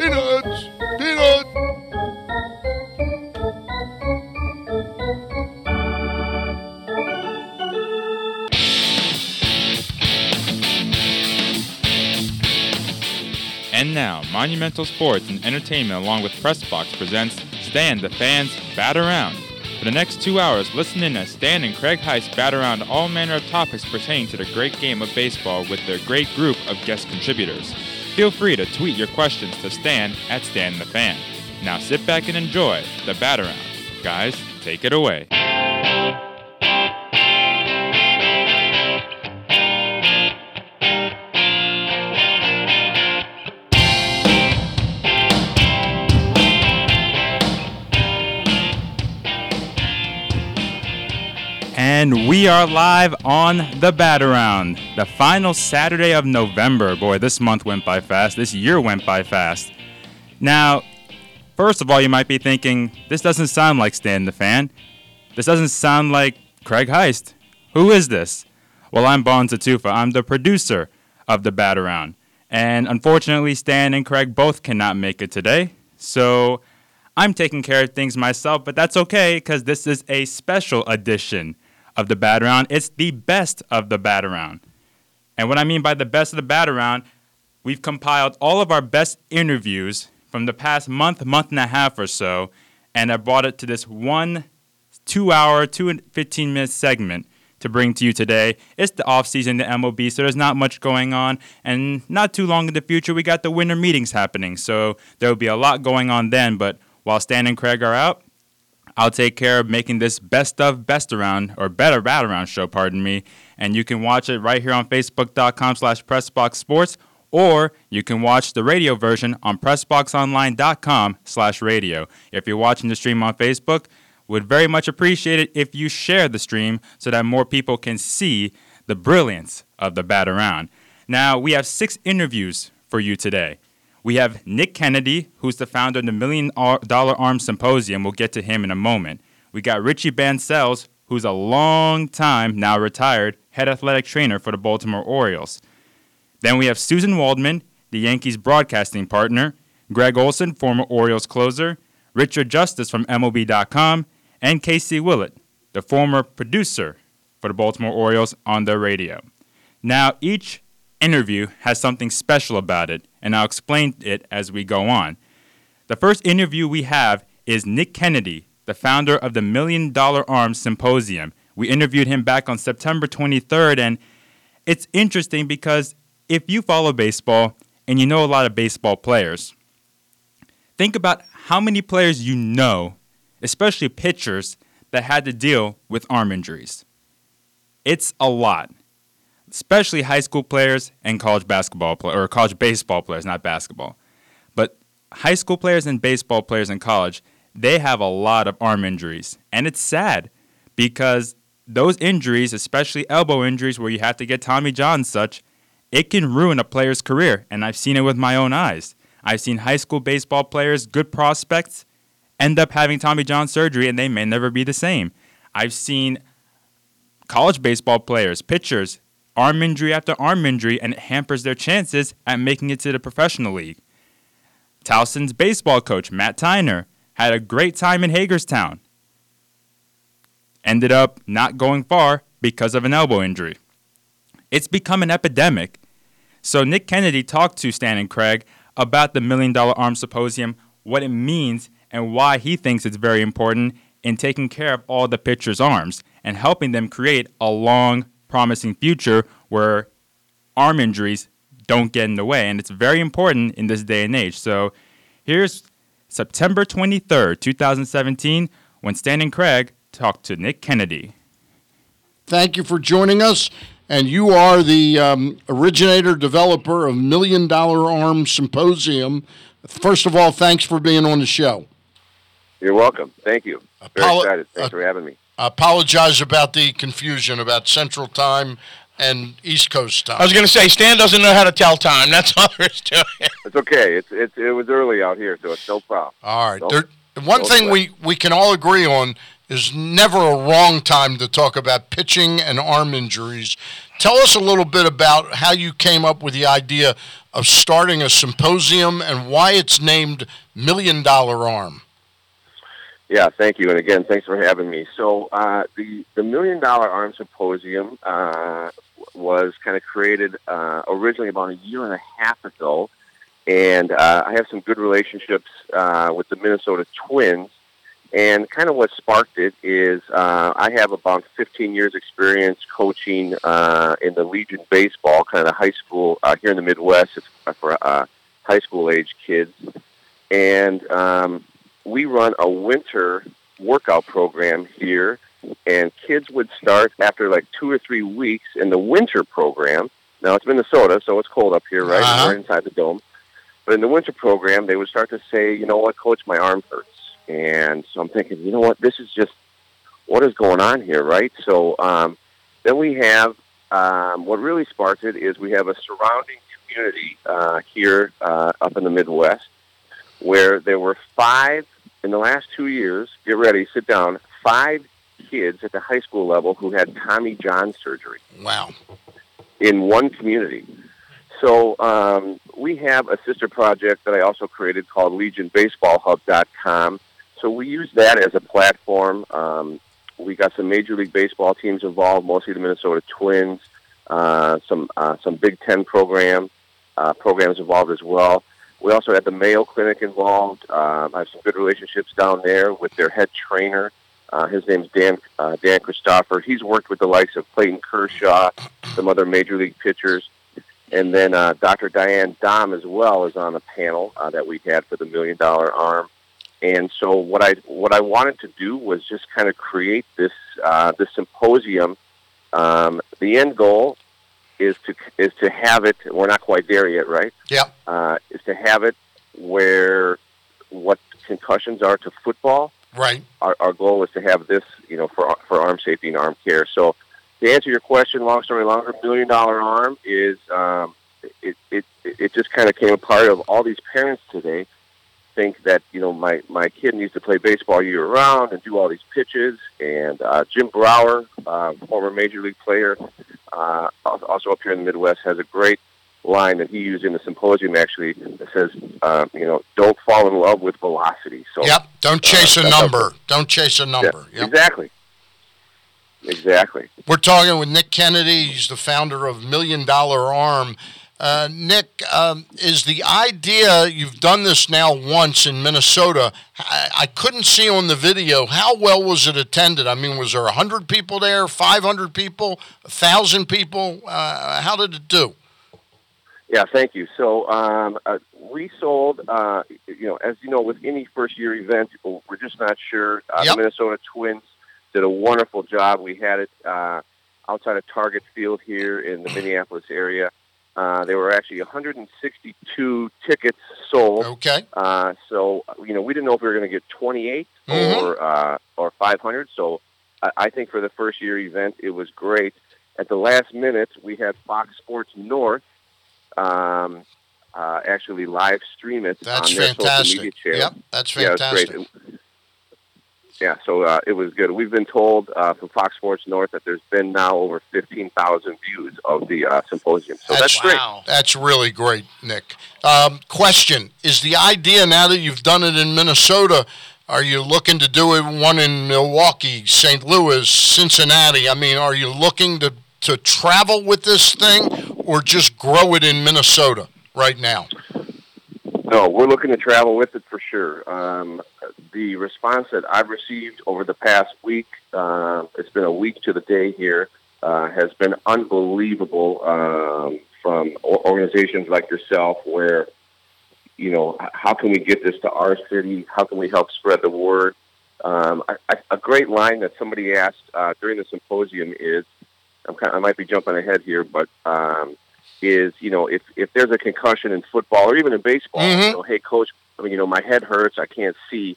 Peanuts! Peanuts! And now, Monumental Sports and Entertainment along with Pressbox presents Stan the Fan's Bat Around. For the next two hours, listen in as Stan and Craig Heist bat around all manner of topics pertaining to the great game of baseball with their great group of guest contributors. Feel free to tweet your questions to Stan at Stan the Fan. Now sit back and enjoy the bat around. Guys, take it away. And we are live on the Bat Around, the final Saturday of November. Boy, this month went by fast. This year went by fast. Now, first of all, you might be thinking, this doesn't sound like Stan the Fan. This doesn't sound like Craig Heist. Who is this? Well, I'm Bon Tatufa. I'm the producer of the Bat Around. And unfortunately, Stan and Craig both cannot make it today. So I'm taking care of things myself, but that's okay because this is a special edition of the Bat Around. It's the best of the Bat Around. And what I mean by the best of the Bat Around, we've compiled all of our best interviews from the past month, month and a half or so, and I brought it to this one two hour, two and 15 minute segment to bring to you today. It's the off season, the MLB, so there's not much going on. And not too long in the future, we got the winter meetings happening. So there will be a lot going on then. But while Stan and Craig are out, I'll take care of making this best of best around or better bat around show, pardon me. And you can watch it right here on Facebook.com slash PressBoxSports, or you can watch the radio version on PressBoxOnline.com slash radio. If you're watching the stream on Facebook, would very much appreciate it if you share the stream so that more people can see the brilliance of the bat around. Now, we have six interviews for you today. We have Nick Kennedy, who's the founder of the Million Dollar Arms Symposium. We'll get to him in a moment. We got Richie Bancells, who's a long time, now retired, head athletic trainer for the Baltimore Orioles. Then we have Suzyn Waldman, the Yankees broadcasting partner, Gregg Olson, former Orioles closer, Richard Justice from MLB.com, and Casey Willett, the former producer for the Baltimore Orioles on their radio. Now, each interview has something special about it, and I'll explain it as we go on. The first interview we have is Nick Kennedy, the founder of the Million Dollar Arms Symposium. We interviewed him back on September 23rd, and it's interesting because if you follow baseball and you know a lot of baseball players, think about how many players you know, especially pitchers, that had to deal with arm injuries. It's a lot especially high school players and college basketball players, or college baseball players, not basketball. But high school players and baseball players in college, they have a lot of arm injuries. And it's sad because those injuries, especially elbow injuries where you have to get Tommy John such, it can ruin a player's career. And I've seen it with my own eyes. I've seen high school baseball players, good prospects, end up having Tommy John surgery and they may never be the same. I've seen college baseball players, pitchers, arm injury after arm injury, and it hampers their chances at making it to the professional league. Towson's baseball coach, Matt Tyner, had a great time in Hagerstown. Ended up not going far because of an elbow injury. It's become an epidemic. So Nick Kennedy talked to Stan and Craig about the Million Dollar Arm Symposium, what it means, and why he thinks it's very important in taking care of all the pitchers' arms and helping them create a long promising future where arm injuries don't get in the way. And it's very important in this day and age. So here's September 23rd, 2017, when Stan and Craig talked to Nick Kennedy. Thank you for joining us. And you are the um, originator, developer of Million Dollar Arm Symposium. First of all, thanks for being on the show. You're welcome. Thank you. Very excited. Thanks uh, for having me apologize about the confusion about Central Time and East Coast time. I was going to say Stan doesn't know how to tell time. That's all there is to it. It's okay. It's, it's it was early out here, so it's no problem. All right. There, one thing we we can all agree on is never a wrong time to talk about pitching and arm injuries. Tell us a little bit about how you came up with the idea of starting a symposium and why it's named Million Dollar Arm. Yeah, thank you, and again, thanks for having me. So, uh, the the Million Dollar Arm Symposium uh, was kind of created uh, originally about a year and a half ago, and uh, I have some good relationships uh, with the Minnesota Twins. And kind of what sparked it is uh, I have about 15 years experience coaching uh, in the Legion baseball, kind of high school here in the Midwest. It's for uh, high school age kids, and um, we run a winter workout program here. And kids would start after like two or three weeks in the winter program. Now it's Minnesota, so it's cold up here, right? Uh-huh. We're inside the dome. But in the winter program, they would start to say, you know what, coach, my arm hurts. And so I'm thinking, you know what, this is just, what is going on here, right? So um, then we have, um, what really sparked it is we have a surrounding community uh, here uh, up in the Midwest where there were five, in the last two years, get ready, sit down, five kids at the high school level who had Tommy John surgery Wow. in one community. So um, we have a sister project that I also created called LegionBaseballHub.com. So we use that as a platform. Um, we got some Major League Baseball teams involved, mostly the Minnesota Twins, uh, some uh, some Big Ten program uh, programs involved as well. We also had the Mayo Clinic involved. Um, I have some good relationships down there with their head trainer. Uh, his name's Dan uh, Dan Christopher. He's worked with the likes of Clayton Kershaw, some other major league pitchers, and then uh, Dr. Diane Dahm as well is on the panel uh, that we had for the Million Dollar Arm. And so what I what I wanted to do was just kind of create this uh, this symposium. Um, the end goal is to is to have it. We're not quite there yet, right? Yep. Uh, is to have it where what concussions are to football Right. our, our goal is to have this, you know, for for arm safety and arm care. So, to answer your question, long story longer, million dollar arm is um, it it it just kind of came a part of all these parents today think that you know my my kid needs to play baseball year round and do all these pitches. And uh, Jim Brower, uh, former major league player, uh, also up here in the Midwest, has a great line that he used in the symposium actually that says, uh, you know, don't fall in love with velocity. So Yep. Don't chase a that's number. Don't chase a number. yeah, Yep. exactly, exactly. We're talking with Nick Kennedy. He's the founder of Million Dollar Arm. Uh, Nick, um, is the idea you've done this now once in Minnesota? I, I couldn't see on the video how well was it attended. I mean, was there hundred people there, five hundred people, thousand people? Uh, how did it do? Yeah, thank you. So um, uh, we sold, uh, you know, as you know, with any first year event, we're just not sure. Uh, Yep. The Minnesota Twins did a wonderful job. We had it uh, outside of Target Field here in the Minneapolis area. Uh, there were actually 162 tickets sold. Okay. Uh, so you know, we didn't know if we were going to get 28 Mhm. or uh, or 500. So I, I think for the first year event, it was great. At the last minute, we had Fox Sports North um, uh, actually live stream it That's on their social media channel. Yep, that's Yeah, it's fantastic. great. Yeah, so uh, it was good. We've been told uh, from Fox Sports North that there's been now over 15,000 views of the uh, symposium. So that's, great. That's really great, Nick. Um, question: Is the idea now that you've done it in Minnesota? Are you looking to do it one in Milwaukee, St. Louis, Cincinnati? I mean, are you looking to to travel with this thing, or just grow it in Minnesota right now? No, we're looking to travel with it for sure. Um, the response that I've received over the past week, uh, it's been a week to the day here, uh, has been unbelievable um, from organizations like yourself where, you know, how can we get this to our city? How can we help spread the word? Um, I, I, a great line that somebody asked uh, during the symposium is, I'm kind I might be jumping ahead here, but um, is you know if if there's a concussion in football or even in baseball, Mhm. you know, hey coach, I mean, you know my head hurts, I can't see.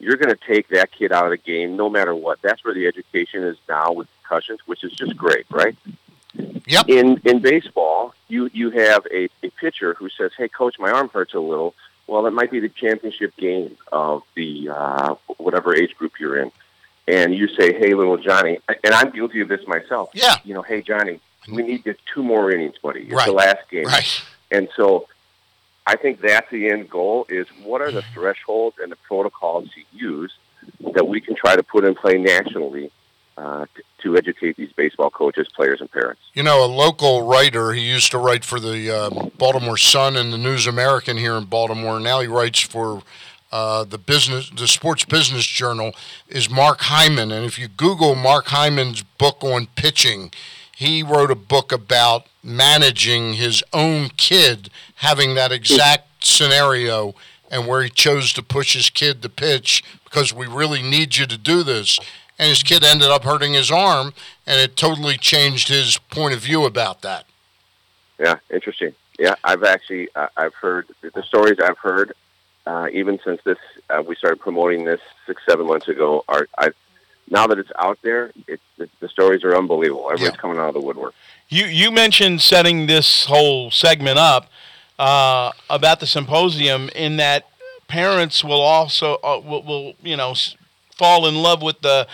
You're going to take that kid out of the game no matter what. That's where the education is now with concussions, which is just great, right? Yep. In in baseball, you you have a, a pitcher who says, "Hey coach, my arm hurts a little." Well, it might be the championship game of the uh, whatever age group you're in. and you say, "Hey, little Johnny," and I'm guilty of this myself. Yeah. You know, hey Johnny, we need to two more innings, buddy. It's Right. the last game. Right. And so I think that's the end goal is what are the thresholds and the protocols to use that we can try to put in play nationally uh, to, to educate these baseball coaches, players, and parents. You know, a local writer, he used to write for the uh, Baltimore Sun and the News American here in Baltimore. Now he writes for uh, the business, the Sports Business Journal, is Mark Hyman. And if you Google Mark Hyman's book on pitching, he wrote a book about managing his own kid having that exact scenario and where he chose to push his kid to pitch because we really need you to do this. And his kid ended up hurting his arm, and it totally changed his point of view about that. Yeah, interesting. Yeah, I've actually uh, I've heard the stories I've heard uh, even since this uh, we started promoting this six seven months ago. Are I now that it's out there, it, the, the stories are unbelievable. Everybody's Yeah. coming out of the woodwork. You you mentioned setting this whole segment up uh, about the symposium in that parents will also uh, will, will you know s- fall in love with the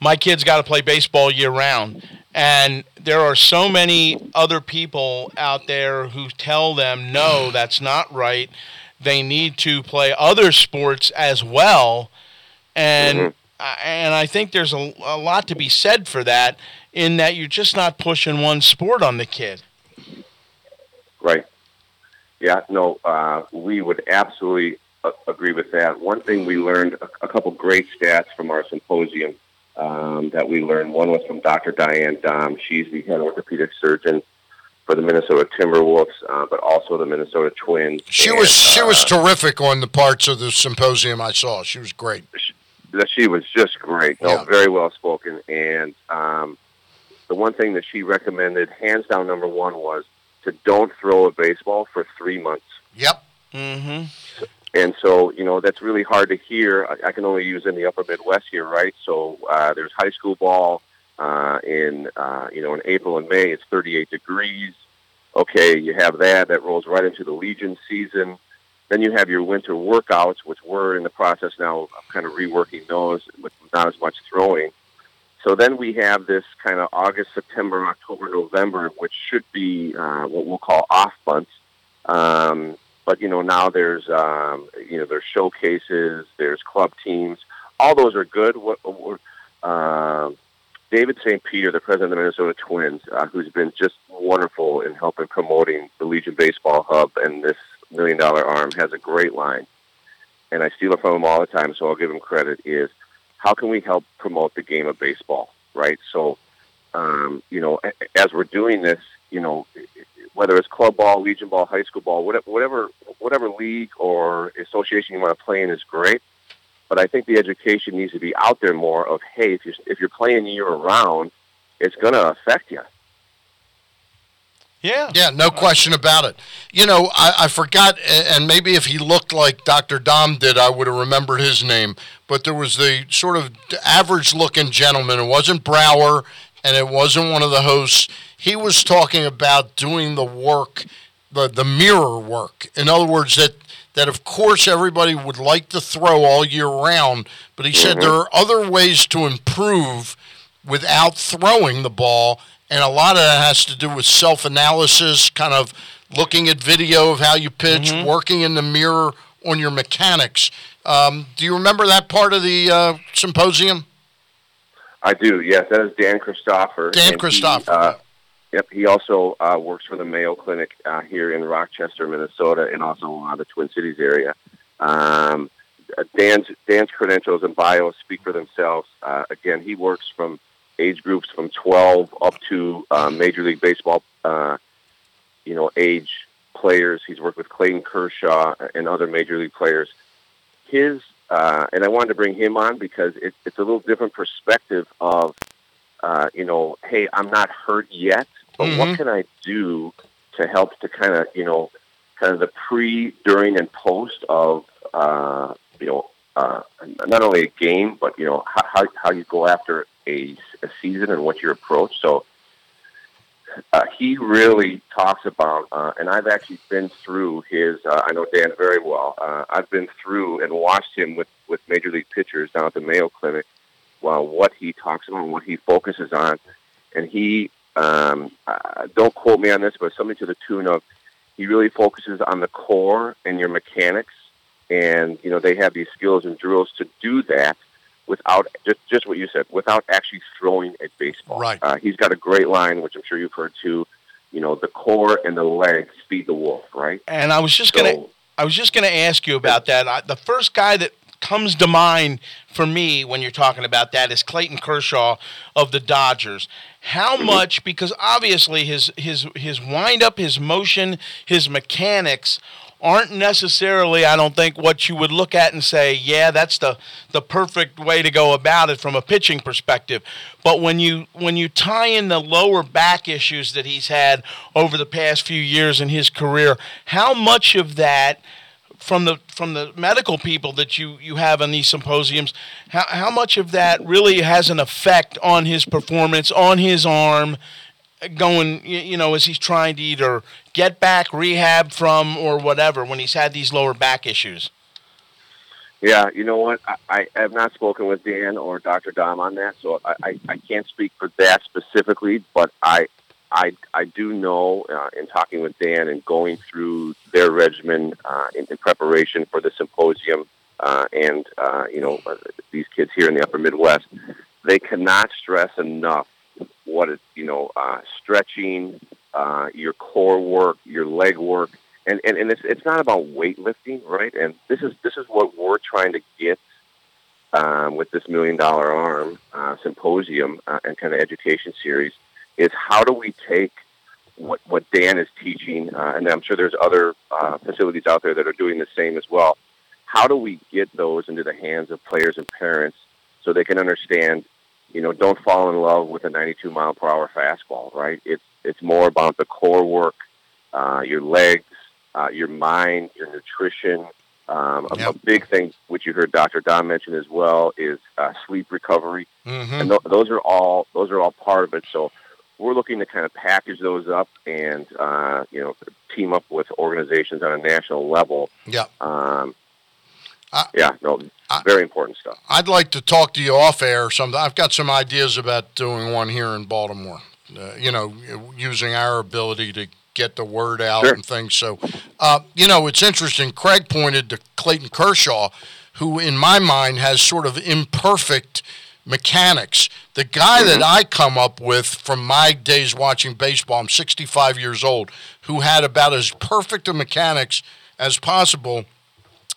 my kid's got to play baseball year round and there are so many other people out there who tell them no that's not right they need to play other sports as well and Mhm. uh, and I think there's a, a lot to be said for that in that you're just not pushing one sport on the kid. Right. Yeah, no, uh, we would absolutely uh, agree with that. One thing we learned, a, a couple great stats from our symposium um, that we learned. One was from Dr. Diane Dahm. She's the head orthopedic surgeon for the Minnesota Timberwolves, uh, but also the Minnesota Twins. She And, was she was uh, terrific on the parts of the symposium I saw. She was great. That she was just great. No, Yeah. very well spoken. And um, the one thing that she recommended, hands down, number one was to don't throw a baseball for three months. Yep. Mm-hmm. And so, you know, that's really hard to hear. I, I can only use in the upper Midwest here, right? So uh, there's high school ball uh, in, uh, you know, in April and May. It's 38 degrees. Okay, you have that. That rolls right into the Legion season. Then you have your winter workouts, which we're in the process now of kind of reworking those with not as much throwing. So then we have this kind of August, September, October, November, which should be uh, what we'll call off months. Um, but you know now there's um, you know there's showcases, there's club teams. All those are good. What, what uh, David St. Peter, the president of the Minnesota Twins, uh, who's been just wonderful in helping promoting the Legion Baseball Hub and this million dollar arm, has a great line, and I steal it from him all the time, so I'll give him credit. Is how can we help promote the game of baseball, right? So, um, you know, as we're doing this, you know, whether it's club ball, legion ball, high school ball, whatever, whatever, whatever league or association you want to play in is great. But I think the education needs to be out there more of, hey, if you're if you're playing year round, it's going to affect you. Yeah. Yeah, no question about it. You know, I, I forgot, and maybe if he looked like Dr. Dahm did, I would have remembered his name. But there was the sort of average looking gentleman. It wasn't Brower, and it wasn't one of the hosts. He was talking about doing the work, the, the mirror work. In other words, that, that of course everybody would like to throw all year round, but he said mm-hmm. there are other ways to improve without throwing the ball. And a lot of that has to do with self analysis, kind of looking at video of how you pitch, working in the mirror on your mechanics. Um, do you remember that part of the uh, symposium? I do, yes. That is Dan Christopher. Dan And he, Christopher. uh, yep, he also uh, works for the Mayo Clinic uh, here in Rochester, Minnesota, and also uh, the Twin Cities area. Um, uh, Dan's Dan's credentials and bio speak for themselves. Uh, again, he works from age groups from 12 up to uh, Major League Baseball, uh, you know, age players. He's worked with Clayton Kershaw and other Major League players. His uh, and I wanted to bring him on because it, it's a little different perspective of, uh, you know, hey, I'm not hurt yet, but Mhm. what can I do to help to kind of, you know, kind of the pre, during, and post of, uh, you know, uh, not only a game, but you know how how, how you go after a, a season and what's your approach. So uh, he really talks about, uh, and I've actually been through his. Uh, I know Dan very well. Uh, I've been through and watched him with with major league pitchers down at the Mayo Clinic, well, what he talks about and what he focuses on. And he, um, uh, don't quote me on this, but something to the tune of he really focuses on the core and your mechanics. And, you know, they have these skills and drills to do that without just, just what you said, without actually throwing a baseball. Right. Uh, he's got a great line, which I'm sure you've heard too. You know, the core and the legs feed the wolf, right? And I was just gonna, I was just gonna ask you about that. I, the first guy that comes to mind for me when you're talking about that is Clayton Kershaw of the Dodgers. How much? Because obviously his his his wind up, his motion, his mechanics aren't necessarily, I don't think, what you would look at and say, yeah, that's the the perfect way to go about it from a pitching perspective. But when you when you tie in the lower back issues that he's had over the past few years in his career, how much of that from the from the medical people that you you have on these symposiums, how how much of that really has an effect on his performance, on his arm, going you, know as he's trying to either get back, rehab from, or whatever when he's had these lower back issues. Yeah, you know what? I, I have not spoken with Dan or Dr. Dahm on that, so I, I, I can't speak for that specifically. But I I I do know uh, in talking with Dan and going through their regimen uh, in, in preparation for the symposium, uh, and uh, you know uh, these kids here in the Upper Midwest, they cannot stress enough what it you know uh, stretching, uh, your core work, your leg work and, and, and it's it's not about weightlifting, right? And this is this is what we're trying to get um, with this million dollar arm uh, symposium uh, and kind of education series is how do we take what what Dan is teaching, uh, and I'm sure there's other uh, facilities out there that are doing the same as well. How do we get those into the hands of players and parents so they can understand? You know, don't fall in love with a 92 mile per hour fastball, right? It's it's more about the core work, uh, your legs, uh, your mind, your nutrition. Um, a, Yep. a big thing, which you heard Dr. Dahm mention as well, is uh, sleep recovery, hmm and th- those are all those are all part of it. So we're looking to kind of package those up and uh, you know team up with organizations on a national level. Yeah. Um, I- yeah, no, I- very important stuff. I'd like to talk to you off air. Some I've got some ideas about doing one here in Baltimore. Uh, you know, using our ability to get the word out Sure. and things. So, uh, you know, it's interesting. Craig pointed to Clayton Kershaw, who, in my mind, has sort of imperfect mechanics. The guy that I come up with from my days watching baseball, I'm 65 years old, who had about as perfect a mechanics as possible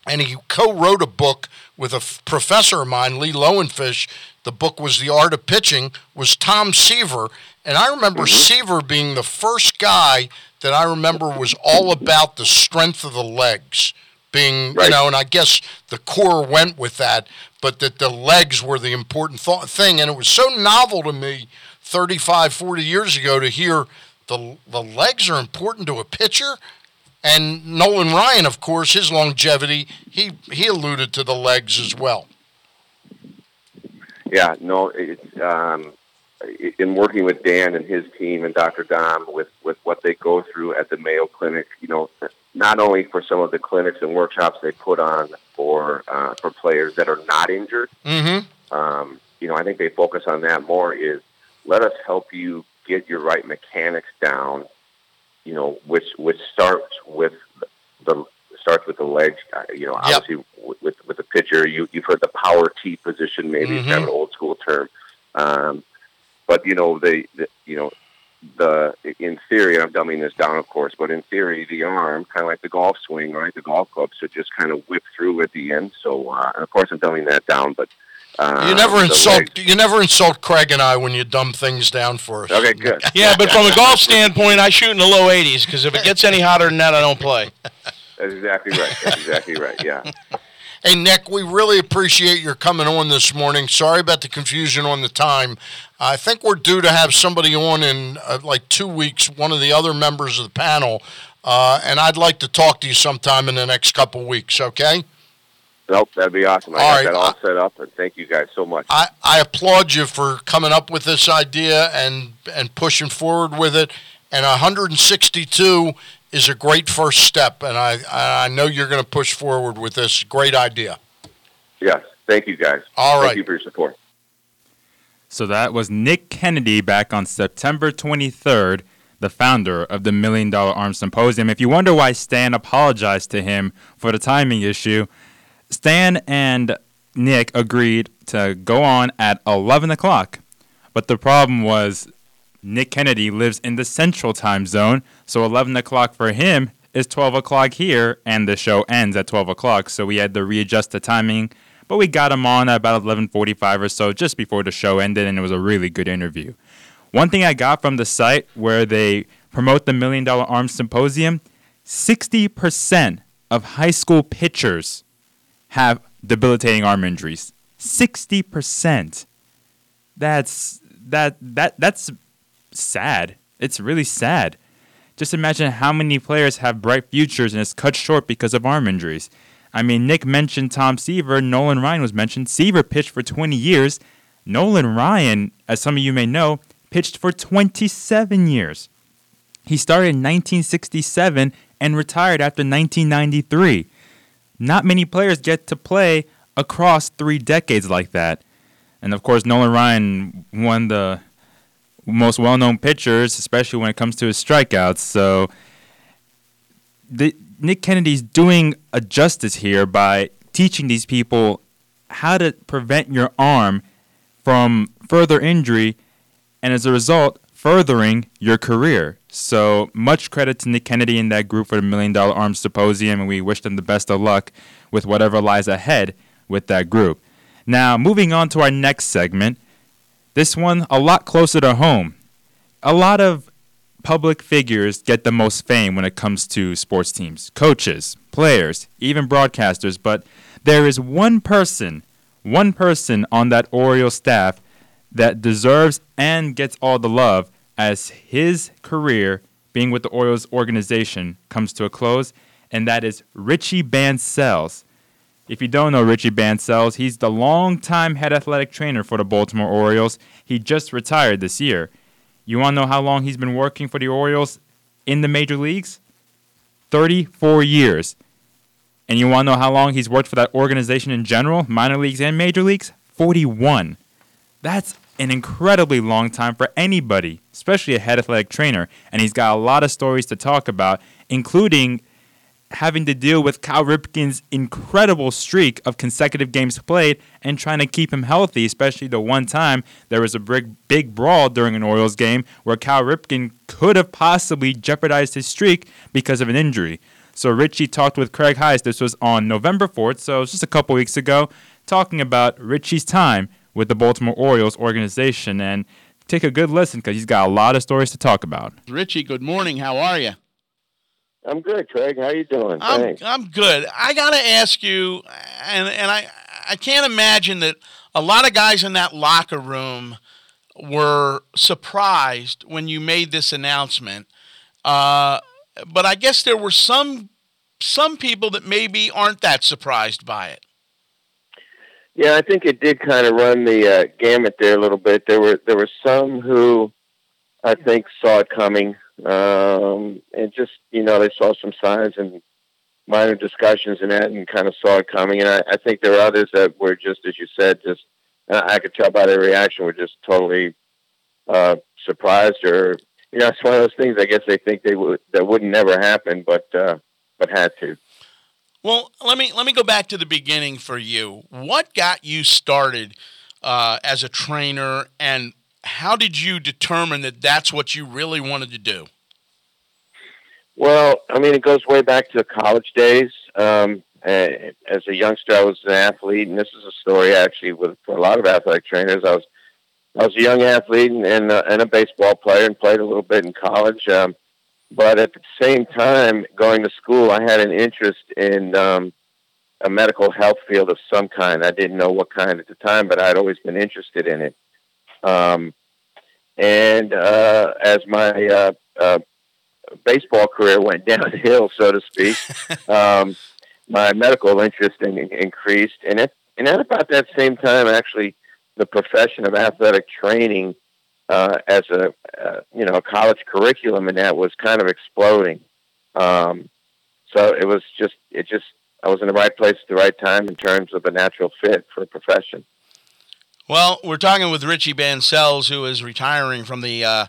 and he co-wrote a book with a f- professor of mine, Lee Lowenfish. The book was The Art of Pitching. Was Tom Seaver, and I remember mm-hmm. Seaver being the first guy that I remember was all about the strength of the legs, being you know, and I guess the core went with that, but that the legs were the important th- thing, and it was so novel to me 35, 40 years ago to hear the the legs are important to a pitcher. And Nolan Ryan, of course, his longevity, he he alluded to the legs as well. Yeah, no, it's um, in working with Dan and his team and Dr. Dahm with with what they go through at the Mayo Clinic. You know, not only for some of the clinics and workshops they put on for uh, for players that are not injured. Mm-hmm. Um, you know, I think they focus on that more. Is let us help you get your right mechanics down. You know, which which starts with the starts with the legs. Uh, You know, Yep. obviously with with, with the pitcher, you you've heard the power T position, maybe it's kind of an old school term. Um, but you know, they, the you know the in theory, and I'm dumbing this down, of course, but in theory, the arm, kind of like the golf swing, right? The golf club should just kind of whip through at the end. So, uh, of course, I'm dumbing that down, but uh, You never the insult you never insult Craig and I when you dumb things down for us. Okay, good. Yeah, but from a golf standpoint, I shoot in the low 80s because if it gets any hotter than that, I don't play. That's exactly right. That's exactly right. Yeah. Hey Nick, we really appreciate your coming on this morning. Sorry about the confusion on the time. I think we're due to have somebody on in uh, like two weeks. One of the other members of the panel, uh, and I'd like to talk to you sometime in the next couple weeks. Okay. Nope, that'd be awesome. I All got right, that all set up, and thank you guys so much. I, I applaud you for coming up with this idea and and pushing forward with it. And 162 is a great first step, and I I know you're going to push forward with this great idea. yes, thank you guys. All Thank you for your support. So that was Nick Kennedy back on September 23rd, the founder of the Million Dollar Arm Symposium. If you wonder why Stan apologized to him for the timing issue, Stan and Nick agreed to go on at 11 o'clock. But the problem was Nick Kennedy lives in the central time zone, so 11 o'clock for him is 12 o'clock here, and the show ends at 12 o'clock. So we had to readjust the timing, but we got him on at about 11:45 or so, just before the show ended, and it was a really good interview. One thing I got from the site where they promote the Million Dollar Arms Symposium, 60% of high school pitchers have debilitating arm injuries. 60%. That's that that that's sad. It's really sad. Just imagine how many players have bright futures and is cut short because of arm injuries. I mean, Nick mentioned Tom Seaver. Nolan Ryan was mentioned. Seaver pitched for 20 years. Nolan Ryan, as some of you may know, pitched for 27 years. He started in 1967 and retired after 1993. Not many players get to play across three decades like that. And of course, Nolan Ryan won the most well-known pitchers, especially when it comes to his strikeouts. So the, Nick Kennedy's doing a justice here by teaching these people how to prevent your arm from further injury, and as a result, furthering your career. So much credit to Nick Kennedy and that group for the Million Dollar Arms Symposium, and we wish them the best of luck with whatever lies ahead with that group. Now, moving on to our next segment. This one a lot closer to home. A lot of public figures get the most fame when it comes to sports teams coaches, players, even broadcasters. But there is one person, one person on that Orioles staff that deserves and gets all the love as his career being with the Orioles organization comes to a close, and that is Richie Bancells. If you don't know Richie Bancells, he's the longtime head athletic trainer for the Baltimore Orioles. He just retired this year. You want to know how long he's been working for the Orioles in the major leagues? 34 years. And you want to know how long he's worked for that organization in general, minor leagues and major leagues? 41. That's an incredibly long time for anybody, especially a head athletic trainer. And he's got a lot of stories to talk about, including having to deal with Cal Ripken's incredible streak of consecutive games played and trying to keep him healthy, especially the one time there was a big, big brawl during an Orioles game where Cal Ripken could have possibly jeopardized his streak because of an injury. So Richie talked with Craig Heist. This was on November 4th, so just a couple weeks ago, talking about Richie's time with the Baltimore Orioles organization. And take a good listen because he's got a lot of stories to talk about. Richie, good morning. How are you? I'm good, Craig. How you doing? I'm Thanks. I'm good. I gotta ask you, and and I I can't imagine that a lot of guys in that locker room were surprised when you made this announcement. Uh, but I guess there were some some people that maybe aren't that surprised by it. Yeah, I think it did kind of run the uh, gamut there a little bit. There were there were some who I think saw it coming um, and just you know they saw some signs and minor discussions and that, and kind of saw it coming. And I, I think there are others that were just as you said, just I could tell by their reaction were just totally uh, surprised, or you know, it's one of those things. I guess they think they would that wouldn't never happen, but uh, but had to. Well, let me let me go back to the beginning for you. What got you started uh, as a trainer, and how did you determine that that's what you really wanted to do? Well, I mean, it goes way back to college days. Um, as a youngster, I was an athlete, and this is a story actually with for a lot of athletic trainers. I was I was a young athlete and and, and a baseball player, and played a little bit in college. Um, but at the same time, going to school, I had an interest in um, a medical health field of some kind. I didn't know what kind at the time, but I'd always been interested in it. Um, and uh, as my uh, uh, baseball career went downhill, so to speak, um, my medical interest in, increased. And at, and at about that same time, actually, the profession of athletic training uh, as a uh, you know a college curriculum and that was kind of exploding. Um, so it was just it just I was in the right place at the right time in terms of a natural fit for a profession. Well, we're talking with Richie Bancells, who is retiring from the uh,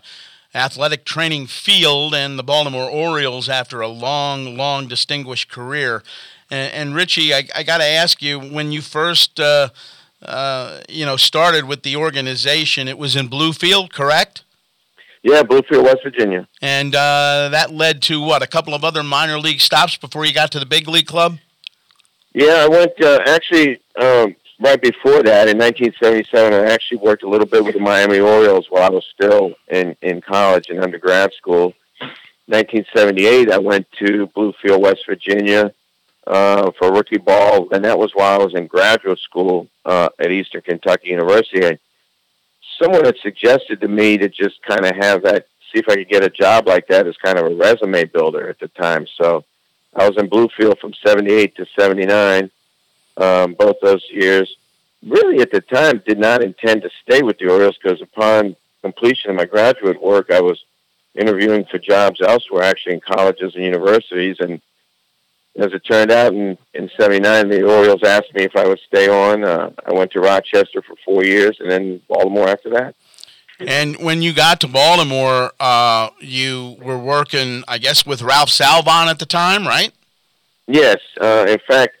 athletic training field and the Baltimore Orioles after a long, long distinguished career. And, and Richie, I, I got to ask you, when you first, uh, uh, you know, started with the organization, it was in Bluefield, correct? Yeah, Bluefield, West Virginia. And uh, that led to what? A couple of other minor league stops before you got to the big league club. Yeah, I went uh, actually um, right before that in 1977. I actually worked a little bit with the Miami Orioles while I was still in in college and undergrad school. 1978, I went to Bluefield, West Virginia, uh, for rookie ball, and that was while I was in graduate school uh, at Eastern Kentucky University someone had suggested to me to just kind of have that, see if I could get a job like that as kind of a resume builder at the time. So I was in Bluefield from 78 to 79, um, both those years. Really, at the time, did not intend to stay with the Orioles because upon completion of my graduate work, I was interviewing for jobs elsewhere, actually in colleges and universities, and as it turned out, in in '79, the Orioles asked me if I would stay on. Uh, I went to Rochester for four years, and then Baltimore after that. And when you got to Baltimore, uh, you were working, I guess, with Ralph Salvon at the time, right? Yes. Uh, in fact,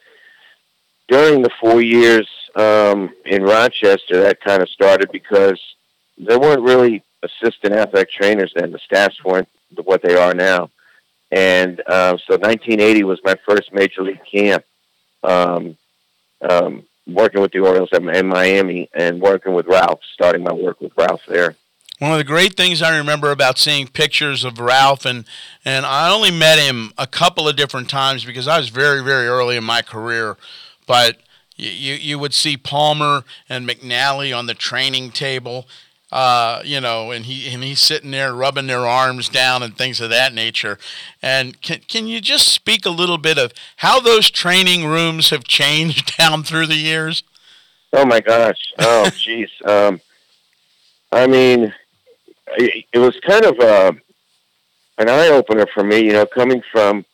during the four years um, in Rochester, that kind of started because there weren't really assistant athletic trainers then. The staffs weren't what they are now. And uh, so 1980 was my first major league camp, um, um, working with the Orioles in Miami and working with Ralph, starting my work with Ralph there. One of the great things I remember about seeing pictures of Ralph, and, and I only met him a couple of different times because I was very, very early in my career, but you, you would see Palmer and McNally on the training table uh, you know, and he and he's sitting there rubbing their arms down and things of that nature. And can can you just speak a little bit of how those training rooms have changed down through the years? Oh my gosh! Oh jeez. um, I mean, it, it was kind of a, uh, an eye opener for me. You know, coming from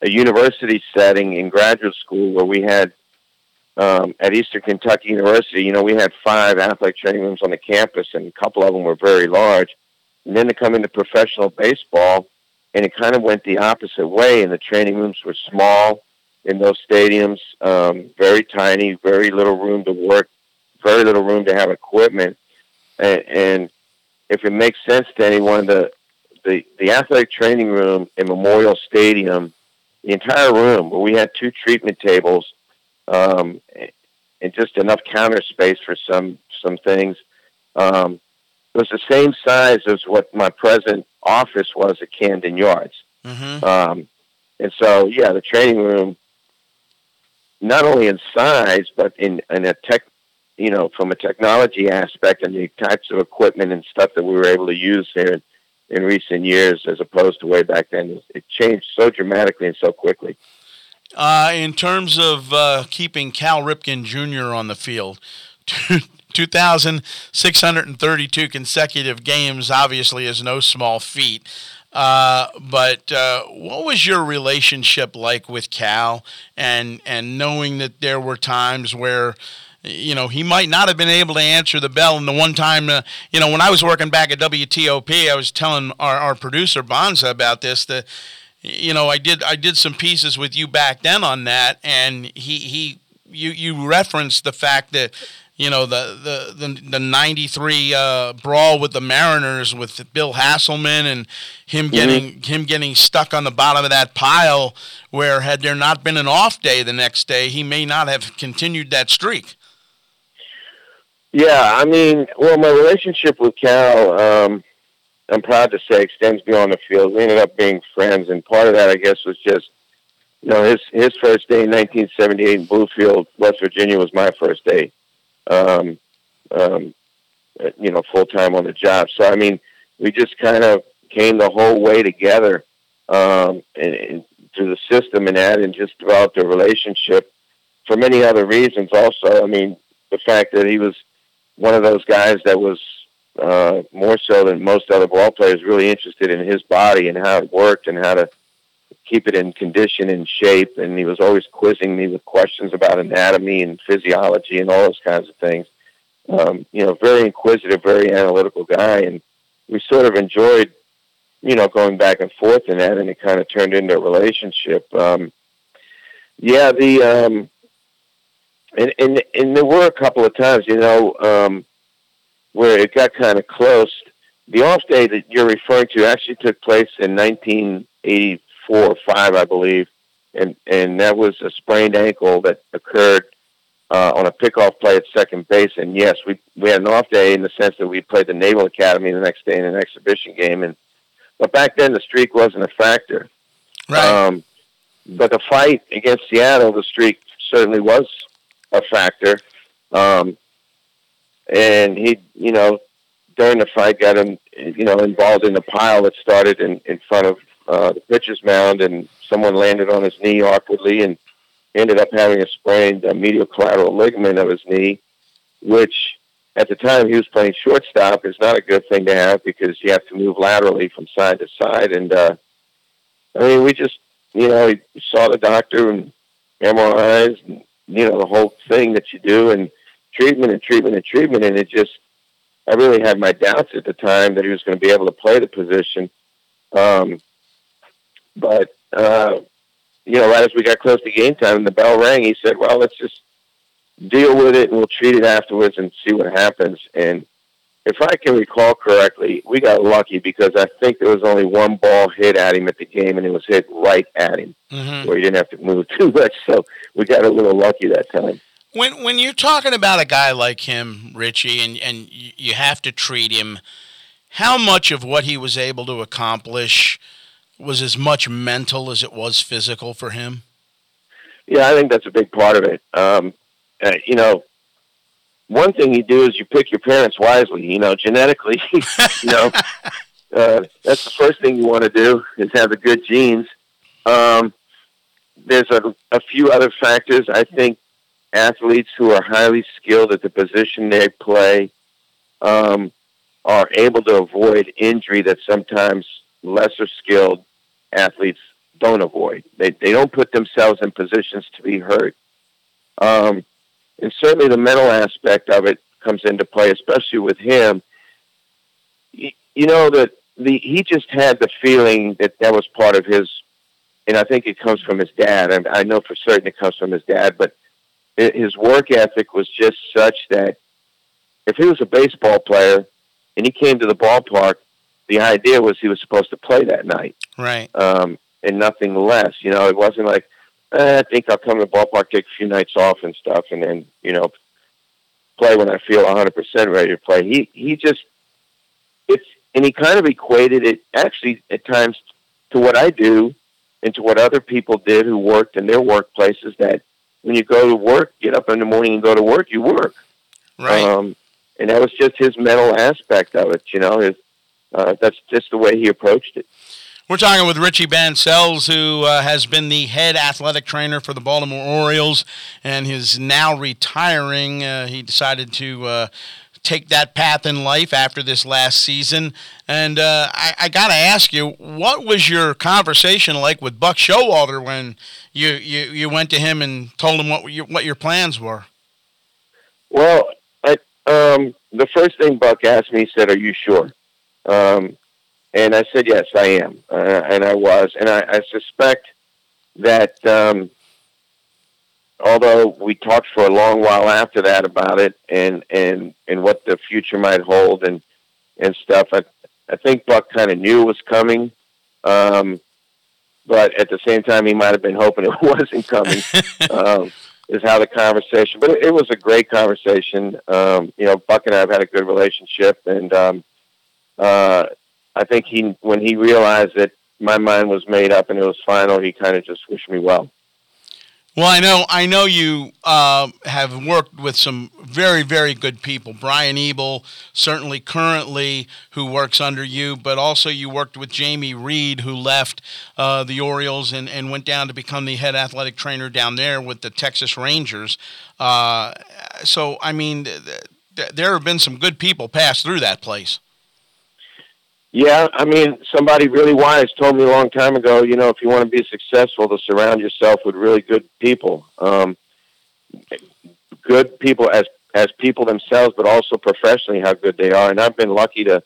a university setting in graduate school where we had um, at Eastern Kentucky University, you know, we had five athletic training rooms on the campus, and a couple of them were very large. And then to come into professional baseball, and it kind of went the opposite way, and the training rooms were small in those stadiums, um, very tiny, very little room to work, very little room to have equipment. And, and if it makes sense to anyone, the, the, the athletic training room in Memorial Stadium, the entire room, where we had two treatment tables, um, and just enough counter space for some some things. Um, it was the same size as what my present office was at Camden Yards. Mm-hmm. Um, and so, yeah, the training room, not only in size, but in, in a tech, you know, from a technology aspect and the types of equipment and stuff that we were able to use here in, in recent years as opposed to way back then, it changed so dramatically and so quickly. Uh, in terms of uh, keeping Cal Ripken Jr. on the field, 2,632 consecutive games obviously is no small feat. Uh, but uh, what was your relationship like with Cal, and and knowing that there were times where, you know, he might not have been able to answer the bell. And the one time, uh, you know, when I was working back at WTOP, I was telling our, our producer Bonza about this that you know, I did I did some pieces with you back then on that, and he he you you referenced the fact that you know the the the, the 93 uh, brawl with the Mariners with Bill Haselman and him mm-hmm. getting mm-hmm. him getting stuck on the bottom of that pile where had there not been an off day the next day he may not have continued that streak. Yeah, I mean, well, my relationship with Cal um, I'm proud to say extends beyond the field. We ended up being friends, and part of that, I guess, was just you know his his first day in 1978 in Bluefield, West Virginia, was my first day. Um, um, you know, full time on the job. So I mean, we just kind of came the whole way together um, and, and through the system and that, and just developed a relationship for many other reasons. Also, I mean, the fact that he was one of those guys that was uh, more so than most other ball players, really interested in his body and how it worked and how to keep it in condition and shape. And he was always quizzing me with questions about anatomy and physiology and all those kinds of things. um, you know, very inquisitive, very analytical guy, and we sort of enjoyed, you know, going back and forth in that, and it kind of turned into a relationship. Um, yeah, the um, and and and there were a couple of times, you know, um, where it got kind of close. The off day that you're referring to actually took place in 1984 or five, I believe, and and that was a sprained ankle that occurred uh, on a pickoff play at second base. And yes, we we had an off day in the sense that we played the Naval Academy the next day in an exhibition game. And but back then the streak wasn't a factor. Right. Um, but the fight against Seattle, the streak certainly was a factor. Um, and he, you know, during the fight, got him, you know, involved in the pile that started in in front of uh, the pitcher's mound, and someone landed on his knee awkwardly and ended up having a sprained uh, medial collateral ligament of his knee, which at the time he was playing shortstop is not a good thing to have because you have to move laterally from side to side. And uh, I mean, we just, you know, he saw the doctor and MRIs and you know the whole thing that you do and treatment and treatment and treatment, and it just. I really had my doubts at the time that he was going to be able to play the position. Um, but uh, you know, right as we got close to game time and the bell rang, he said, "Well, let's just deal with it and we'll treat it afterwards and see what happens." And if I can recall correctly, we got lucky because I think there was only one ball hit at him at the game, and it was hit right at him, Mhm. where he didn't have to move too much. So we got a little lucky that time. When when you're talking about a guy like him, Richie, and and you have to treat him, how much of what he was able to accomplish was as much mental as it was physical for him? Yeah, I think that's a big part of it. Um, uh, you know, one thing you do is you pick your parents wisely. You know, genetically, you know, uh, that's the first thing you want to do is have the good genes. Um, there's a, a few other factors. I think athletes who are highly skilled at the position they play um, are able to avoid injury that sometimes lesser skilled athletes don't avoid. They they don't put themselves in positions to be hurt. Um, and certainly the mental aspect of it comes into play, especially with him. You, you know that the he just had the feeling that that was part of his, and I think it comes from his dad. And I know for certain it comes from his dad, but his work ethic was just such that if he was a baseball player and he came to the ballpark, the idea was he was supposed to play that night Right. um, and nothing less. You know, it wasn't like eh, I think I'll come to the ballpark, take a few nights off and stuff, and then you know play when I feel 100 percent ready to play. He he just it's and he kind of equated it actually at times to what I do and to what other people did who worked in their workplaces. That when you go to work, get up in the morning and go to work, you work. Right. Um, and that was just his mental aspect of it. You know, his uh, that's just the way he approached it. We're talking with Richie Bancells, who uh, has been the head athletic trainer for the Baltimore Orioles and is now retiring. Uh, he decided to uh, take that path in life after this last season. And uh, I, I got to ask you, what was your conversation like with Buck Showalter when you, you, you went to him and told him what your, what your plans were? Well, I, um, the first thing Buck asked me, he said, "Are you sure?" Um, and I said, "Yes, I am," uh, and I was, and I, I suspect that um, although we talked for a long while after that about it and and and what the future might hold and and stuff, I I think Buck kind of knew it was coming. Um, but at the same time, he might have been hoping it wasn't coming. um, is how the conversation, but it, it was a great conversation. Um, you know, Buck and I have had a good relationship, and um, uh, I think he, when he realized that my mind was made up and it was final, he kind of just wished me well. Well, I know I know you uh, have worked with some very very good people. Brian Ebel, certainly currently who works under you, but also you worked with Jamie Reed, who left uh, the Orioles and, and went down to become the head athletic trainer down there with the Texas Rangers. Uh, so I mean, th- th- there have been some good people pass through that place. Yeah, I mean, somebody really wise told me a long time ago, you know, if you want to be successful, to surround yourself with really good people. Um, good people, as as people themselves, but also professionally how good they are. And I've been lucky to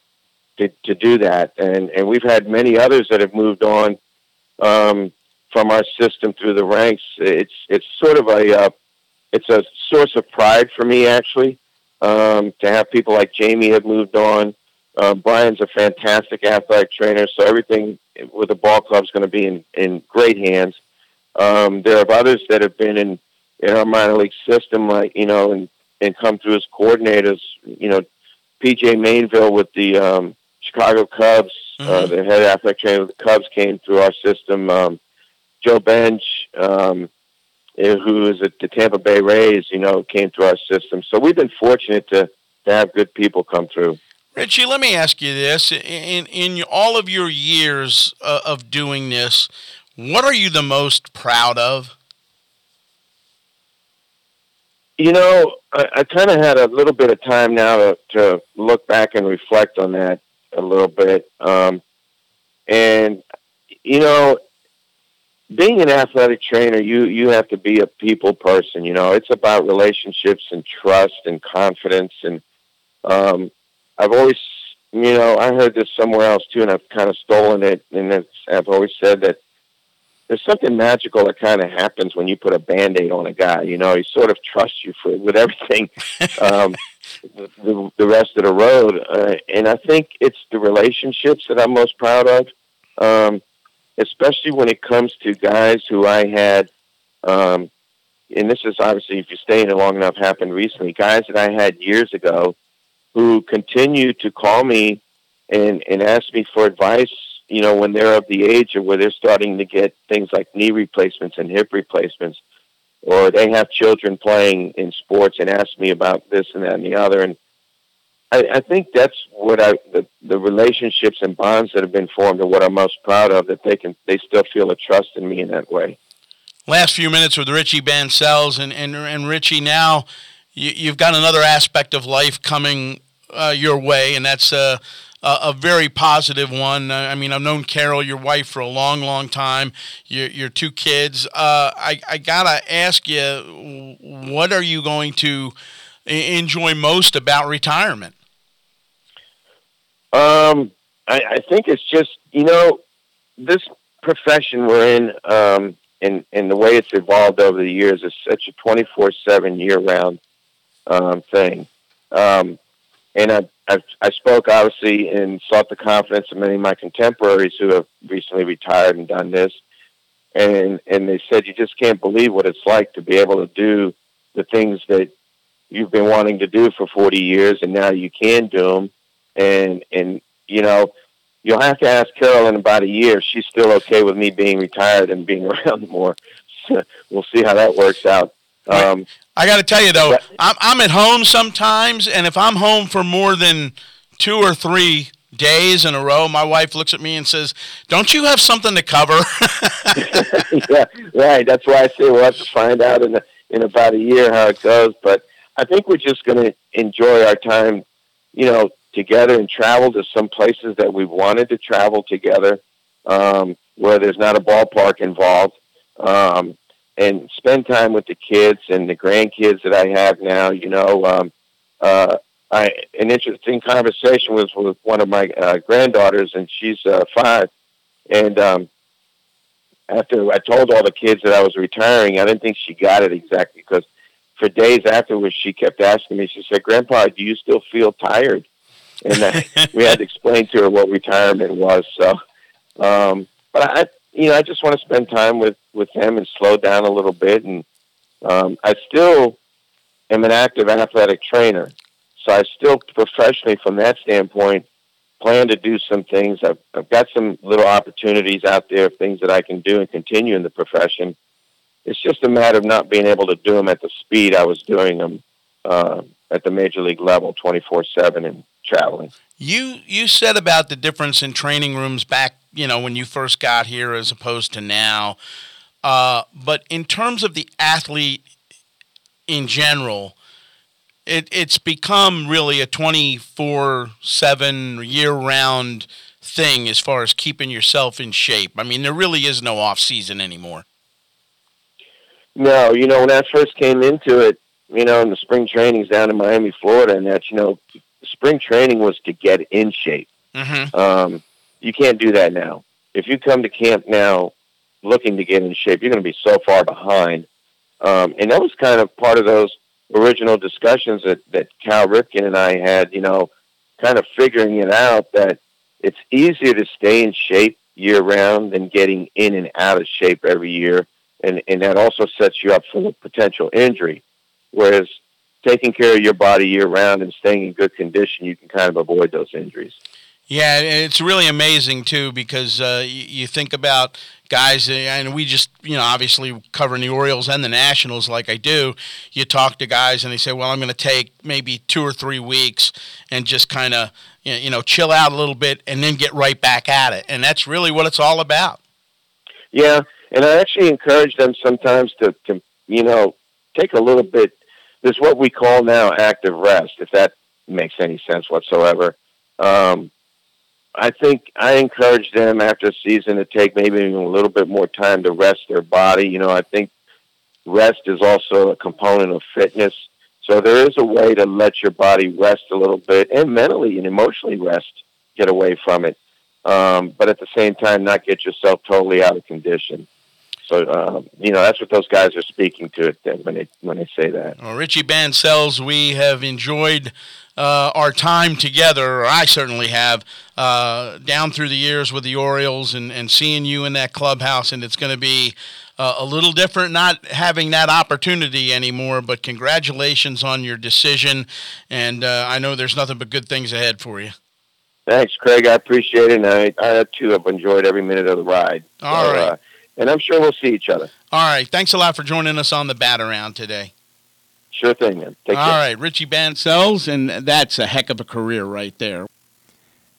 to, to do that. And and we've had many others that have moved on um, from our system through the ranks. It's it's sort of a uh, it's a source of pride for me actually um, to have people like Jamie have moved on. Uh, Brian's a fantastic athletic trainer, so everything with the ball club is going to be in, in great hands. Um, there are others that have been in, in our minor league system, like you know, and and come through as coordinators. You know, PJ Mainville with the um, Chicago Cubs, uh, mm-hmm. uh, the head athletic trainer of the Cubs, came through our system. Um, Joe Benge, um, eh, who is at the Tampa Bay Rays, you know, came through our system. So we've been fortunate to, to have good people come through. Richie, let me ask you this: in in all of your years uh, of doing this, what are you the most proud of? You know, I, I kind of had a little bit of time now to, to look back and reflect on that a little bit. Um, and, you know, being an athletic trainer, you, you have to be a people person. You know, it's about relationships and trust and confidence. And um, I've always, you know, I heard this somewhere else too, and I've kind of stolen it. And it's, I've always said that there's something magical that kind of happens when you put a band-aid on a guy you know he sort of trusts you for with everything um, the, the rest of the road uh, and i think it's the relationships that i'm most proud of um, especially when it comes to guys who i had um, and this is obviously if you're staying long enough happened recently guys that i had years ago who continue to call me and and ask me for advice you know, when they're of the age or where they're starting to get things like knee replacements and hip replacements, or they have children playing in sports and ask me about this and that and the other. And I, I think that's what I, the, the relationships and bonds that have been formed are what I'm most proud of, that they can, they still feel a trust in me in that way. Last few minutes with Richie Bancells and, and, and Richie now, you, you've got another aspect of life coming uh, your way, and that's uh, a, a very positive one. I mean, I've known Carol, your wife, for a long, long time. Your, your two kids. Uh, I, I gotta ask you, what are you going to enjoy most about retirement? Um, I, I think it's just you know this profession we're in, um, and and the way it's evolved over the years is such a twenty four seven year round um, thing. Um, and I, I, I spoke obviously and sought the confidence of many of my contemporaries who have recently retired and done this, and and they said you just can't believe what it's like to be able to do the things that you've been wanting to do for 40 years, and now you can do them, and and you know you'll have to ask Carol in about a year if she's still okay with me being retired and being around more. we'll see how that works out. Um, I got to tell you though, I'm I'm at home sometimes, and if I'm home for more than two or three days in a row, my wife looks at me and says, "Don't you have something to cover?" yeah, right. That's why I say we'll have to find out in a, in about a year how it goes. But I think we're just going to enjoy our time, you know, together and travel to some places that we've wanted to travel together, um, where there's not a ballpark involved. Um, and spend time with the kids and the grandkids that I have now. You know, um, uh, I an interesting conversation was with one of my uh, granddaughters, and she's uh, five. And um, after I told all the kids that I was retiring, I didn't think she got it exactly because for days afterwards she kept asking me. She said, "Grandpa, do you still feel tired?" And uh, we had to explain to her what retirement was. So, um, but I, you know, I just want to spend time with with them and slow down a little bit. And um, I still am an active athletic trainer, so I still professionally, from that standpoint, plan to do some things. I've I've got some little opportunities out there, of things that I can do and continue in the profession. It's just a matter of not being able to do them at the speed I was doing them uh, at the major league level, twenty four seven, and traveling. You you said about the difference in training rooms back, you know, when you first got here as opposed to now. Uh, but in terms of the athlete in general, it, it's become really a 24 7 year round thing as far as keeping yourself in shape. I mean, there really is no off season anymore. No, you know, when I first came into it, you know, in the spring trainings down in Miami, Florida, and that, you know, spring training was to get in shape. Mm-hmm. Um, you can't do that now. If you come to camp now looking to get in shape, you're going to be so far behind. Um, and that was kind of part of those original discussions that, that Cal Ripken and I had, you know, kind of figuring it out that it's easier to stay in shape year round than getting in and out of shape every year. And, and that also sets you up for the potential injury. Whereas taking care of your body year round and staying in good condition, you can kind of avoid those injuries. Yeah, it's really amazing too because uh, you, think about guys, uh, and we just, you know, obviously covering the Orioles and the Nationals like I do. You talk to guys and they say, well, I'm going to take maybe two or three weeks and just kind of, you know, chill out a little bit and then get right back at it. And that's really what it's all about. Yeah, and I actually encourage them sometimes to, to you know, take a little bit. There's what we call now active rest, if that makes any sense whatsoever. Um, I think I encourage them after a season to take maybe even a little bit more time to rest their body. You know, I think rest is also a component of fitness. So there is a way to let your body rest a little bit and mentally and emotionally rest, get away from it. Um, but at the same time, not get yourself totally out of condition. So um, you know that's what those guys are speaking to it when they when they say that. Well, Richie Bancells, we have enjoyed uh, our time together, or I certainly have, uh, down through the years with the Orioles and, and seeing you in that clubhouse. And it's going to be uh, a little different not having that opportunity anymore. But congratulations on your decision. And uh, I know there's nothing but good things ahead for you. Thanks, Craig. I appreciate it. And I, I too have enjoyed every minute of the ride. All so, right. And I'm sure we'll see each other. All right. Thanks a lot for joining us on the Bat Around today. Sure thing, man. Take All care. right, Richie Bancells, and that's a heck of a career right there.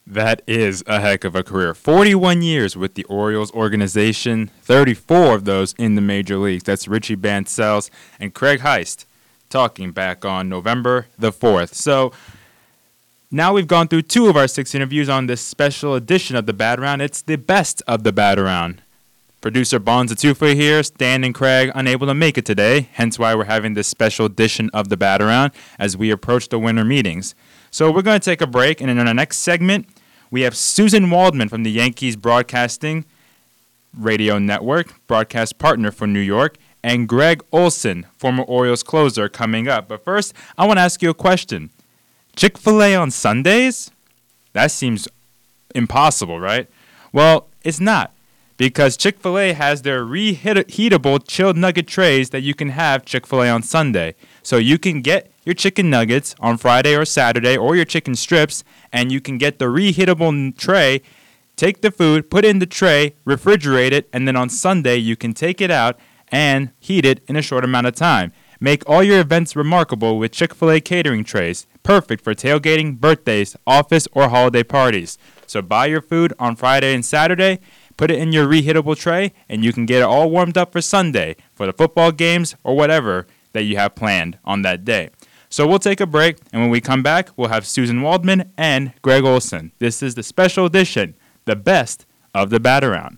That is a heck of a career. 41 years with the Orioles organization, 34 of those in the major leagues. That's Richie Bancells and Craig Heist talking back on November the 4th. So now we've gone through two of our six interviews on this special edition of the Bat Around. It's the best of the Bat Around. Producer Bonds Atufa here, Stan and Craig unable to make it today, hence why we're having this special edition of the Bat Around as we approach the winter meetings. So we're going to take a break, and in our next segment, we have Suzyn Waldman from the Yankees Broadcasting Radio Network, broadcast partner for New York, and Gregg Olson, former Orioles closer, coming up. But first, I want to ask you a question Chick fil A on Sundays? That seems impossible, right? Well, it's not because Chick fil A has their reheatable chilled nugget trays that you can have Chick fil A on Sunday. So you can get your chicken nuggets on Friday or Saturday or your chicken strips, and you can get the reheatable tray. Take the food, put it in the tray, refrigerate it, and then on Sunday you can take it out and heat it in a short amount of time. Make all your events remarkable with Chick fil A catering trays, perfect for tailgating, birthdays, office, or holiday parties. So buy your food on Friday and Saturday Put it in your reheatable tray, and you can get it all warmed up for Sunday for the football games or whatever that you have planned on that day. So we'll take a break, and when we come back, we'll have Suzyn Waldman and Gregg Olson. This is the special edition, the best of the Bat Around.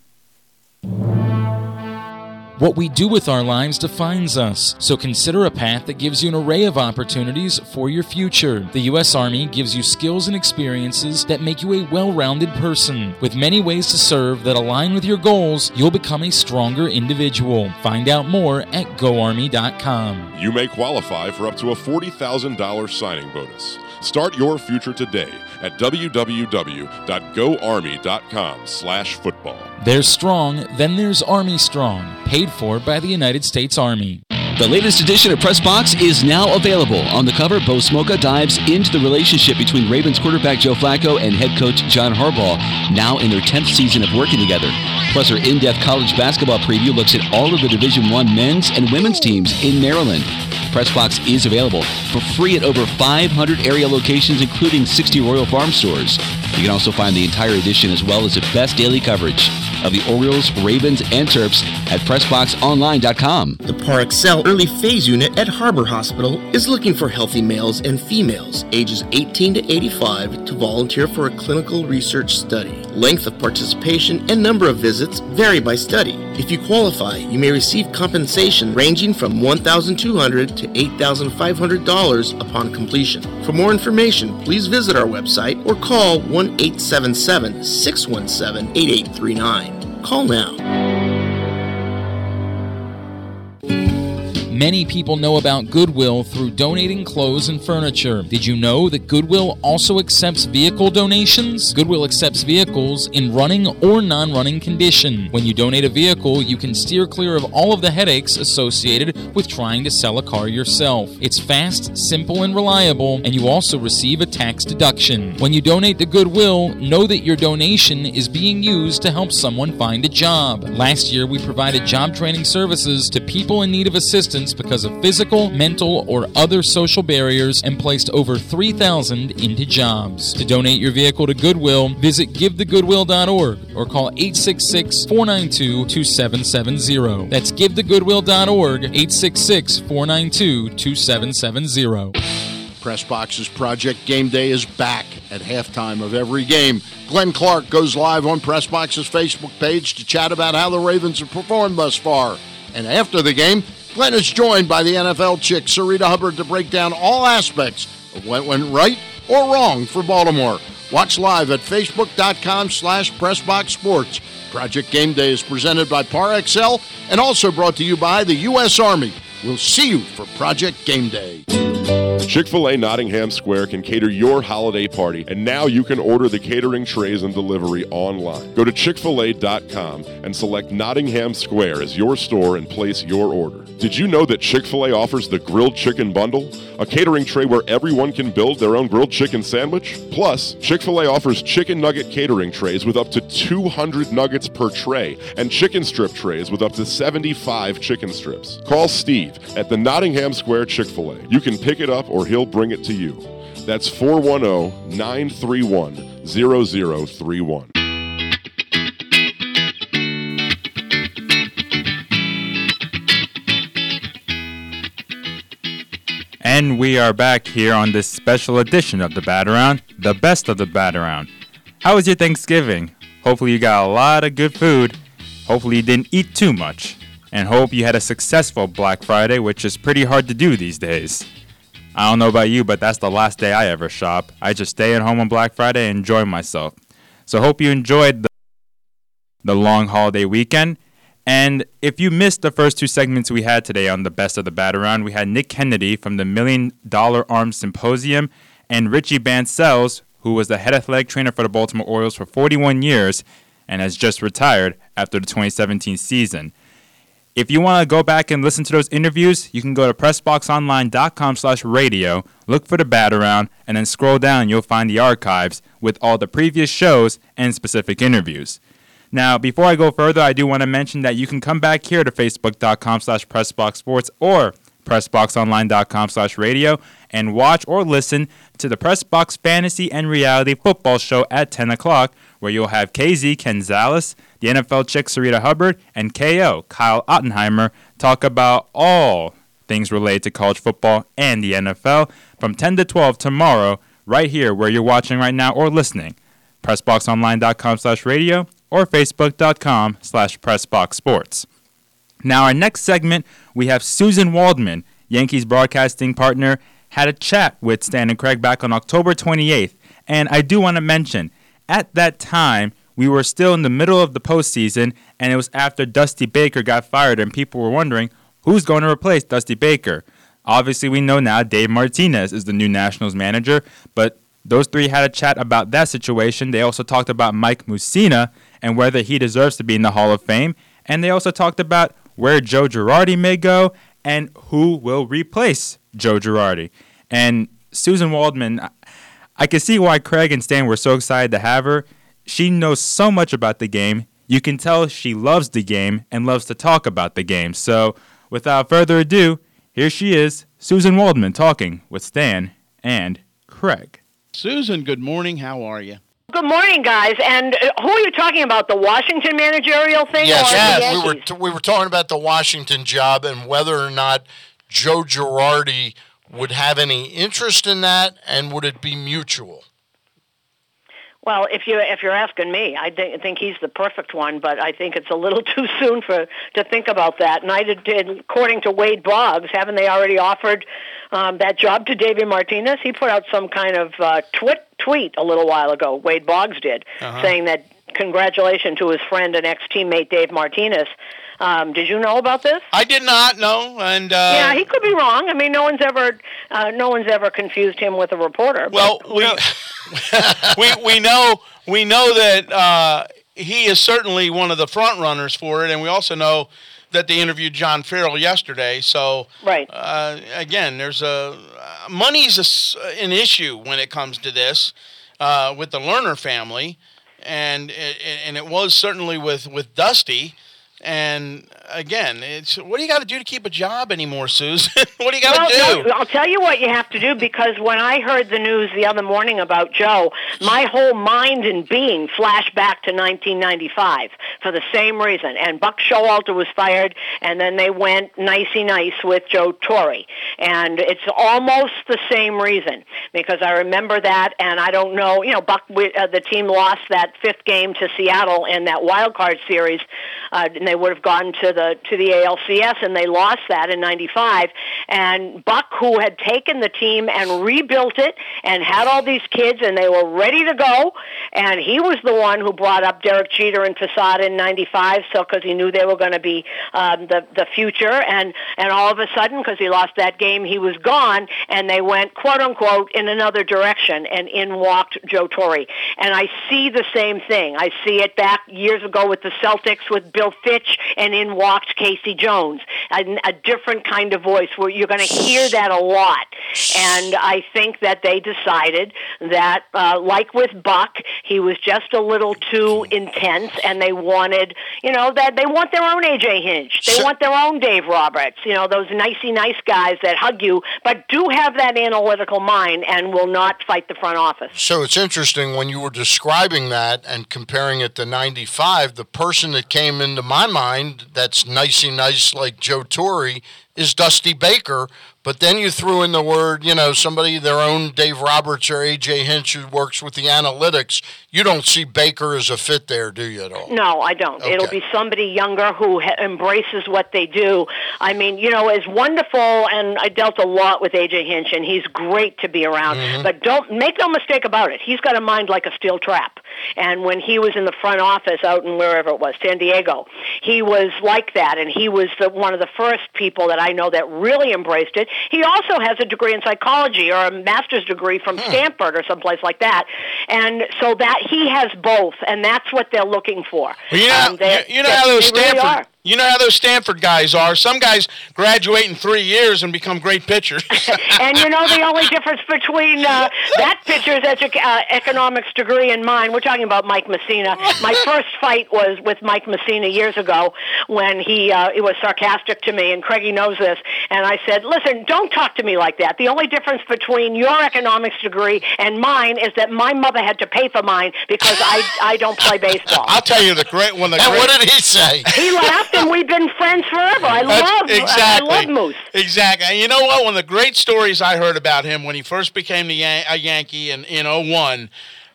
What we do with our lives defines us, so consider a path that gives you an array of opportunities for your future. The U.S. Army gives you skills and experiences that make you a well rounded person. With many ways to serve that align with your goals, you'll become a stronger individual. Find out more at GoArmy.com. You may qualify for up to a $40,000 signing bonus. Start your future today at www.goarmy.com slash football. There's strong, then there's Army Strong, paid for by the United States Army. The latest edition of Press Box is now available. On the cover, Bo Smolka dives into the relationship between Ravens quarterback Joe Flacco and head coach John Harbaugh, now in their 10th season of working together. Plus, our in-depth college basketball preview looks at all of the Division One men's and women's teams in Maryland. Pressbox is available for free at over 500 area locations, including 60 Royal Farm stores. You can also find the entire edition as well as the best daily coverage of the Orioles, Ravens, and Terps at PressBoxOnline.com. The Parexel Early Phase Unit at Harbor Hospital is looking for healthy males and females ages 18 to 85 to volunteer for a clinical research study. Length of participation and number of visits vary by study. If you qualify, you may receive compensation ranging from $1,200 to $8,500 upon completion. For more information, please visit our website or call 1 877 617 8839. Call now. Many people know about Goodwill through donating clothes and furniture. Did you know that Goodwill also accepts vehicle donations? Goodwill accepts vehicles in running or non running condition. When you donate a vehicle, you can steer clear of all of the headaches associated with trying to sell a car yourself. It's fast, simple, and reliable, and you also receive a tax deduction. When you donate to Goodwill, know that your donation is being used to help someone find a job. Last year, we provided job training services to people in need of assistance because of physical, mental, or other social barriers and placed over 3,000 into jobs. To donate your vehicle to Goodwill, visit givethegoodwill.org or call 866 492 2770. That's givethegoodwill.org, 866 492 2770. Pressbox's Project Game Day is back at halftime of every game. Glenn Clark goes live on Pressbox's Facebook page to chat about how the Ravens have performed thus far. And after the game, Glenn is joined by the NFL chick, Sarita Hubbard, to break down all aspects of what went right or wrong for Baltimore. Watch live at facebook.com slash pressboxsports. Project Game Day is presented by Parexel and also brought to you by the U.S. Army. We'll see you for Project Game Day. Chick fil A Nottingham Square can cater your holiday party, and now you can order the catering trays and delivery online. Go to chick fil A.com and select Nottingham Square as your store and place your order. Did you know that Chick fil A offers the Grilled Chicken Bundle? A catering tray where everyone can build their own grilled chicken sandwich? Plus, Chick fil A offers chicken nugget catering trays with up to 200 nuggets per tray and chicken strip trays with up to 75 chicken strips. Call Steve at the Nottingham Square Chick fil A. You can pick it up or he'll bring it to you. That's 410 931 0031. And we are back here on this special edition of the Bat Around, the best of the Bat Around. How was your Thanksgiving? Hopefully, you got a lot of good food. Hopefully, you didn't eat too much. And hope you had a successful Black Friday, which is pretty hard to do these days. I don't know about you, but that's the last day I ever shop. I just stay at home on Black Friday and enjoy myself. So, hope you enjoyed the, the long holiday weekend. And if you missed the first two segments we had today on the Best of the Bat Around, we had Nick Kennedy from the Million Dollar Arms Symposium and Richie Bancells, who was the head athletic trainer for the Baltimore Orioles for 41 years and has just retired after the 2017 season. If you want to go back and listen to those interviews, you can go to pressboxonline.com slash radio, look for the bat around, and then scroll down. You'll find the archives with all the previous shows and specific interviews. Now, before I go further, I do want to mention that you can come back here to facebook.com slash pressboxsports or pressboxonline.com slash radio and watch or listen to the Pressbox Fantasy and Reality Football Show at 10 o'clock, where you'll have KZ Gonzalez, the NFL chick Sarita Hubbard, and KO Kyle Ottenheimer talk about all things related to college football and the NFL from 10 to 12 tomorrow, right here where you're watching right now or listening. PressBoxOnline.com slash radio or Facebook.com slash PressBoxSports. Now, our next segment, we have Suzyn Waldman, Yankees broadcasting partner, had a chat with Stan and Craig back on October 28th. And I do want to mention, at that time, we were still in the middle of the postseason, and it was after Dusty Baker got fired, and people were wondering who's going to replace Dusty Baker. Obviously, we know now Dave Martinez is the new Nationals manager, but those three had a chat about that situation. They also talked about Mike Mussina and whether he deserves to be in the Hall of Fame. And they also talked about where Joe Girardi may go and who will replace Joe Girardi. And Suzyn Waldman, I can see why Craig and Stan were so excited to have her. She knows so much about the game. You can tell she loves the game and loves to talk about the game. So, without further ado, here she is, Suzyn Waldman, talking with Stan and Craig. Suzyn, good morning. How are you? Good morning, guys. And uh, who are you talking about? The Washington managerial thing? Yes, or the yes. We were t- we were talking about the Washington job and whether or not Joe Girardi would have any interest in that, and would it be mutual? Well, if you if you're asking me, I think think he's the perfect one, but I think it's a little too soon for to think about that. And I did, did according to Wade Boggs, haven't they already offered um, that job to David Martinez? He put out some kind of uh, twit, tweet a little while ago. Wade Boggs did, Uh-huh. saying that congratulations to his friend and ex teammate Dave Martinez. Um, did you know about this? I did not know, and uh, yeah, he could be wrong. I mean, no one's ever, uh, no one's ever confused him with a reporter. Well, we, we we know we know that uh, he is certainly one of the front runners for it, and we also know that they interviewed John Farrell yesterday. So, right. uh, again, there's a uh, money's a an issue when it comes to this uh, with the Lerner family, and it, and it was certainly with with Dusty. And again, it's what do you got to do to keep a job anymore, Suzyn? what do you got to well, do? no, I'll tell you what you have to do because when I heard the news the other morning about Joe, my whole mind and being flashed back to 1995 for the same reason. And Buck Showalter was fired, and then they went nicey nice with Joe Torre, and it's almost the same reason because I remember that, and I don't know, you know, Buck, uh, the team lost that fifth game to Seattle in that wild card series, uh, and they would have gone to the to the ALCS, and they lost that in '95. And Buck, who had taken the team and rebuilt it, and had all these kids, and they were ready to go, and he was the one who brought up Derek Jeter and Posada in '95, so because he knew they were going to be um, the the future, and and all of a sudden, because he lost that game, he was gone, and they went quote unquote in another direction, and in walked Joe Torre. And I see the same thing. I see it back years ago with the Celtics with Bill Fitch, and in walked K.C. Jones. A, a different kind of voice where you're going to hear that a lot. And I think that they decided that, uh, like with Buck, he was just a little too intense, and they wanted, you know, that they want their own AJ Hinch. They want their own Dave Roberts. You know, those nicey nice guys that hug you, but do have that analytical mind and will not fight the front office. So it's interesting when you were describing that and comparing it to 95, the person that came into my mind that's nicey nice like Joe Torre is Dusty Baker. But then you threw in the word, you know, somebody, their own Dave Roberts or AJ Hinch who works with the analytics. You don't see Baker as a fit there, do you at all? No, I don't. It'll be somebody younger who ha- embraces what they do. I mean, you know, as wonderful, and I dealt a lot with AJ Hinch, and he's great to be around. Mm-hmm. But don't make no mistake about it. He's got a mind like a steel trap. And when he was in the front office out in wherever it was, San Diego, he was like that, and he was the, one of the first people that I know that really embraced it. He also has a degree in psychology or a master's degree from Stanford or someplace like that, and so that he has both, and that's what they're looking for. Well, you know, Um, they- you, know they- how those really Stanford, are. You know how those Stanford guys are. Some guys graduate in three years and become great pitchers. and you know the only difference between uh, that pitcher's edu- uh, economics degree and mine, we're talking about Mike Messina. My first fight was with Mike Messina years ago when he uh, he was sarcastic to me, and Craigie knows this. And I said, "Listen, don't talk to me like that. The only difference between your economics degree and mine is that my mother had to pay for mine because I I don't play baseball." I'll tell you the great one. The And great, what did he say? he laughed, and we've been friends forever. I love exactly. I love Moose. Exactly. And you know what? One of the great stories I heard about him when he first became the Yan- a Yankee in, in 01,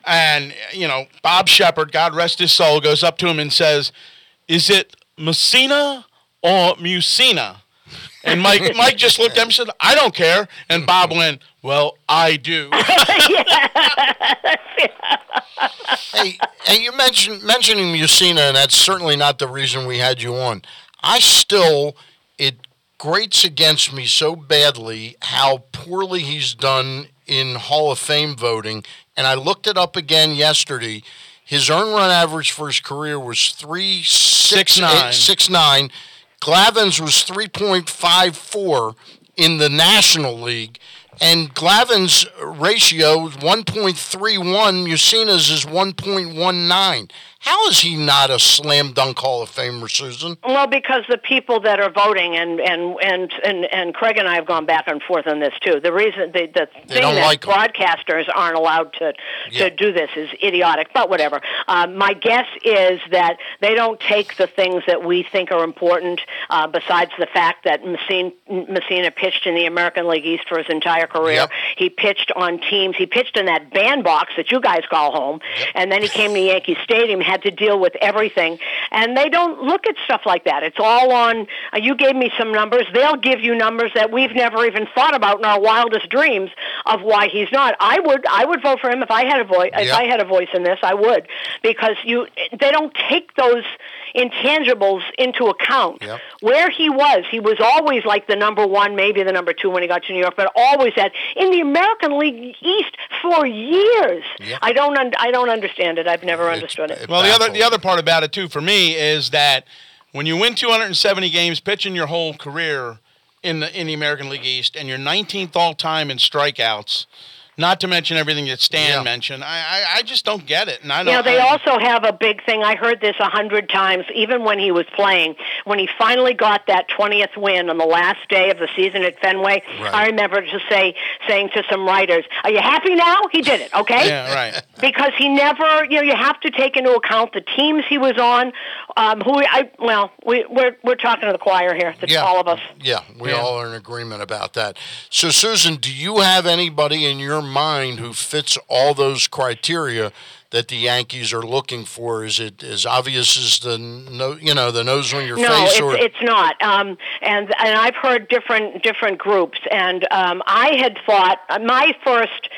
and, you know, Bob Sheppard, God rest his soul, goes up to him and says, Is it Messina or Musina? And Mike, Mike just looked at him and said, I don't care. And Bob went, Well, I do. hey, hey, you mentioned mentioning Mussina, and that's certainly not the reason we had you on. I still, it grates against me so badly how poorly he's done in Hall of Fame voting. And I looked it up again yesterday. His earned run average for his career was three six Six nine. eight- six nine. Glavine's was three point five four in the National League. And Glavine's ratio is 1.31. Mussina's is 1.19. How is he not a slam dunk Hall of Famer, Suzyn? Well, because the people that are voting, and and and and, and Craig and I have gone back and forth on this too. The reason the, the thing that like broadcasters aren't allowed to Yeah. to do this is idiotic. But whatever. Um, my guess is that they don't take the things that we think are important. Uh, besides the fact that Messina, Messina pitched in the American League East for his entire career, Yep. He pitched on teams. He pitched in that bandbox that you guys call home, and then he came to Yankee Stadium, had to deal with everything. And they don't look at stuff like that. It's all on. Uh, you gave me some numbers. They'll give you numbers that we've never even thought about in our wildest dreams of why he's not. I would. I would vote for him if I had a voice. If I had a voice in this, I would, because you. They don't take those intangibles into account. Yep. Where he was, he was always like the number one, maybe the number two when he got to New York, but always had in the American League East for years. Yeah. I don't. Un- I don't understand it. I've never It's- understood it. Well, the other the other part about it too for me is that when you win 270 games pitching your whole career in the in the American League East and you're 19th all time in strikeouts, not to mention everything that Stan Yeah. mentioned, I, I I just don't get it. And I don't. You know, they I- also have a big thing. I heard this a hundred times, even when he was playing. When he finally got that twentieth win on the last day of the season at Fenway, Right. I remember just say saying to some writers, "Are you happy now? He did it, okay?" Yeah, right. because he never, you know, you have to take into account the teams he was on. Um, who I well, we, we're we're talking to the choir here, the, Yeah. all of us. Yeah, we Yeah. all are in agreement about that. So, Suzyn, do you have anybody in your mind who fits all those criteria that the Yankees are looking for? Is it as obvious as the no, you know, the nose on your no, face, it's, or it's not. Um, and and I've heard different different groups, and um, I had thought uh, my first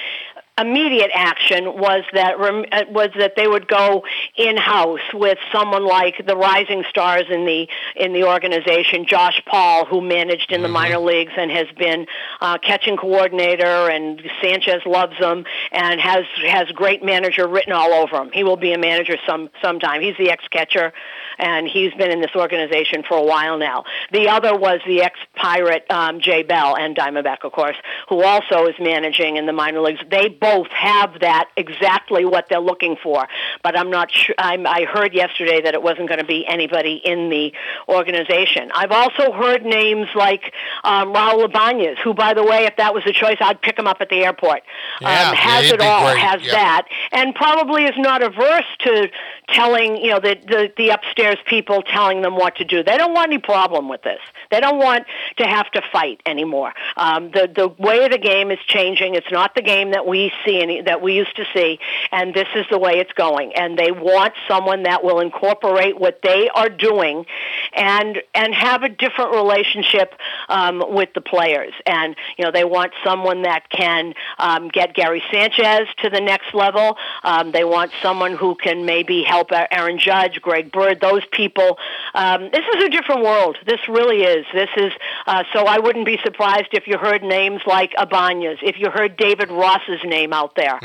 immediate action was that rem- uh, was that they would go in house with someone like the rising stars in the in the organization, Josh Paul, who managed in the minor leagues and has been uh, catching coordinator, and Sanchez loves him and has has great manager written all over him. He will be a manager some sometime. He's the ex catcher, and he's been in this organization for a while now. The other was the ex pirate um, Jay Bell and Diamondback, of course, who also is managing in the minor leagues. They both have that exactly what they're looking for, but I'm not sure. I'm, I heard yesterday that it wasn't going to be anybody in the organization. I've also heard names like um, Raul Ibanez, who, by the way, if that was a choice, I'd pick him up at the airport. Yeah, um, has it all, great, has yeah. that, and probably is not averse to telling you know the, the the upstairs people telling them what to do. They don't want any problem with this. They don't want to have to fight anymore. Um, the the way the game is changing. It's not the game that we see any, that we used to see, and this is the way it's going. And they want someone that will incorporate what they are doing, and and have a different relationship um, with the players. And you know they want someone that can um, get Gary Sanchez to the next level. Um, they want someone who can maybe help Aaron Judge, Greg Bird, those people. Um, this is a different world. This really is. This is uh, so. I wouldn't be surprised if you heard names like Ibanez, if you heard David Ross's name out there.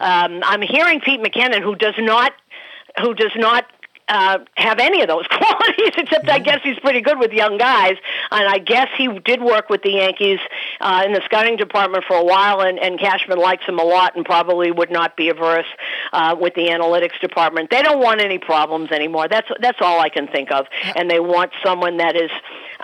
Um, I'm hearing Pete Mackanin, who does not, who does not uh, have any of those qualities, except I guess he's pretty good with young guys. And I guess he did work with the Yankees uh, in the scouting department for a while, and, and Cashman likes him a lot and probably would not be averse uh, with the analytics department. They don't want any problems anymore. That's that's all I can think of. And they want someone that is,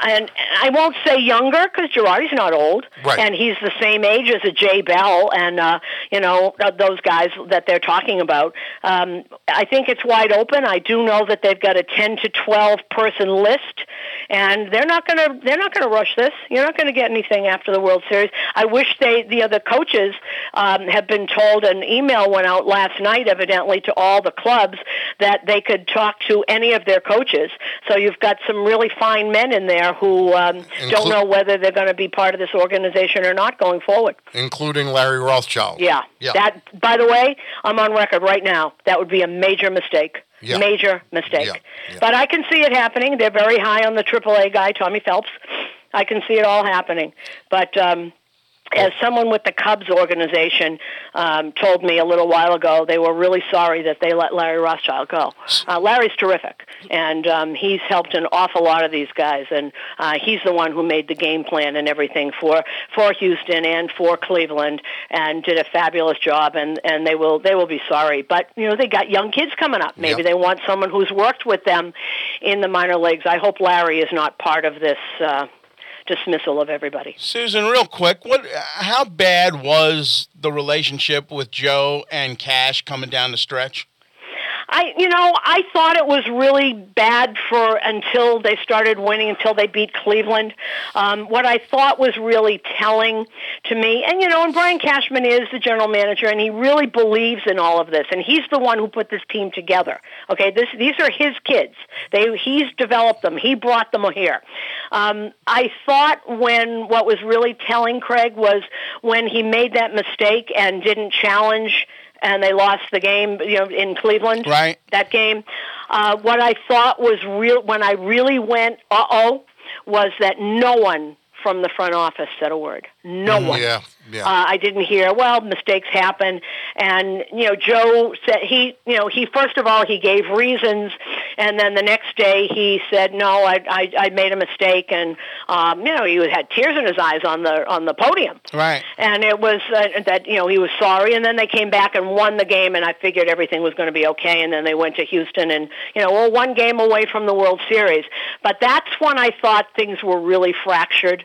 and I won't say younger because Girardi's not old, Right. and he's the same age as a Jay Bell, and uh, you know those guys that they're talking about. Um, I think it's wide open. I do know that they've got a ten to twelve person list, and they're not going to they're not going to rush this. You're not going to get anything after the World Series. I wish they the other coaches um, have been told. An email went out last night, evidently, to all the clubs that they could talk to any of their coaches. So you've got some really fine men in there who um, don't know whether they're going to be part of this organization or not going forward. including Larry Rothschild? Yeah. Yeah. That, by the way, I'm on record right now. That would be a major mistake. Yeah. Major mistake. Yeah. Yeah. But I can see it happening. They're very high on the AAA guy, Tommy Phelps. I can see it all happening. But um, as someone with the Cubs organization um, told me a little while ago, they were really sorry that they let Larry Rothschild go. Uh, Larry's terrific, and um, he's helped an awful lot of these guys, and uh, he's the one who made the game plan and everything for for Houston and for Cleveland, and did a fabulous job. And and they will they will be sorry, but you know they got young kids coming up. Maybe Yep. they want someone who's worked with them in the minor leagues. I hope Larry is not part of this. Uh, dismissal of everybody. Suzyn, real quick, what? How bad was the relationship with Joe and Cash coming down the stretch? I, you know, I thought it was really bad for until they started winning, until they beat Cleveland. Um, what I thought was really telling to me, and you know, and Brian Cashman is the general manager, and he really believes in all of this, and he's the one who put this team together. Okay, this these are his kids. They he's developed them. He brought them here. Um, I thought when what was really telling Craig was when he made that mistake and didn't challenge and they lost the game, you know, in Cleveland. Right. That game. Uh, what I thought was real when I really went, uh oh, was that no one from the front office said a word. No one. Yeah, yeah. Uh, I didn't hear. Well, mistakes happen, and you know, Joe said he, you know, he first of all he gave reasons, and then the next day he said, "No, I, I, I made a mistake," and um, you know, he had tears in his eyes on the on the podium. Right. And it was uh, that you know he was sorry, and then they came back and won the game, and I figured everything was going to be okay. And then they went to Houston, and you know, well, one game away from the World Series. But that's when I thought things were really fractured.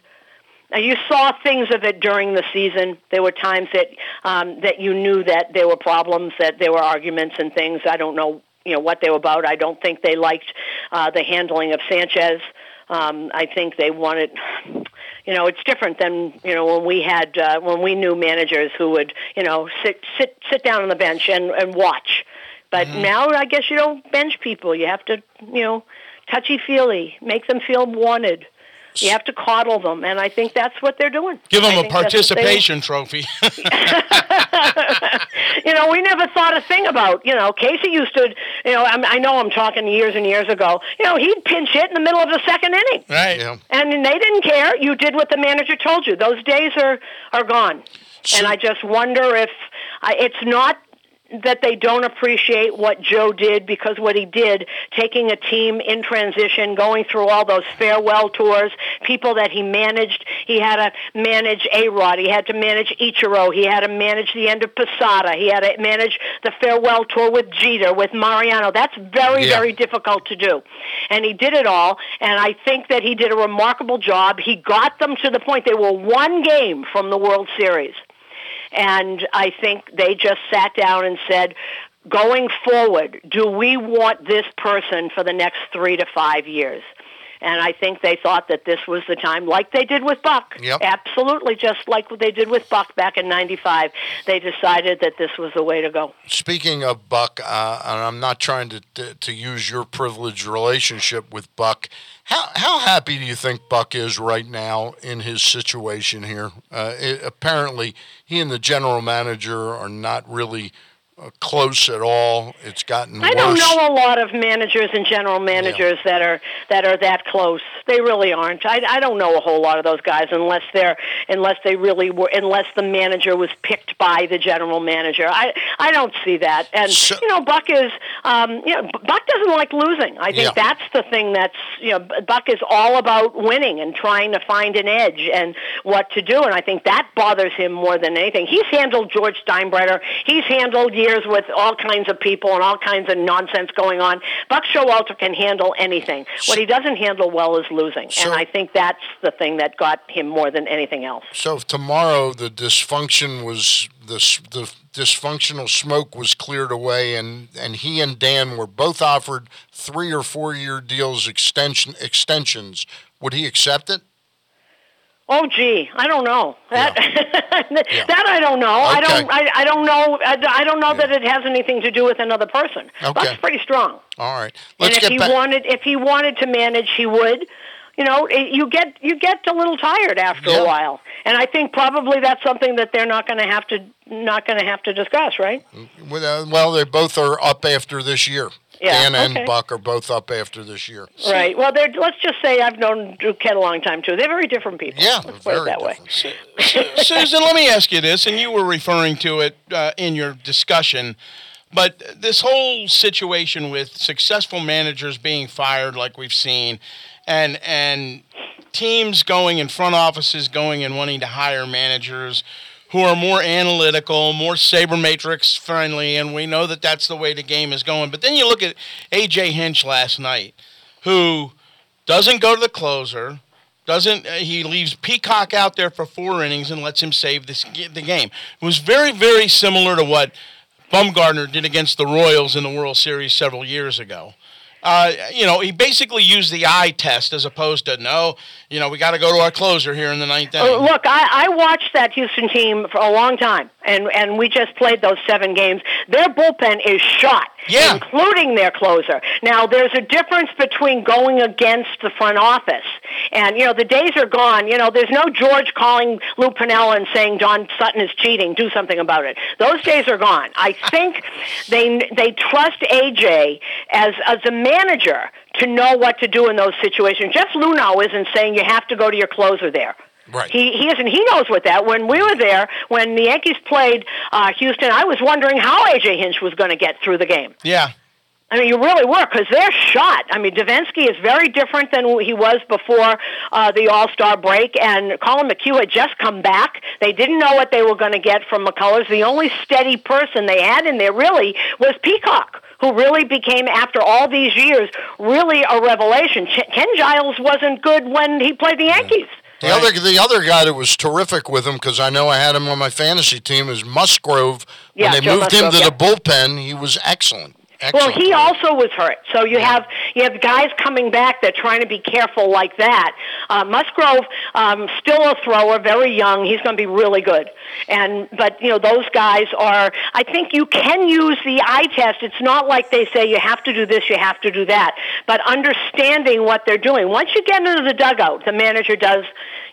Now you saw things of it during the season. There were times that um, that you knew that there were problems, that there were arguments and things. I don't know, you know, what they were about. I don't think they liked uh, the handling of Sanchez. Um, I think they wanted, you know, it's different than you know when we had uh, when we knew managers who would you know sit sit sit down on the bench and and watch. But now I guess you don't bench people. You have to you know touchy feely, make them feel wanted. You have to coddle them, and I think that's what they're doing. Give them a think they- participation trophy. you know, we never thought a thing about, you know, Casey used to, you know, I'm, I know I'm talking years and years ago, you know, he'd pinch hit in the middle of the second inning. right. yeah. And they didn't care. You did what the manager told you. Those days are, are gone. and I just wonder if I it's not that they don't appreciate what Joe did because what he did, taking a team in transition, going through all those farewell tours, people that he managed. He had to manage A-Rod. He had to manage Ichiro. He had to manage the end of Posada. He had to manage the farewell tour with Jeter, with Mariano. That's very, Yeah. very difficult to do. And he did it all, and I think that he did a remarkable job. He got them to the point they were one game from the World Series. And I think they just sat down and said, going forward, do we want this person for the next three to five years? And I think they thought that this was the time, like they did with Buck. Yep. Absolutely, just like what they did with Buck back in '95. They decided that this was the way to go. Speaking of Buck, uh, and I'm not trying to, to to use your privileged relationship with Buck. How how happy do you think Buck is right now in his situation here? Uh, it, apparently, he and the general manager are not really close at all. It's gotten I worse. don't know a lot of managers and general managers that are that are that close. They really aren't. I, I don't know a whole lot of those guys unless they're unless they really were unless the manager was picked by the general manager. I I don't see that. And So- you know, Buck is um, you know Buck doesn't like losing. I think Yeah. that's the thing that's you know Buck is all about winning and trying to find an edge and what to do. And I think that bothers him more than anything. He's handled George Steinbrenner. He's handled years with all kinds of people and all kinds of nonsense going on. Buck Showalter can handle anything. What he doesn't handle well is losing. So- and I think that's the thing that got him more than anything else. So if tomorrow the dysfunction was the the dysfunctional smoke was cleared away, and and he and Dan were both offered three or four year deals extension extensions, would he accept it? Oh, gee, I don't know that. Yeah. that I don't know. I don't. I, I don't know. I, I don't know that it has anything to do with another person. Okay. Buck's pretty strong. All right, let's and if get he back. wanted, if he wanted to manage, he would. You know, it, you get you get a little tired after Yeah. a while, and I think probably that's something that they're not going to have to not going to have to discuss, right? Uh, well, they both are up after this year. Yeah, Dan and. Buck are both up after this year. Right. Well, they're, let's just say I've known Duquette a long time too. They're very different people. Yeah, let's put very it that way. different. Su- Suzyn, let me ask you this, and you were referring to it uh, in your discussion, but this whole situation with successful managers being fired, like we've seen, and and teams going and front offices going and wanting to hire managers who are more analytical, more sabermetrics friendly, and we know that that's the way the game is going. But then you look at AJ Hinch last night, who doesn't go to the closer, doesn't uh, he leaves Peacock out there for four innings and lets him save this, the game. It was very very similar to what Bumgarner did against the Royals in the World Series several years ago. Uh, you know, he basically used the eye test as opposed to no. You know, we got to go to our closer here in the ninth inning. Uh, look, I, I watched that Houston team for a long time, and and we just played those seven games. Their bullpen is shot, Yeah. including their closer. Now, there's a difference between going against the front office, and you know the days are gone. You know, there's no George calling Lou Piniella and saying Don Sutton is cheating. Do something about it. Those days are gone. I think they they trust AJ as as a manager to know what to do in those situations. Jeff Luhnow isn't saying you have to go to your closer there. Right. He he isn't. He knows what that. When we were there, when the Yankees played uh, Houston, I was wondering how AJ Hinch was going to get through the game. yeah. I mean, you really were because they're shot. I mean, Devenski is very different than he was before uh, the All Star break, and Collin McHugh had just come back. They didn't know what they were going to get from McCullers. The only steady person they had in there really was Peacock. Who really became, after all these years, really a revelation? Ch- Ken Giles wasn't good when he played the Yankees. The other the other guy that was terrific with him because I know I had him on my fantasy team is Musgrove. Yeah, when they Joe moved him to yeah. the bullpen, he was excellent. Well, he also was hurt. So you have you have guys coming back that are trying to be careful like that. Uh, Musgrove, um, still a thrower, very young. He's going to be really good. And but you know those guys are. I think you can use the eye test. It's not like they say you have to do this, you have to do that. But understanding what they're doing. Once you get into the dugout, the manager does.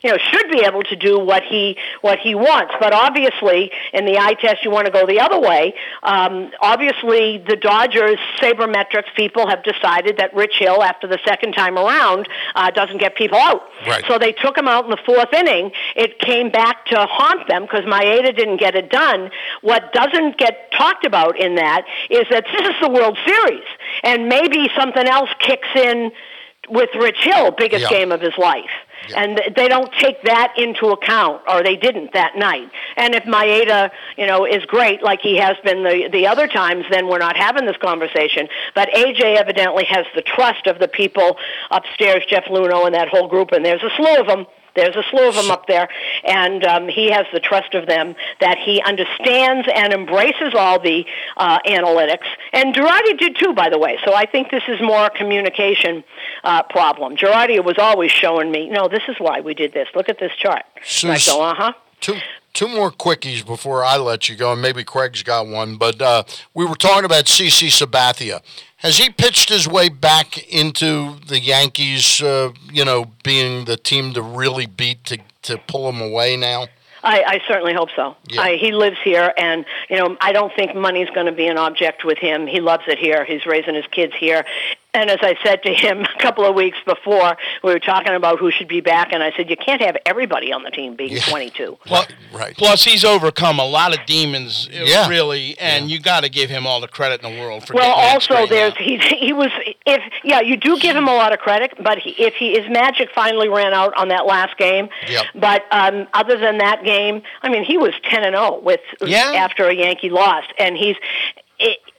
You know, should be able to do what he what he wants, but obviously in the eye test you want to go the other way. Um, obviously, the Dodgers sabermetrics people have decided that Rich Hill, after the second time around, uh, doesn't get people out. Right. So they took him out in the fourth inning. It came back to haunt them because Maeda didn't get it done. What doesn't get talked about in that is that this is the World Series, and maybe something else kicks in with Rich Hill, biggest Yeah. game of his life. And they don't take that into account, or they didn't that night. And if Maeda, you know, is great like he has been the the other times, then we're not having this conversation. But AJ evidently has the trust of the people upstairs, Jeff Luhnow and that whole group, and there's a slew of them. There's a slew of them up there, and um, he has the trust of them that he understands and embraces all the uh, analytics. And Girardi did too, by the way. So I think this is more a communication uh, problem. Girardi was always showing me, no, this is why we did this. Look at this chart. And I go, uh huh. Two two more quickies before I let you go, and maybe Craig's got one. But uh, we were talking about CC Sabathia. Has he pitched his way back into the Yankees? Uh, you know, being the team to really beat to to pull him away now. I, I certainly hope so. Yeah. I, he lives here, and you know, I don't think money's going to be an object with him. He loves it here. He's raising his kids here. And as I said to him a couple of weeks before, we were talking about who should be back, and I said, you can't have everybody on the team being 22. Right, right. Plus, he's overcome a lot of demons, uh, Yeah. really, and you got to give him all the credit in the world for Well, getting that also there's out. he he was if yeah you do give him a lot of credit, but he, if he his magic finally ran out on that last game. Yep. But um, other than that game, I mean, he was ten and zero with Yeah. after a Yankee lost, and he's.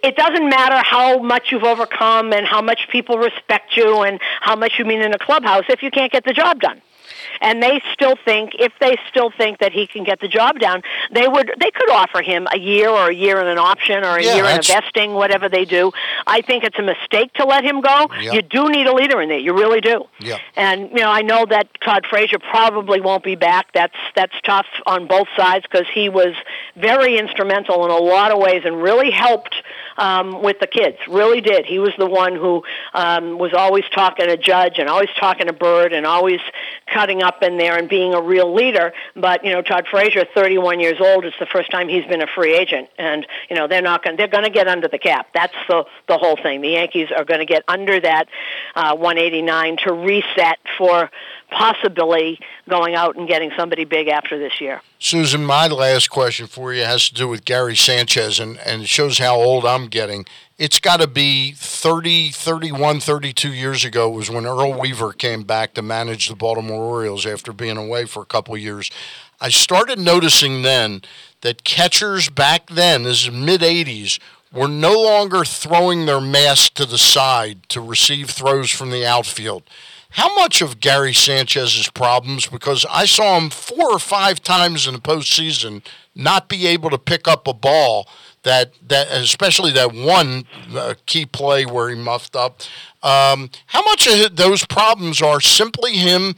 It, doesn't matter how much you've overcome and how much people respect you and how much you mean in a clubhouse if you can't get the job done. And they still think, if they still think that he can get the job done, they would, they could offer him a year or a year in an option or a Yeah, year in a vesting, whatever they do. I think it's a mistake to let him go. You do need a leader in there. You really do. Yeah. And you know, I know that Todd Frazier probably won't be back. That's that's tough on both sides because he was very instrumental in a lot of ways and really helped um, with the kids. Really did. He was the one who um, was always talking to Judge and always talking to Bird and always cutting up in there and being a real leader. But you know, Todd Frazier, 31 years old, it's the first time he's been a free agent, and you know they're not going. They're going to get under the cap. That's the the whole thing. The Yankees are going to get under that uh, 189 to reset for possibly going out and getting somebody big after this year. Suzyn, my last question for you has to do with Gary Sanchez, and, and it shows how old I'm getting. It's got to be 30, 31, 32 years ago was when Earl Weaver came back to manage the Baltimore Orioles after being away for a couple years. I started noticing then that catchers back then, this is mid 80s, were no longer throwing their mask to the side to receive throws from the outfield. How much of Gary Sanchez's problems, because I saw him four or five times in the postseason not be able to pick up a ball that that especially that one uh, key play where he muffed up. Um, how much of those problems are simply him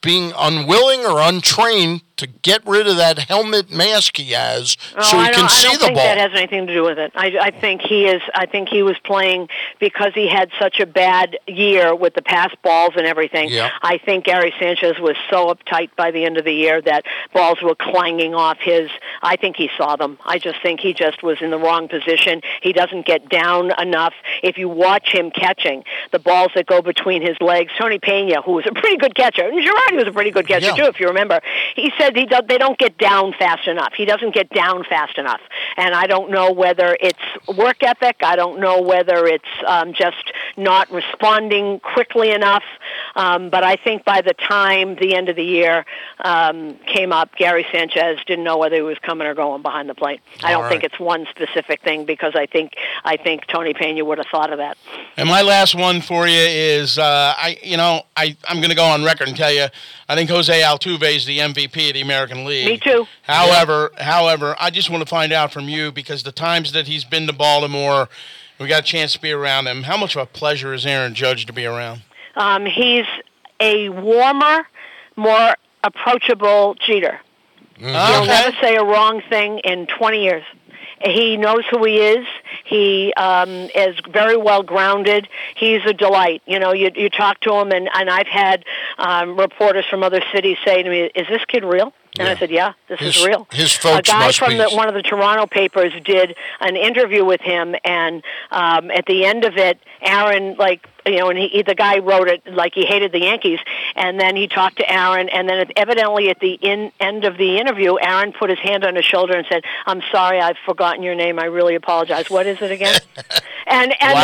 being unwilling or untrained to get rid of that helmet mask he has Oh, so he can see I don't the think ball? that has anything to do with it. I, I think he is. I think he was playing because he had such a bad year with the pass balls and everything. Yeah. I think Gary Sanchez was so uptight by the end of the year that balls were clanging off his. I think he saw them. I just think he just was in the wrong position. He doesn't get down enough. If you watch him catching the balls that go between his legs, Tony Pena, who was a pretty good catcher, and Girardi was a pretty good catcher Yeah. too, if you remember, he said he do, they don't get down fast enough. He doesn't get down fast enough, and I don't know whether it's work ethic. I don't know whether it's um, just not responding quickly enough. Um, but I think by the time the end of the year um, came up, Gary Sanchez didn't know whether he was coming or going behind the plate. I don't All think it's one specific thing because I think I think Tony Pena would have thought of that. And my last one for you is, uh, I you know, I I'm going to go on record and tell you, I think Jose Altuve is the MVP the American League. Me too. However, however, I just want to find out from you because the times that he's been to Baltimore, we got a chance to be around him. How much of a pleasure is Aaron Judge to be around? Um, he's a warmer, more approachable cheater. He'll never say a wrong thing in 20 years. He knows who he is. He um, is very well grounded. He's a delight. You know, you you talk to him, and and I've had um, reporters from other cities say to me, "Is this kid real?" And I said, "Yeah, this His- is real." his folks a guy must from be- the, one of the Toronto papers did an interview with him, and um, at the end of it, Aaron like you know, and he, the guy wrote it like he hated the Yankees, and then he talked to Aaron, and then evidently at the in, end of the interview, Aaron put his hand on his shoulder and said, "I'm sorry, I've forgotten your name. I really apologize. What is it again?" and and Wow.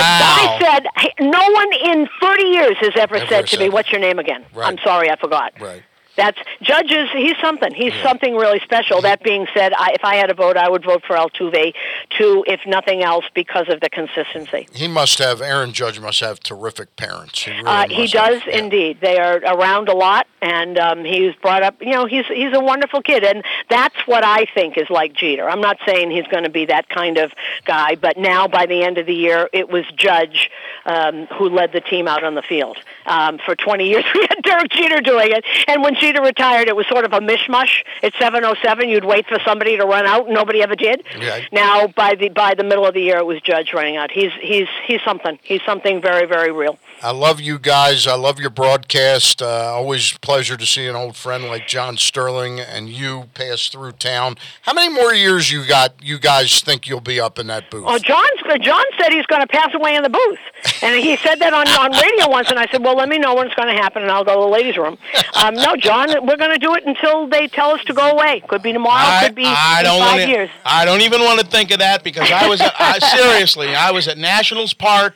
the guy said, "No one in 30 years has ever, Ever said to me, what's your name again? Right. I'm sorry, I forgot." right. That's judges. He's something. He's something really special. That being said, I, if I had a vote, I would vote for Altuve, too, if nothing else, because of the consistency. He must have. Aaron Judge must have terrific parents. He, really Uh, he does have, yeah. indeed. They are around a lot, and um, he's brought up. You know, he's he's a wonderful kid, and that's what I think is like Jeter. I'm not saying he's going to be that kind of guy, but now by the end of the year, it was Judge um, who led the team out on the field. Um, for 20 years, we had Derek Jeter doing it, and when Jeter retired, it was sort of a mishmash. At 7:07, you'd wait for somebody to run out, and nobody ever did. Right. Now, by the by the middle of the year, it was Judge running out. He's he's he's something. He's something very very real. I love you guys. I love your broadcast. Uh, always a pleasure to see an old friend like John Sterling and you pass through town. How many more years you got? You guys think you'll be up in that booth? Oh, John's John said he's going to pass away in the booth, and he said that on on radio once. And I said, "Well, let me know when it's going to happen, and I'll go the ladies' room." Um, no, John, we're going to do it until they tell us to go away. Could be tomorrow. I, could be I don't five wanna, years. I don't even want to think of that because I was at, I, seriously I was at Nationals Park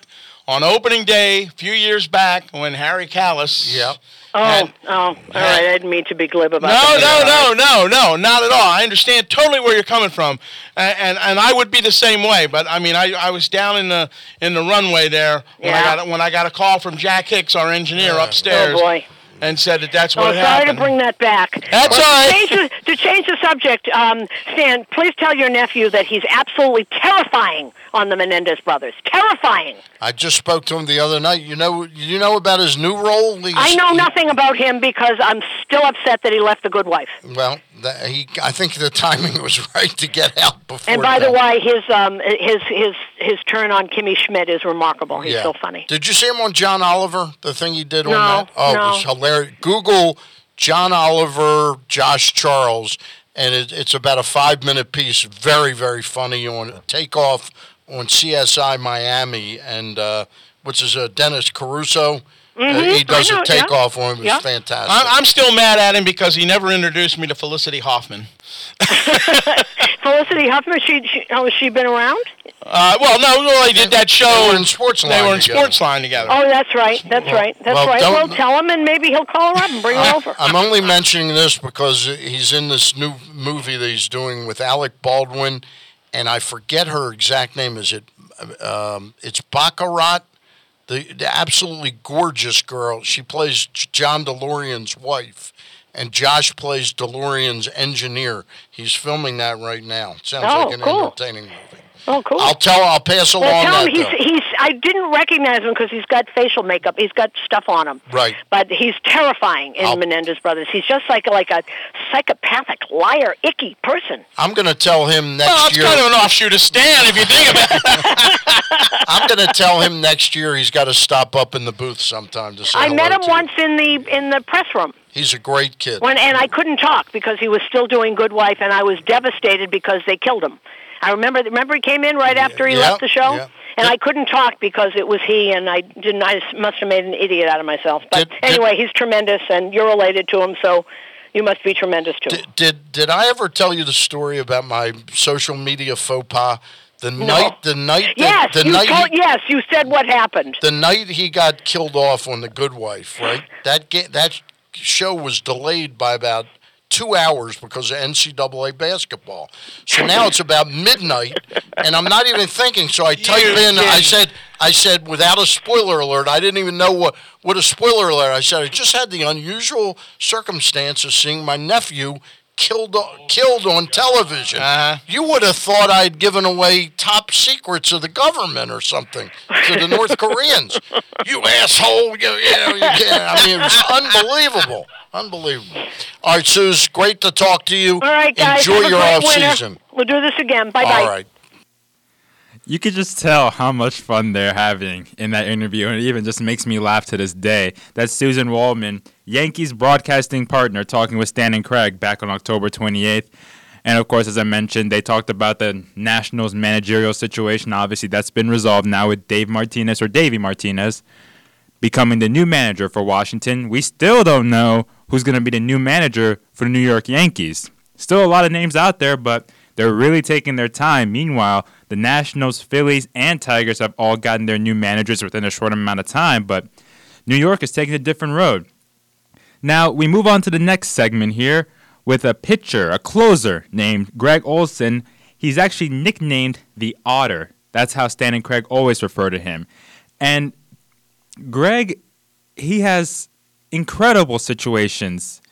on opening day a few years back when Harry Kalas. Yep. Oh, had- oh, all right. I didn't mean to be glib about No, that. no, no, no, no, not at all. I understand totally where you're coming from, and and, and I would be the same way. But I mean, I, I was down in the in the runway there when I got when I got a call from Jack Hicks, our engineer upstairs, Oh boy. And said that that's Oh, what had sorry happened. to bring that back. That's Well, all to. Change the, to change the subject, um, Stan, please tell your nephew that he's absolutely terrifying on the Menendez brothers. Terrifying. I just spoke to him the other night. You know, you know about his new role. He's- I know he- nothing about him because I'm still upset that he left the good wife. Well, that, he. I think the timing was right to get out before. And by the way, his um his his his turn on Kimmy Schmidt is remarkable. He's Yeah. so funny. Did you see him on John Oliver? The thing he did on No, that? Oh, no. it was hilarious. Google John Oliver, Josh Charles, and it, it's about a five-minute piece. Very, very funny on takeoff on CSI Miami, and uh, which is uh, Dennis Caruso. Uh, he does Mm-hmm. Know, a yeah. takeoff on. him. was Yeah. fantastic. I'm, I'm still mad at him because he never introduced me to Felicity Hoffman. Felicity Huffman, she, she oh, has she been around? Uh, well, no, well, they did that show. They were in Sports They were in together. Sports Line together. Oh, that's right. That's right. That's well, right. don't- Well, tell him, and maybe he'll call her up and bring her over. I'm only mentioning this because he's in this new movie that he's doing with Alec Baldwin, and I forget her exact name. Is it? Um, it's Baccarat, the, the absolutely gorgeous girl. She plays John DeLorean's wife, and Josh plays DeLorean's engineer. He's filming that right now. Sounds Oh, like an cool. entertaining movie. Oh, cool. I'll tell. I'll pass along well, tell that. him he's, though. he's. I didn't recognize him because he's got facial makeup. He's got stuff on him. Right. But he's terrifying in I'll- Menendez Brothers. He's just like like a psychopathic, liar, icky person. I'm going to tell him next Well, it's year. kind of an offshoot of Stan if you think about it. I'm going to tell him next year he's got to stop up in the booth sometime to say I hello met him to you. once in the in the press room. He's a great kid. When and I couldn't talk because he was still doing Good Wife, and I was devastated because they killed him. I remember. Remember, he came in right after he left the show, and I couldn't talk because it was he, and I didn't. I must have made an idiot out of myself. But Did- did- anyway, he's tremendous, and you're related to him, so you must be tremendous too. Did, did did I ever tell you the story about my social media faux pas? The night, the night, yes, the, the you night, told. he, Yes, you said what happened. the night he got killed off on the Good Wife, right? That ga- that show was delayed by about two hours because of NCAA basketball. So now it's about midnight, and I'm not even thinking. So I type in. I said, I said without a spoiler alert. I didn't even know what what a spoiler alert. I said I just had the unusual circumstance of seeing my nephew killed killed on television. Uh-huh. You would have thought I'd given away top secrets of the government or something to the North Koreans. You asshole! You, you know, you. I mean, it was unbelievable, unbelievable. All right, Suze, great to talk to you. All right, guys. Enjoy have your great off winter. season. We'll do this again. Bye bye. All right. You could just tell how much fun they're having in that interview, and it even just makes me laugh to this day. That's Suzyn Waldman, Yankees broadcasting partner, talking with Stan and Craig back on October 28th. And of course, as I mentioned, they talked about the Nationals managerial situation. Obviously, that's been resolved now with Dave Martinez or Davey Martinez becoming the new manager for Washington. We still don't know who's going to be the new manager for the New York Yankees. Still a lot of names out there, but they're really taking their time. Meanwhile, the Nationals, Phillies, and Tigers have all gotten their new managers within a short amount of time, but New York is taking a different road. Now, we move on to the next segment here with a pitcher, a closer named Gregg Olson. He's actually nicknamed the Otter. That's how Stan and Craig always refer to him. And Gregg, he has incredible situations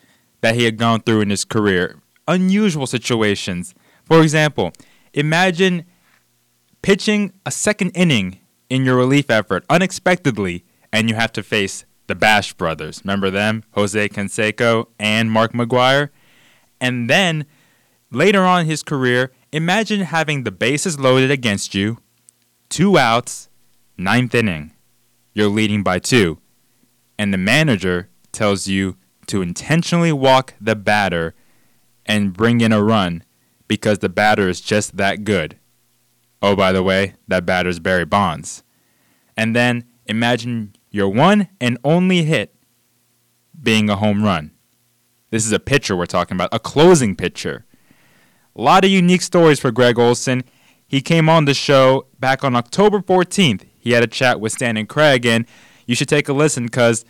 that he had gone through in his career, unusual situations. For example, imagine pitching a second inning in your relief effort unexpectedly, and you have to face the Bash brothers. Remember them? Jose Canseco and Mark McGwire. And then later on in his career, imagine having the bases loaded against you, two outs, ninth inning. You're leading by two. And the manager tells you to intentionally walk the batter and bring in a run because the batter is just that good. Oh, by the way, that batter's Barry Bonds. And then imagine your one and only hit being a home run. This is a pitcher we're talking about, a closing pitcher. A lot of unique stories for Gregg Olson. He came on the show back on October 14th. He had a chat with Stan and Craig, and you should take a listen because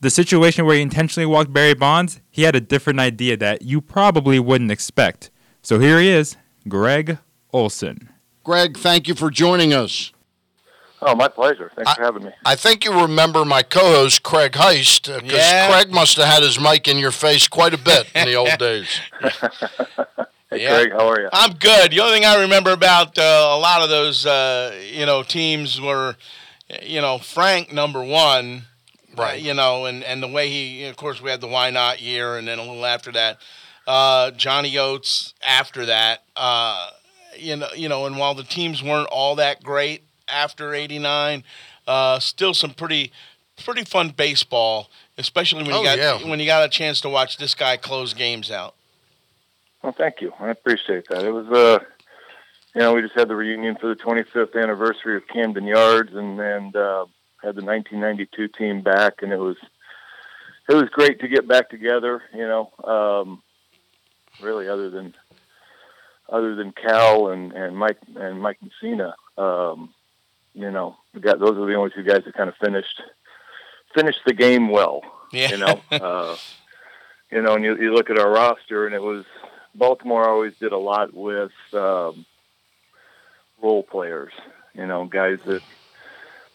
the situation where he intentionally walked Barry Bonds, he had a different idea that you probably wouldn't expect. So here he is, Gregg Olson. Gregg, thank you for joining us. Oh, my pleasure. Thanks for having me. I think you remember my co-host Craig Heist because Yeah. Craig must have had his mic in your face quite a bit in the old days. Hey, Yeah. Craig, how are you? I'm good. The only thing I remember about uh, a lot of those, uh, you know, teams were, you know, Frank number one, uh, Right. you know, and, and the way he, of course, we had the Why Not year, and then a little after that, uh, Johnny Oates after that, uh, you know, you know, and while the teams weren't all that great after '89, uh, still some pretty, pretty fun baseball, especially when Oh, you got yeah. when you got a chance to watch this guy close games out. Well, thank you. I appreciate that. It was, uh, you know, we just had the reunion for the 25th anniversary of Camden Yards, and and uh, had the 1992 team back, and it was it was great to get back together. You know, um, really, other than other than Cal and and Mike and Mike Mussina, um, you know, we got those are the only two guys that kind of finished finished the game well. Yeah. You know, uh, you know, and you, you look at our roster, and it was Baltimore always did a lot with um, role players. You know, guys that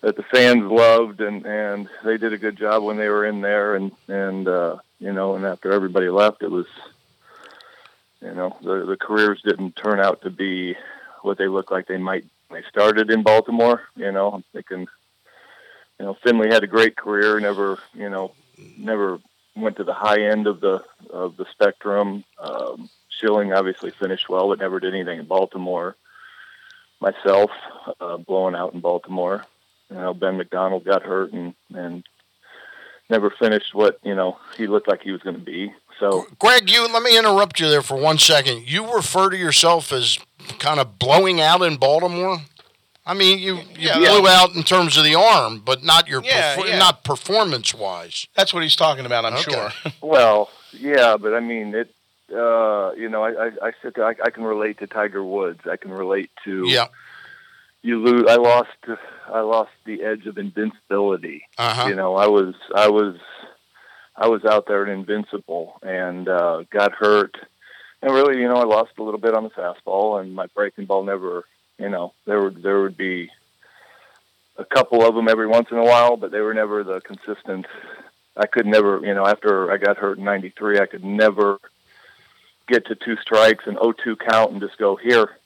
that the fans loved, and and they did a good job when they were in there, and and uh, you know, and after everybody left, it was, you know, the the careers didn't turn out to be what they look like they might. They started in Baltimore, you know, I'm thinking, you know, Finley had a great career. Never, you know, never went to the high end of the of the spectrum. Um, Schilling obviously finished well, but never did anything in Baltimore. Myself, uh, blowing out in Baltimore. You know, Ben McDonald got hurt and and never finished what you know he looked like he was going to be. So, Gregg, you let me interrupt you there for one second. You refer to yourself as kind of blowing out in Baltimore. I mean, you, you Yeah, blew yeah. out in terms of the arm, but not your Yeah, perfor- yeah. not performance wise. That's what he's talking about, I'm Okay. sure. well, yeah, but I mean it. Uh, you know, I, I, I sit there. I, I can relate to Tiger Woods. I can relate to. Yeah. You lose. I lost. I lost the edge of invincibility. Uh-huh. You know, I was. I was. I was out there and invincible, and uh, got hurt. And really, you know, I lost a little bit on the fastball, and my breaking ball never. You know, there would there would be a couple of them every once in a while, but they were never the consistent. I could never, you know, after I got hurt in '93, I could never get to two strikes and 0-2 count and just go here.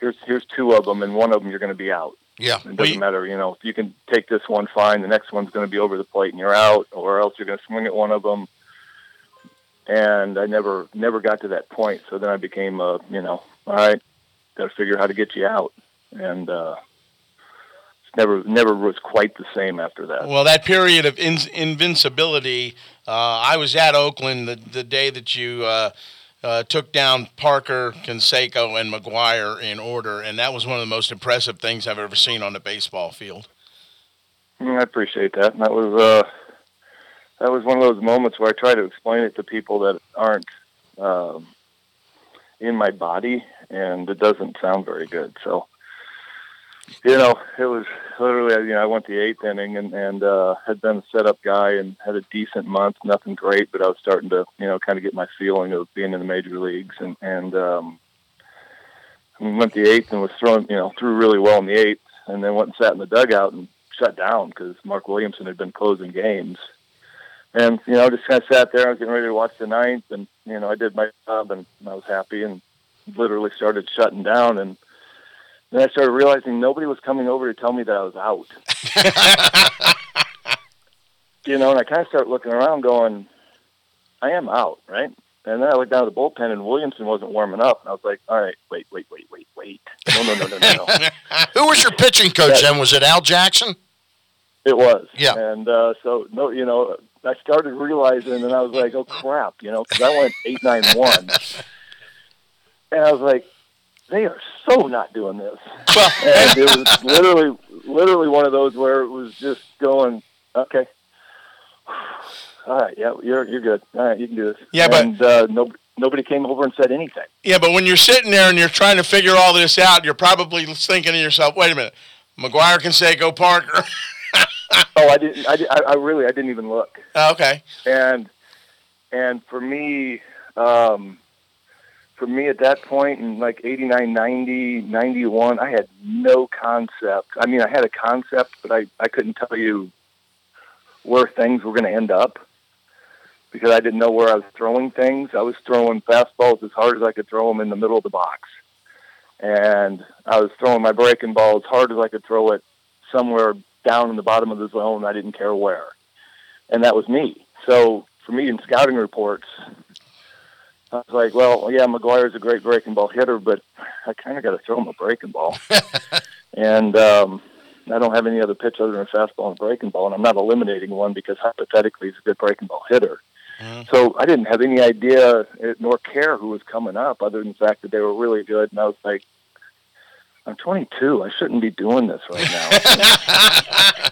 Here's here's two of them, and one of them you're going to be out. Yeah. It doesn't matter, you know, if you can take this one fine, the next one's going to be over the plate and you're out, or else you're going to swing at one of them. And I never never got to that point, so then I became a, you know, all right, got to figure how to get you out, and uh, never never was quite the same after that. Well, that period of in- invincibility, uh, I was at Oakland the, the day that you uh, uh, took down Parker, Canseco, and McGwire in order, and that was one of the most impressive things I've ever seen on the baseball field. I appreciate that. And that was uh, that was one of those moments where I try to explain it to people that aren't um, in my body, and it doesn't sound very good. So, you know, it was literally you know I went the eighth inning and and uh, had been a setup guy and had a decent month, nothing great, but I was starting to you know kind of get my feeling of being in the major leagues, and and um, we went the eighth and was throwing you know threw really well in the eighth, and then went and sat in the dugout and shut down because Mark Williamson had been closing games. And, you know, just kind of sat there. I was getting ready to watch the ninth, and, you know, I did my job, and I was happy and literally started shutting down. And then I started realizing nobody was coming over to tell me that I was out. you know, and I kind of started looking around going, I am out, right? And then I looked down at the bullpen, and Williamson wasn't warming up. And I was like, all right, wait, wait, wait, wait, wait. No, no, no, no, no, no. Who was your pitching coach then? Was it Al Jackson? It was. Yeah. And uh, so, no, you know, I started realizing, and I was like, oh, crap, you know, because I went 8 9 1. And I was like, they are so not doing this. and it was literally, literally one of those where it was just going, okay. All right, yeah, you're you're good. All right, you can do this. Yeah, but- and, uh, no, nobody came over and said anything. Yeah, but when you're sitting there and you're trying to figure all this out, you're probably thinking to yourself, wait a minute, McGwire, can say go Parker. Oh, I didn't. I, I, I really, I didn't even look. Oh, okay. and and for me um for me at that point in like 89 90 91 i had no concept. I mean i had a concept but i i couldn't tell you where things were going to end up because i didn't know where i was throwing things. I was throwing fastballs as hard as i could throw them in the middle of the box. And i was throwing my breaking ball as hard as i could throw it somewhere down in the bottom of the zone i didn't care where. And that was me. So for me in scouting reports, I was like, well, yeah, McGwire's a great breaking ball hitter, but I kind of got to throw him a breaking ball. and um, I don't have any other pitch other than a fastball and a breaking ball, and I'm not eliminating one because hypothetically he's a good breaking ball hitter. So I didn't have any idea eh, nor care who was coming up, other than the fact that they were really good. And I was like, I'm 22. I shouldn't be doing this right now.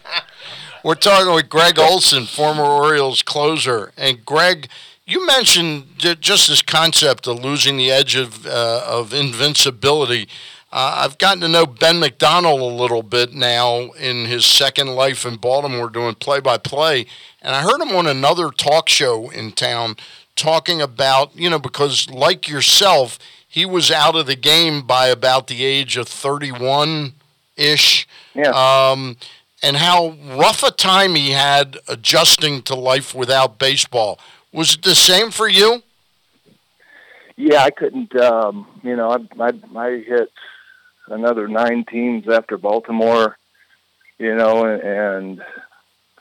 We're talking with Gregg Olson, former Orioles closer. And Gregg, you mentioned just this concept of losing the edge of, uh, of invincibility. Uh, I've gotten to know Ben McDonald a little bit now in his second life in Baltimore doing play by play. And I heard him on another talk show in town talking about, you know, because like yourself, he was out of the game by about the age of 31 ish. Yeah. Um, and how rough a time he had adjusting to life without baseball. Was it the same for you? yeah, I couldn't. Um, you know, I, I I hit another nine teams after Baltimore. You know, and, and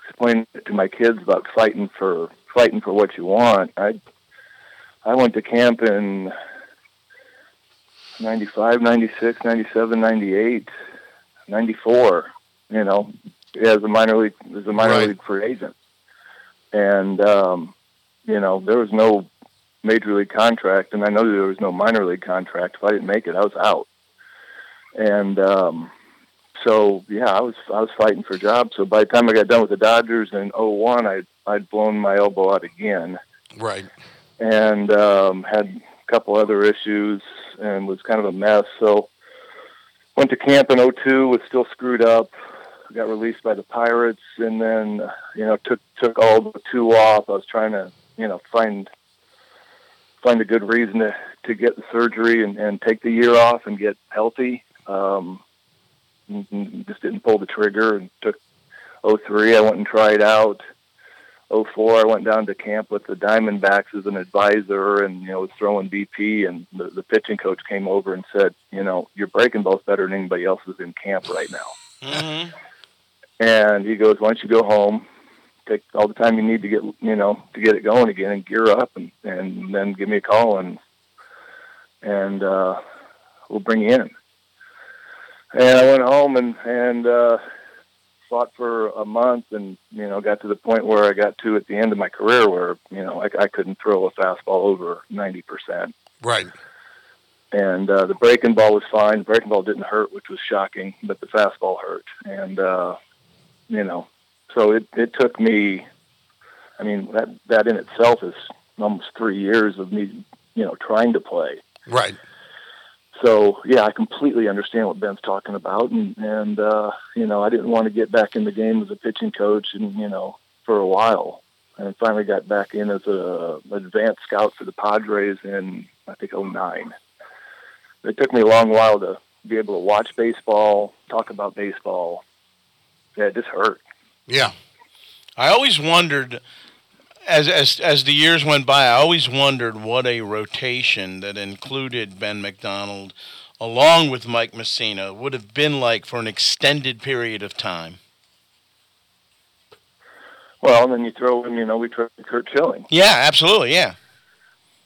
explaining to my kids about fighting for fighting for what you want. I I went to camp in 95, 96, 97, 98, 94, you know, as a minor league as a minor Right. league free agent. And um, you know, there was no major league contract and I know there was no minor league contract. If I didn't make it, I was out. And um so yeah, I was I was fighting for jobs. So by the time I got done with the Dodgers in '01, I I'd blown my elbow out again Right. and um, had a couple other issues and was kind of a mess. So went to camp in '02, was still screwed up. Got released by the Pirates, and then you know took took all the two off. I was trying to you know find find a good reason to to get the surgery and, and take the year off and get healthy. Um, just didn't pull the trigger and took 03. I went and tried out. 04, I went down to camp with the Diamondbacks as an advisor and, you know, was throwing BP and the, the pitching coach came over and said, you know, you're breaking balls better than anybody else is in camp right now. Mm-hmm. And he goes, why don't you go home, take all the time you need to get, you know, to get it going again and gear up and, and then give me a call and, and, uh, we'll bring you in. And I went home and, and, uh, fought for a month and, you know, got to the point where I got to at the end of my career where, you know, I, I couldn't throw a fastball over 90%. Right. And uh, the breaking ball was fine. The breaking ball didn't hurt, which was shocking, but the fastball hurt. And, uh, you know, so it, it took me, I mean, that, that in itself is almost three years of me, you know, trying to play. Right. So yeah, I completely understand what Ben's talking about, and and uh, you know I didn't want to get back in the game as a pitching coach, and you know for a while, and finally got back in as a advanced scout for the Padres in I think '09. It took me a long while to be able to watch baseball, talk about baseball. Yeah, it just hurt. Yeah. I always wondered, as as as the years went by, I always wondered what a rotation that included Ben McDonald, along with Mike Mussina, would have been like for an extended period of time. Well, then you throw in, you know, we tried Curt Schilling. Yeah, absolutely. Yeah.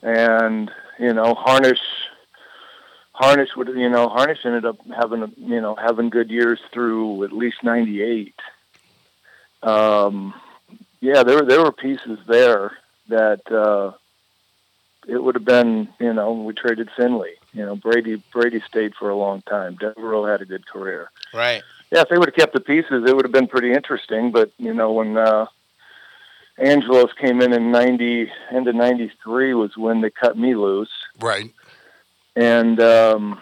and you know Harnisch Harnisch would you know Harnisch ended up having you know having good years through at least 98 um yeah there were there were pieces there that uh it would have been you know we traded Finley you know Brady Brady stayed for a long time Devereaux had a good career Right. yeah, if they would have kept the pieces, it would have been pretty interesting. But you know, when uh, Angelos came in in ninety, end of ninety three was when they cut me loose, Right. and um,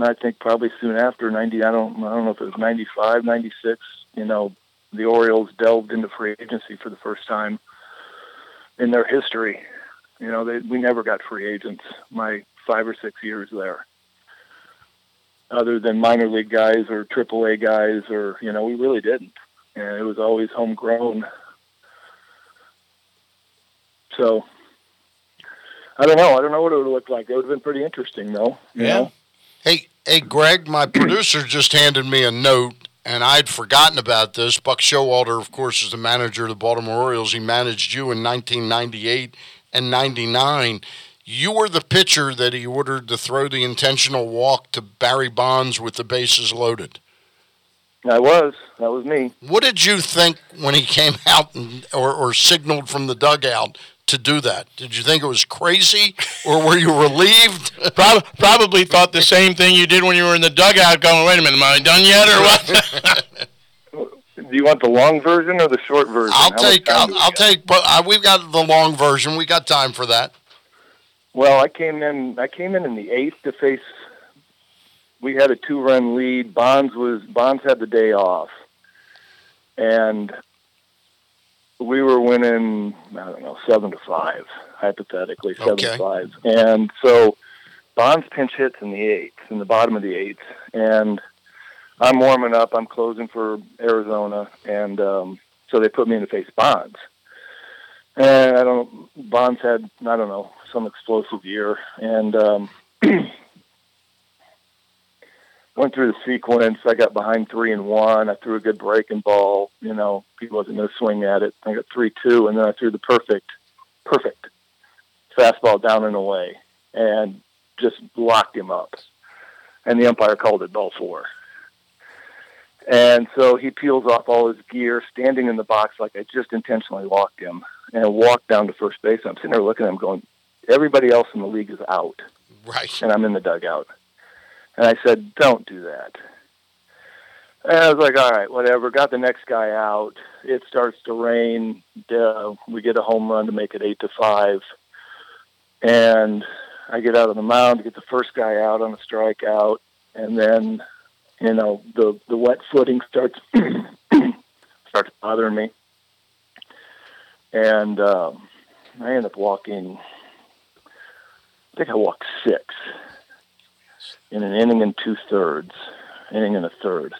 I think probably soon after ninety, I don't, I don't know if it was 95, 96, You know, the Orioles delved into free agency for the first time in their history. You know, they we never got free agents my five or six years there other than minor league guys or triple A guys or you know we really didn't and it was always homegrown so I don't know I don't know what it would have looked like it would have been pretty interesting though you Yeah. know? Hey, hey, Gregg, my producer just handed me a note, and I'd forgotten about this. Buck Showalter, of course, is the manager of the Baltimore Orioles. He managed you in 1998 and 99. You were the pitcher that he ordered to throw the intentional walk to Barry Bonds with the bases loaded. I was that was me What did you think when he came out and, or, or signaled from the dugout to do that? Did you think it was crazy, or were you relieved? Prob- probably thought the same thing you did when you were in the dugout going, wait a minute, am I done yet or what? do you want the long version or the short version I'll How take. I'll, we I'll got? take. But uh, we've got the long version. We got time for that. Well, I came in. I came in in the eighth to face. We had a two-run lead. Bonds was Bonds had the day off, and we were winning. I don't know, seven to five, hypothetically, seven Okay. to five. And so, Bonds pinch hits in the eighth, in the bottom of the eighth, and I'm warming up. I'm closing for Arizona, and um, so they put me in to face Bonds. And I don't know, Bonds had, I don't know, some explosive year. And um, went through the sequence. I got behind three and one. I threw a good breaking ball. You know, he wasn't going to swing at it. I got three two, and then I threw the perfect, perfect fastball down and away, and just locked him up. And the umpire called it ball four. And so he peels off all his gear, standing in the box like I just intentionally walked him, and walked down to first base. I'm sitting there looking at him, going, "Everybody else in the league is out, Right. and I'm in the dugout." And I said, "Don't do that." And I was like, "All right, whatever." Got the next guy out. It starts to rain. Uh, we get a home run to make it eight to five, and I get out on the mound to get the first guy out on a strikeout, and then, you know, the the wet footing starts starts bothering me, and um, I end up walking. I think I walked six in an inning and two thirds, inning and a third.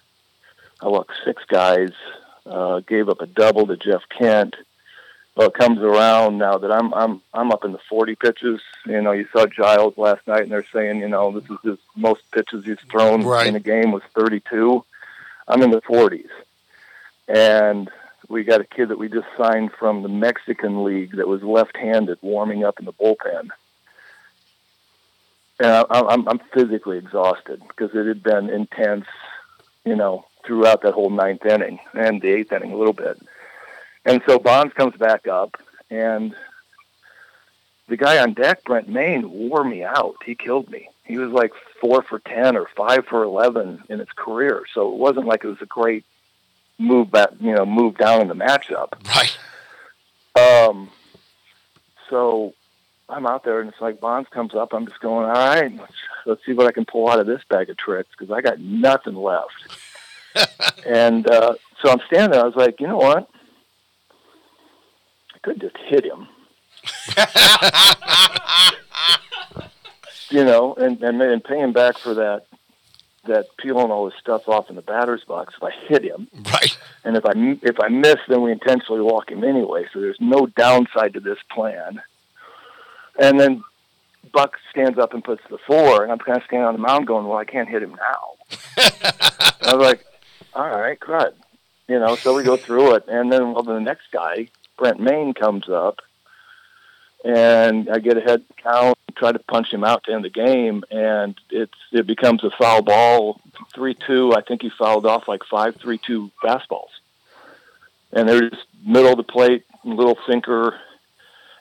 I walked six guys, uh, gave up a double to Jeff Kent. Well, it comes around now that I'm I'm I'm up in the 40 pitches. You know, you saw Giles last night, and they're saying, you know, this is his most pitches he's thrown Right. in a game was 32. I'm in the 40s, and we got a kid that we just signed from the Mexican League that was left-handed, warming up in the bullpen. And I, I'm I'm physically exhausted because it had been intense, you know, throughout that whole ninth inning and the eighth inning a little bit. And so Bonds comes back up, and the guy on deck, Brent Mayne, wore me out. He killed me. He was like four for ten or five for eleven in his career. So it wasn't like it was a great move back, you know, move down in the matchup. Right. Um, so I'm out there, and it's like Bonds comes up. I'm just going, all right, let's, let's see what I can pull out of this bag of tricks because I got nothing left. and uh, so I'm standing there. I was like, you know what? I could just hit him. you know, and and and pay him back for that that peeling all his stuff off in the batter's box. If I hit him, Right. and if I if I miss, then we intentionally walk him anyway. So there's no downside to this plan. And then Buck stands up and puts the four, and I'm kind of standing on the mound going, "Well, I can't hit him now." I was like, "All right, crud," you know. So we go through it, and then well, the next guy, Brent Mayne, comes up, and I get a head count, try to punch him out to end the game, and it's it becomes a foul ball, three two. I think he fouled off like five three two fastballs, and they're just middle of the plate, little sinker,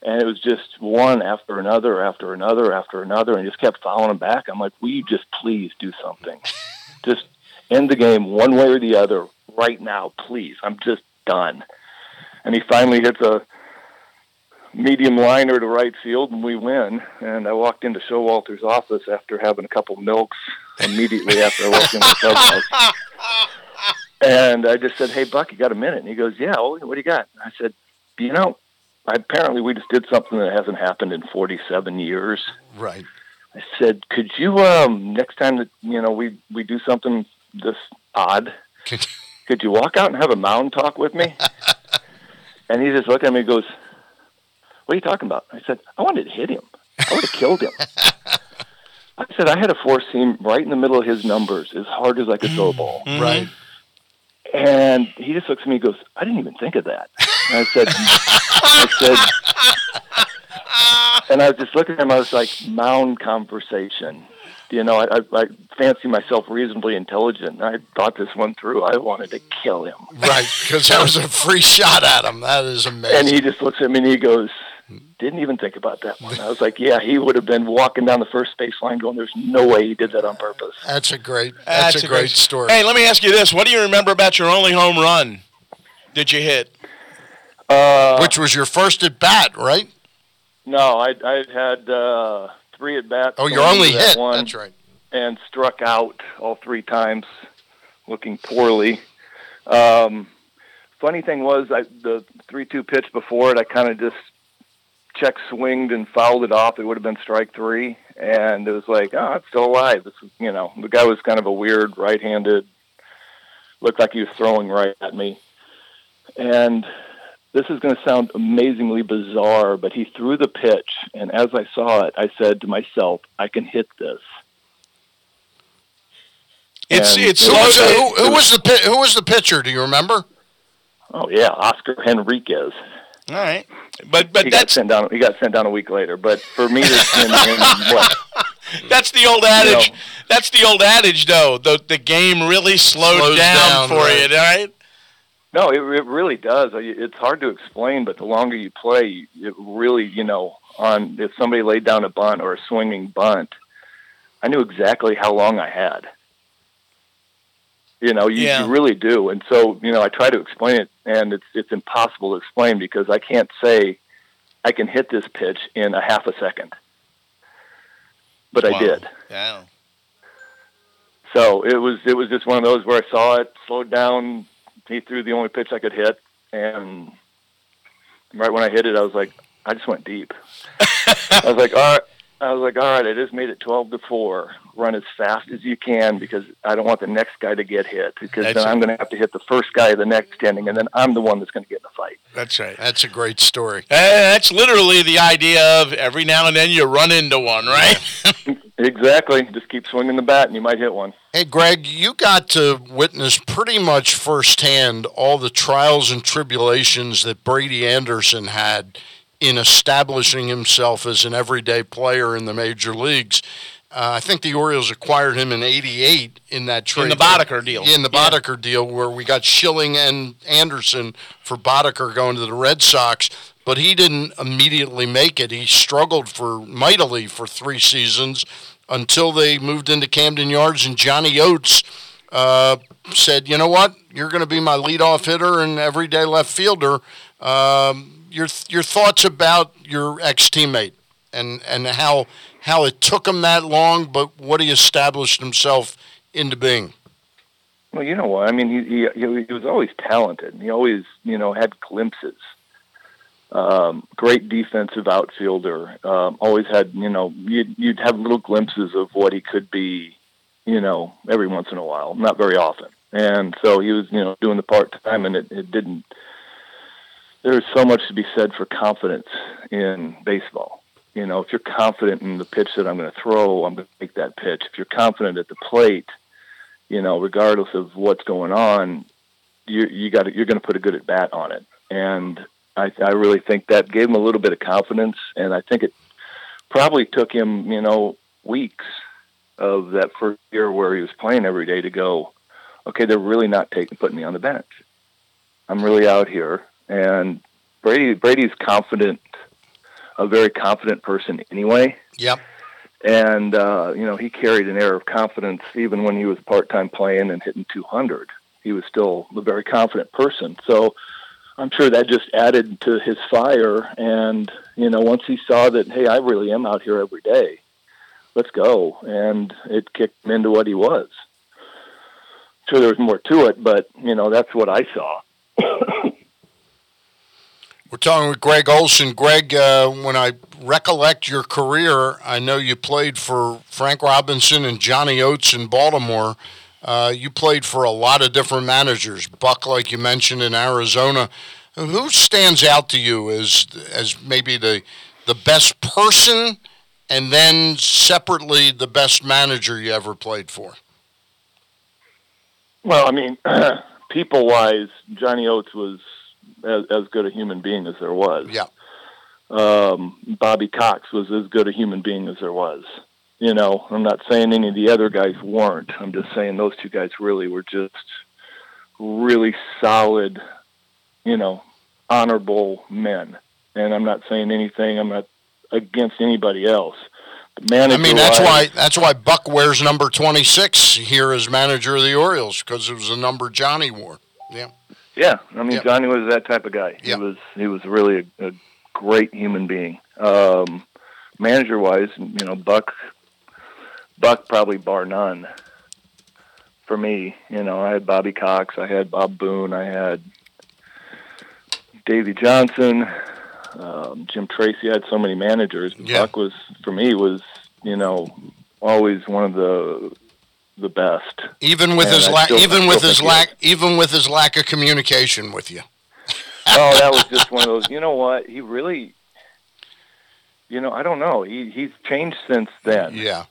and it was just one after another after another after another, and just kept fouling him back. I'm like, will you just please do something? just end the game one way or the other right now, please. I'm just done. And he finally hits a medium liner to right field, and we win. And I walked into Showalter's office after having a couple milks immediately after I walked into the clubhouse. And I just said, "Hey, Buck, you got a minute?" And he goes, "Yeah. Well, what do you got?" I said, "You know, apparently we just did something that hasn't happened in 47 years." Right. I said, "Could you um next time that you know we we do something this odd, could you walk out and have a mound talk with me?" and he just looked at me and goes, "What are you talking about?" I said, "I wanted to hit him. I would have killed him." I said, "I had a four seam right in the middle of his numbers, as hard as I could throw a ball." Right. And he just looks at me and goes, I didn't even think of that. And I said, I said, and I was just looking at him, I was like, mound conversation. You know, I, I, I fancy myself reasonably intelligent. I thought this one through. I wanted to kill him. Right. Because that was a free shot at him. That is amazing. And he just looks at me and he goes, didn't even think about that one. I was like, yeah, he would have been walking down the first base line going, there's no way he did that on purpose. That's a great. That's, a, great, story. Hey, let me ask you this: What do you remember about your only home run? Did you hit? Uh, Which was your first at bat, right? No, I I had uh, three at bats. Oh, you going only that hit. One That's right. And struck out all three times, looking poorly. Um, funny thing was, I, the three-two pitch before it, I kind of just check swinged and fouled it off. It would have been strike three, and it was like, oh, it's still alive. This is, you know, the guy was kind of a weird right-handed. Looked like he was throwing right at me, and this is going to sound amazingly bizarre, but he threw the pitch, and as I saw it, I said to myself, "I can hit this." It's And it's it Who was, was- who, who was the pi- who was the pitcher? Do you remember? Oh yeah, Oscar Henriquez. all right, but but he got that's sent down. He got sent down a week later. But for me, to, in, in what that's the old adage. know. That's the old adage, though. The the game really slowed down, down, for right. you, all right? No, it, it really does. It's hard to explain, but the longer you play, it really, you know, on if somebody laid down a bunt or a swinging bunt, I knew exactly how long I had. You know, you, Yeah. you really do. And so, you know, I try to explain it, and it's it's impossible to explain because I can't say I can hit this pitch in a half a second. But I did. Yeah. So it was it was just one of those where I saw it, slowed down. He threw the only pitch I could hit, and right when I hit it, I was like, I just went deep. I was like, all right. I was like, all right. I just made it twelve to four. Run as fast as you can because I don't want the next guy to get hit because That's then it. I'm going to have to hit the first guy of the next inning, and then I'm the one that's going to get in the fight. That's right. That's a great story. Uh, that's literally the idea of every now and then you run into one, right? Exactly. Just keep swinging the bat, and you might hit one. Hey, Gregg, you got to witness pretty much firsthand all the trials and tribulations that Brady Anderson had in establishing himself as an everyday player in the major leagues. Uh, I think the Orioles acquired him in '88 in that trade. In the Boddicker deal. In the Yeah. Boddicker deal, where we got Schilling and Anderson for Boddicker going to the Red Sox, but he didn't immediately make it. He struggled for mightily for three seasons until they moved into Camden Yards, and Johnny Oates uh, said, "You know what? You're going to be my leadoff hitter and everyday left fielder." Um, your your thoughts about your ex teammate and and how how it took him that long, but what he established himself into being. Well, you know what? I mean, he, he he was always talented. He always, you know, had glimpses. Um, great defensive outfielder. Um, always had, you know, you'd, you'd have little glimpses of what he could be, you know, every once in a while. Not very often. And so he was, you know, doing the part time, and it, it didn't. There's so much to be said for confidence in baseball. You know, if you're confident in the pitch that I'm going to throw, I'm going to make that pitch. If you're confident at the plate, you know, regardless of what's going on, you you got you're going to put a good at bat on it, and I I really think that gave him a little bit of confidence, and I think it probably took him you know weeks of that first year where he was playing every day to go, okay, they're really not taking putting me on the bench. I'm really out here, and Brady Brady's confident, a very confident person anyway Yep. and uh, you know he carried an air of confidence even when he was part time playing and hitting 200. He was still a very confident person. So I'm sure that just added to his fire. And you know, once he saw that, hey, I really am out here every day. Let's go, and it kicked him into what he was. Sure, there was more to it, but you know, that's what I saw. We're talking with Gregg Olson. Gregg, uh, when I recollect your career, I know you played for Frank Robinson and Johnny Oates in Baltimore. Uh, you played for a lot of different managers. Buck, like you mentioned, in Arizona. Who stands out to you as as maybe the the best person, and then separately the best manager you ever played for? Well, I mean, people wise, Johnny Oates was as, as good a human being as there was. Yeah. Um, Bobby Cox was as good a human being as there was. You know, I'm not saying any of the other guys weren't. I'm just saying those two guys really were just really solid, you know, honorable men. And I'm not saying anything. I'm not against anybody else. I mean, that's why that's why Buck wears number twenty six here as manager of the Orioles because it was the number Johnny wore. Yeah. Yeah, I mean Yep. Johnny was that type of guy. He was he was really a, a great human being. Um, manager wise, you know, Buck Buck probably bar none. For me, you know, I had Bobby Cox, I had Bob Boone, I had Davey Johnson, um, Jim Tracy. I had so many managers. But Yeah. Buck was for me was you know always one of the the best. Even with And his lack, even with his lack, even with his lack of communication with you. oh, that was just one of those. You know what? He really, you know, I don't know. He he's changed since then. Yeah.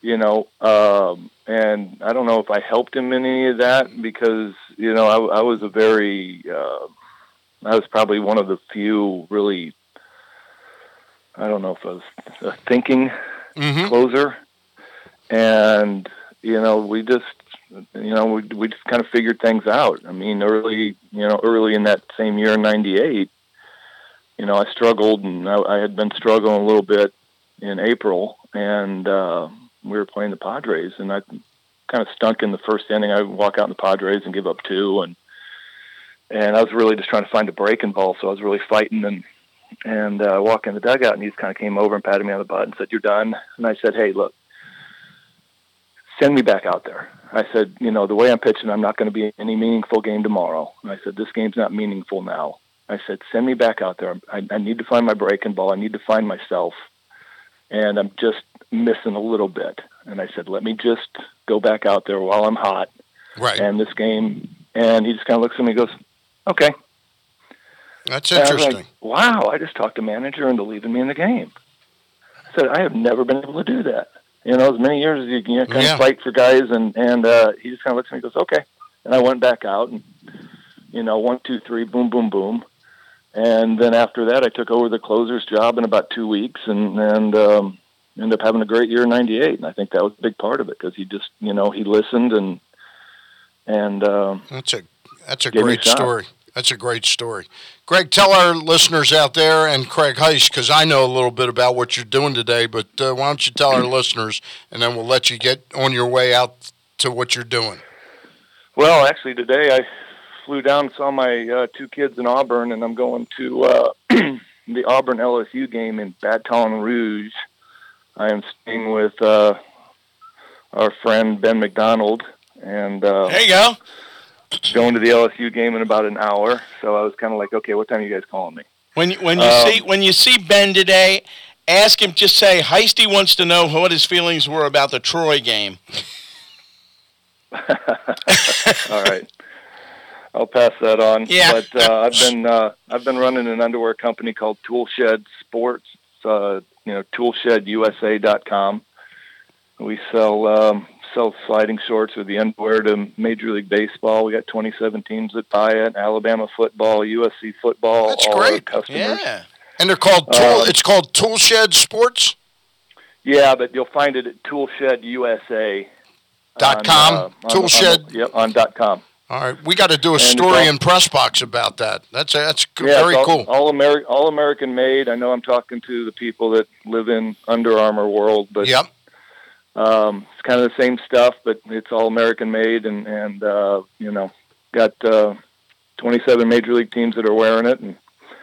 You know, um, and I don't know if I helped him in any of that because you know I, I was a very, uh, I was probably one of the few really. I don't know if I was a thinking Mhm. closer, and you know we just you know we we just kind of figured things out. I mean, early you know early in that same year, '98, you know I struggled and I, I had been struggling a little bit in April, and uh, we were playing the Padres, and I kind of stunk in the first inning. I would walk out in the Padres and give up two, and and I was really just trying to find a breaking ball, so I was really fighting and and uh, walk in the dugout, and he just kind of came over and patted me on the butt and said, "You're done." And I said, "Hey, look, send me back out there." I said, "You know, the way I'm pitching, I'm not going to be in any meaningful game tomorrow." And I said, "This game's not meaningful now." I said, "Send me back out there. I, I need to find my breaking ball. I need to find myself, and I'm just missing a little bit." And I said, "Let me just go back out there while I'm hot." Right. And this game, and he just kind of looks at me and goes, "Okay." That's And I was interesting. like, wow, I just talked the manager into leaving me in the game. I said, I have never been able to do that. You know, as many years as you can you know, kind Yeah. of fight for guys, and and uh, he just kind of looks at me and goes, okay. And I went back out, and you know, one, two, three, boom, boom, boom. And then after that, I took over the closer's job in about two weeks, and and um, ended up having a great year in '98. And I think that was a big part of it because he just, you know, he listened and and um, That's a that's a great story. That's a great story. Gregg, tell our listeners out there and Craig Heist, because I know a little bit about what you're doing today, but uh, why don't you tell our listeners, and then we'll let you get on your way out to what you're doing. Well, actually, today I flew down, saw my uh, two kids in Auburn, and I'm going to uh, the Auburn LSU game in Baton Rouge. I am staying with uh, our friend Ben McDonald, and uh, There you go. Going to the LSU game in about an hour. So I was kind of like, okay, what time are you guys calling me? When you- when you Um, see when you see Ben today, ask him. Just say Heisty wants to know what his feelings were about the Troy game. All right. I'll pass that on. Yeah. But uh, I've been uh, I've been running an underwear company called Toolshed Sports. Uh, you know, toolshedusa.com. We sell um, sell sliding shorts or the underwear to Major League Baseball. We got 27 teams that buy it. Alabama football, USC football. That's all great. customers. Yeah. And they're called Tool. Um, it's called Tool Shed Sports. Yeah, but you'll find it at toolshedusa. Dot on, com? uh, on- Tool on- Yep, on dot com. All right, we got to do a And story all- in press box about that. That's that's Yeah, very all, cool. All American, all American made. I know I'm talking to the people that live in Under Armour world, but yep. um, it's kind of the same stuff, but it's all American made, and and uh, you know, got uh, 27 major league teams that are wearing it, and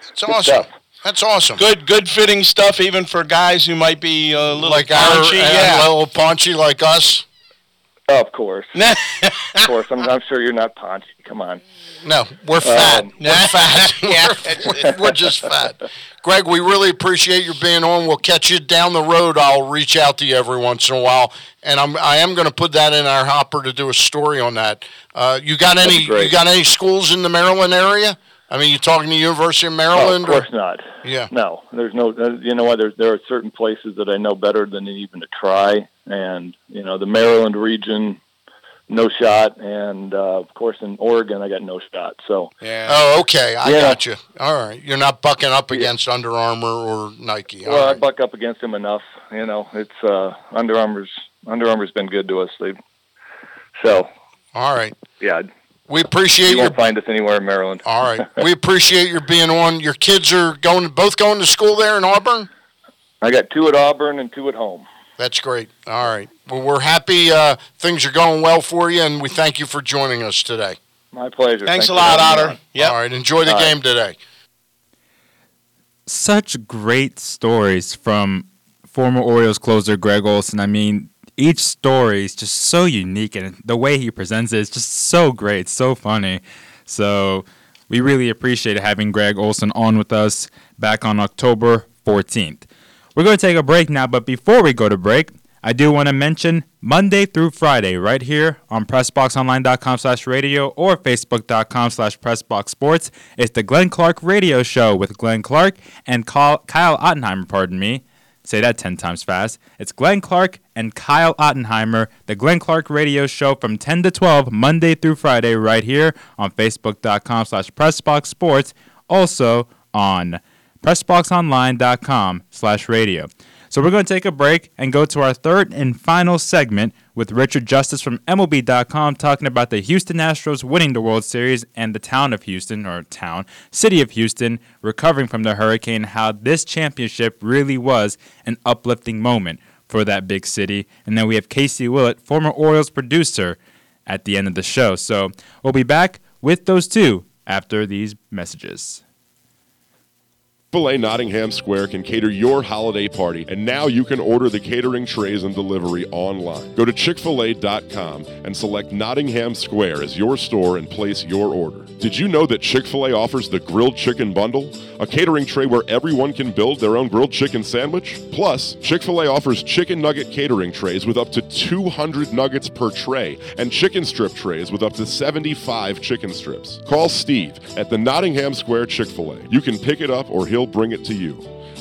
It's awesome. stuff. That's awesome. Good good fitting stuff, even for guys who might be a little Like our paunchy. uh, yeah. little paunchy like us. Of course, of course. I'm, I'm sure you're not paunchy. Come on. No, we're fat. Um, we're fat. we're, we're just fat. Gregg, we really appreciate you being on. We'll catch you down the road. I'll reach out to you every once in a while, and I'm I am going to put that in our hopper to do a story on that. Uh, you got any? You got any schools in the Maryland area? I mean, you talking to University of Oh, Maryland? of course not. Yeah. No, there's no. uh, You know what? There's there are certain places that I know better than even to try, and you know the Maryland region, no shot, and uh, of course in Oregon I got no shot. So Yeah. Oh, okay. I Yeah. got you. All right. You're not bucking up against Under Armour or Nike. All well, I buck up against them enough. You know, it's uh, Under Armour's Under Armour's been good to us. They so All right. yeah, We appreciate you your won't find us anywhere in Maryland. All right. We appreciate your being on. Your kids are going both going to school there in Auburn? I got two at Auburn and two at home. That's great. All right. Well, we're happy uh, things are going well for you, and we thank you for joining us today. My pleasure. Thanks, Thanks a lot, Otter. on. Yep. All right. Enjoy the All right. game today. such great stories from former Orioles closer Gregg Olson. I mean, each story is just so unique, and the way he presents it is just so great, so funny. So we really appreciate having Gregg Olson on with us back on October 14th. We're going to take a break now, but before we go to break, I do want to mention Monday through Friday, right here on PressBoxOnline.com slash radio or Facebook.com slash PressBoxSports. It's the Glenn Clark Radio Show with Glenn Clark and Kyle Ottenheimer, pardon me. Say that 10 times fast. It's Glenn Clark and Kyle Ottenheimer, the Glenn Clark Radio Show from 10 to 12, Monday through Friday, right here on Facebook.com slash PressBoxSports. Also on PressBoxOnline.com slash radio. So we're going to take a break and go to our third and final segment with Richard Justice from MLB.com talking about the Houston Astros winning the World Series and the town of Houston, or town, city of Houston, recovering from the hurricane, how this championship really was an uplifting moment for that big city. And then we have Casey Willett, former Orioles producer, at the end of the show. So we'll be back with those two after these messages. Chick-fil-A Nottingham Square can cater your holiday party, and now you can order the catering trays and delivery online. Go to chickfil-a.com and select Nottingham Square as your store and place your order. Did you know that Chick-fil-A offers the grilled chicken bundle, a catering tray where everyone can build their own grilled chicken sandwich? Plus, Chick-fil-A offers chicken nugget catering trays with up to 200 nuggets per tray and chicken strip trays with up to 75 chicken strips. Call Steve at the Nottingham Square Chick-fil-A. You can pick it up or he'll bring it to you.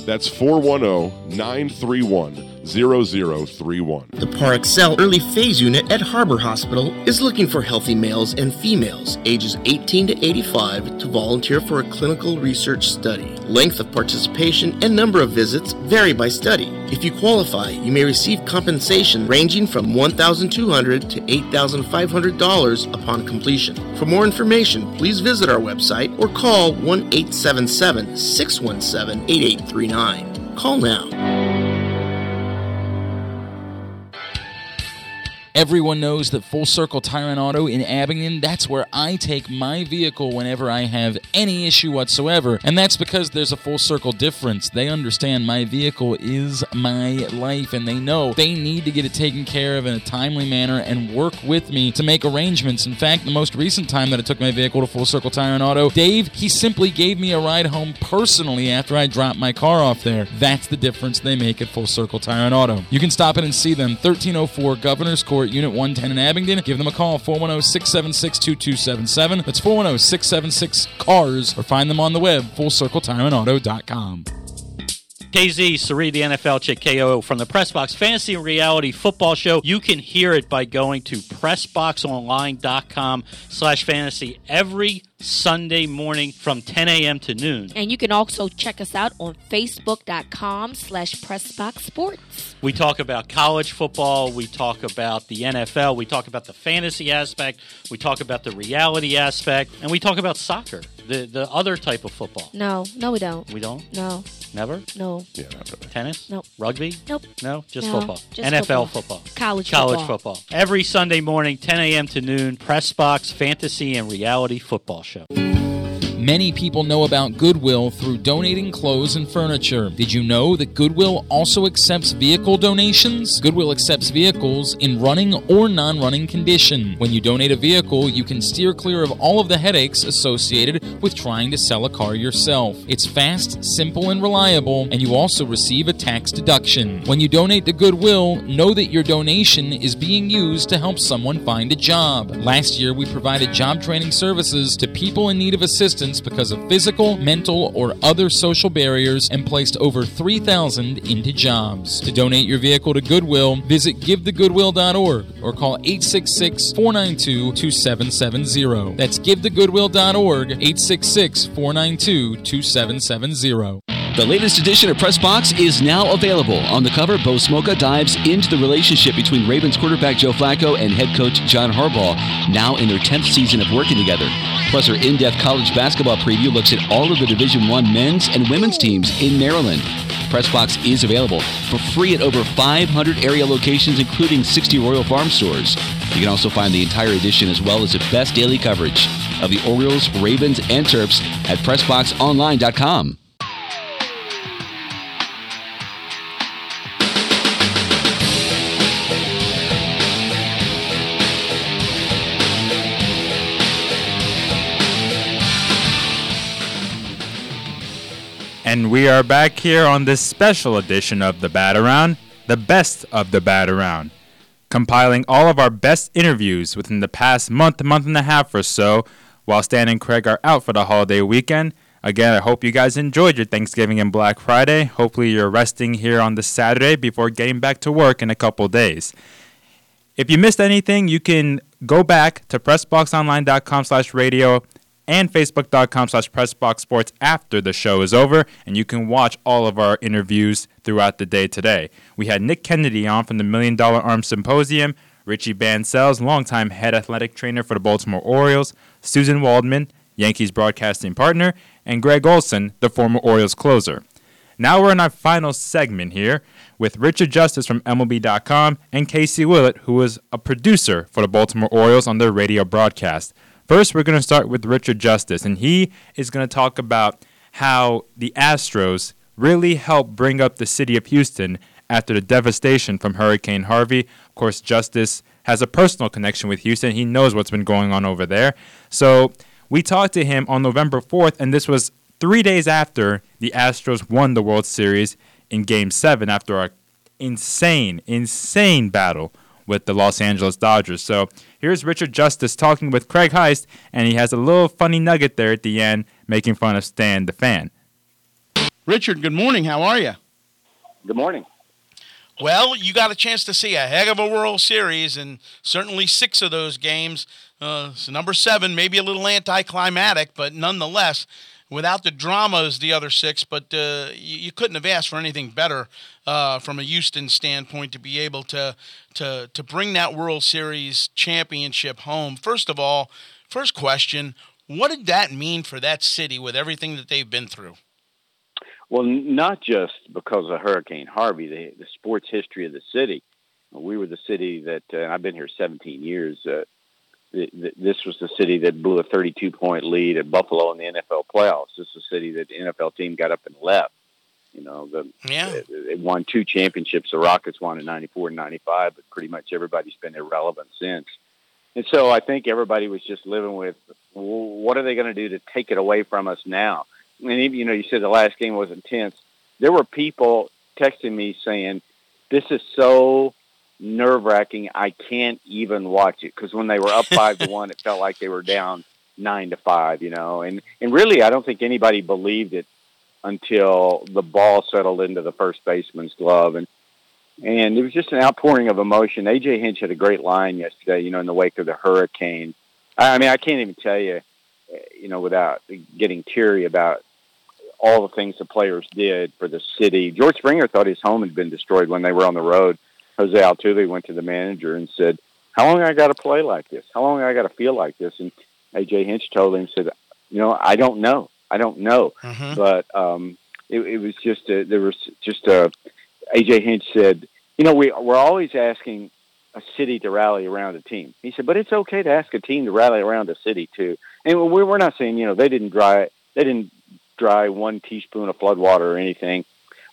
That's 410 931 0031. The Parexel Early Phase Unit at Harbor Hospital is looking for healthy males and females ages 18 to 85 to volunteer for a clinical research study. Length of participation and number of visits vary by study. If you qualify, you may receive compensation ranging from $1,200 to $8,500 upon completion. For more information, please visit our website or call 1 877 617 8839. Call now. Everyone knows that Full Circle Tire and Auto in Abingdon, that's where I take my vehicle whenever I have any issue whatsoever. And that's because there's a full circle difference. They understand my vehicle is my life and they know they need to get it taken care of in a timely manner and work with me to make arrangements. In fact, the most recent time that I took my vehicle to Full Circle Tire and Auto, Dave, he simply gave me a ride home personally after I dropped my car off there. That's the difference they make at Full Circle Tire and Auto. You can stop in and see them 1304 Governor's Court Unit 110 in Abingdon. Give them a call, 410 676 2277. That's 410 676 CARS, or find them on the web, fullcircletireandauto.com. KZ, Sari, the NFL chick, KO from the Pressbox Fantasy and Reality Football Show. You can hear it by going to PressBoxOnline.com slash fantasy every Sunday morning from 10 a.m. to noon. And you can also check us out on Facebook.com slash PressBox Sports. We talk about college football. We talk about the NFL. We talk about the fantasy aspect. We talk about the reality aspect. And we talk about soccer, the, the other type of football. No, no, we don't. We don't? No, Never? no, Yeah, not really. Tennis? Nope. Rugby? nope. No, just No, football. just NFL football. football. College College football. football. Every Sunday morning, 10 a.m. to noon, Press Box Fantasy and Reality Football Show. Many people know about Goodwill through donating clothes and furniture. Did you know that Goodwill also accepts vehicle donations? Goodwill accepts vehicles in running or non running condition. When you donate a vehicle, you can steer clear of all of the headaches associated with trying to sell a car yourself. It's fast, simple, and reliable, and you also receive a tax deduction. When you donate to Goodwill, know that your donation is being used to help someone find a job. Last year, we provided job training services to people in need of assistance because of physical, mental, or other social barriers and placed over 3,000 into jobs. To donate your vehicle to Goodwill, visit givethegoodwill.org or call 866 492 2770. That's givethegoodwill.org, 866 492 2770. The latest edition of Pressbox is now available. On the cover, Bo Smolka dives into the relationship between Ravens quarterback Joe Flacco and head coach John Harbaugh, now in their 10th season of working together. Plus, our in-depth college basketball preview looks at all of the Division One men's and women's teams in Maryland. Pressbox is available for free at over 500 area locations, including 60 Royal Farm stores. You can also find the entire edition as well as the best daily coverage of the Orioles, Ravens, and Terps at PressBoxOnline.com. And we are back here on this special edition of the Bat Around. the best of the Bat Around, compiling all of our best interviews within the past month, month and a half or so, while Stan and Craig are out for the holiday weekend. Again, I hope you guys enjoyed your Thanksgiving and Black Friday. Hopefully, you're resting here on this Saturday before getting back to work in a couple days. If you missed anything, you can go back to pressboxonline.com slash radio and facebook.com slash pressboxsports after the show is over, and you can watch all of our interviews throughout the day today. We had Nick Kennedy on from the Million Dollar Arm Symposium, Richie Bancells, longtime head athletic trainer for the Baltimore Orioles, Suzyn Waldman, Yankees broadcasting partner, and Gregg Olson, the former Orioles closer. Now we're in our final segment here with Richard Justice from MLB.com and Casey Willett, who was a producer for the Baltimore Orioles on their radio broadcast. First, we're going to start with Richard Justice, and he is going to talk about how the Astros really helped bring up the city of Houston after the devastation from Hurricane Harvey. Of course, Justice has a personal connection with Houston. He knows what's been going on over there. So we talked to him on November 4th, and this was three days after the Astros won the World Series in Game 7 after an insane, insane battle with the Los Angeles Dodgers. So here's Richard Justice talking with Craig Heist, and he has a little funny nugget there at the end making fun of Stan the fan. Richard, good morning. How are you? Good morning. Well, you got a chance to see a heck of a World Series, and certainly six of those games. Uh, so number seven, maybe a little anticlimactic, but nonetheless, without the dramas, the other six. But uh, you, you, couldn't have asked for anything better uh, from a Houston standpoint to be able to to to bring that World Series championship home. First of all, first question: What did that mean for that city with everything that they've been through? Well, not just because of Hurricane Harvey, the, the sports history of the city. We were the city that uh, I've been here 17 years. Uh, this was the city that blew a 32 point lead at Buffalo in the NFL playoffs. This is the city that the NFL team got up and left. You know, the, yeah. they, they won two championships. The Rockets won in 94 and 95, but pretty much everybody's been irrelevant since. And so I think everybody was just living with, what are they going to do to take it away from us now? and even you know you said the last game was intense. There were people texting me saying, "This is so nerve wracking. I can't even watch it because when they were up five to one, it felt like they were down nine to five. You know, and and really, I don't think anybody believed it until the ball settled into the first baseman's glove and. And it was just an outpouring of emotion. AJ Hinch had a great line yesterday, you know, in the wake of the hurricane. I mean, I can't even tell you, eh, you know, without getting teary about all the things the players did for the city. George Springer thought his home had been destroyed when they were on the road. Jose Altuve went to the manager and said, "How long I got to play like this? How long I got to feel like this?" And AJ Hinch told him, "said You know, I don't know. I don't know." Mm-hmm. But um, it, it was just a, there was just a. AJ Hinch said, "You know, we we're always asking." A city to rally around a team. He said, but it's okay to ask a team to rally around a city too. And we're not saying, you know, they didn't dry, they didn't dry one teaspoon of flood water or anything,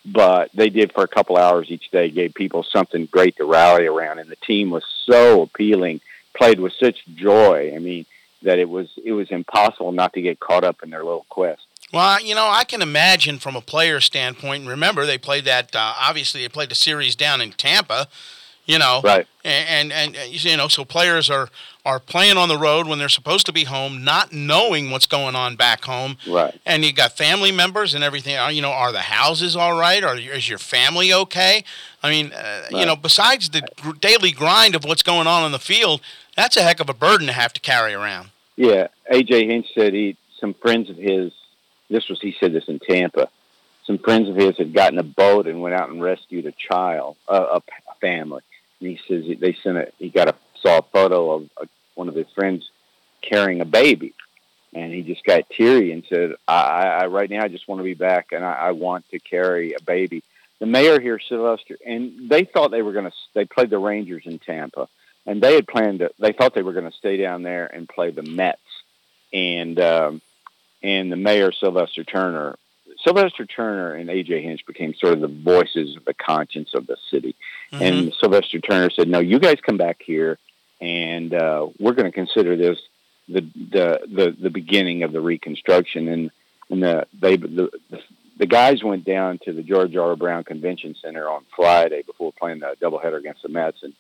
but they did for a couple hours each day, gave people something great to rally around, and the team was so appealing, played with such joy. I mean, that it was it was impossible not to get caught up in their little quest. Well, you know, I can imagine from a player standpoint. Remember, they played that. Uh, obviously, they played the series down in Tampa. You know, right? And, and and you know, so players are are playing on the road when they're supposed to be home, not knowing what's going on back home. Right. And you got family members and everything. You know, are the houses all right? Are is your family okay? I mean, uh, right. you know, besides the daily grind of what's going on in the field, that's a heck of a burden to have to carry around. Yeah, AJ Hinch said he some friends of his. This was he said this in Tampa. Some friends of his had gotten a boat and went out and rescued a child, uh, a family. He says they sent a. He got a saw a photo of a one of his friends carrying a baby, and he just got teary and said, "I, I right now I just want to be back, and I, I want to carry a baby." The mayor here, Sylvester, and they thought they were going to. They played the Rangers in Tampa, and they had planned to. They thought they were going to stay down there and play the Mets, and um, and the mayor Sylvester Turner. Sylvester Turner and AJ Hinch became sort of the voices of the conscience of the city. Mm-hmm. And Sylvester Turner said, "No, you guys come back here and uh, we're going to consider this the, the the the beginning of the reconstruction. And and the they the, the the guys went down to the George R. Brown Convention Center on Friday before playing the doubleheader against the Mets, and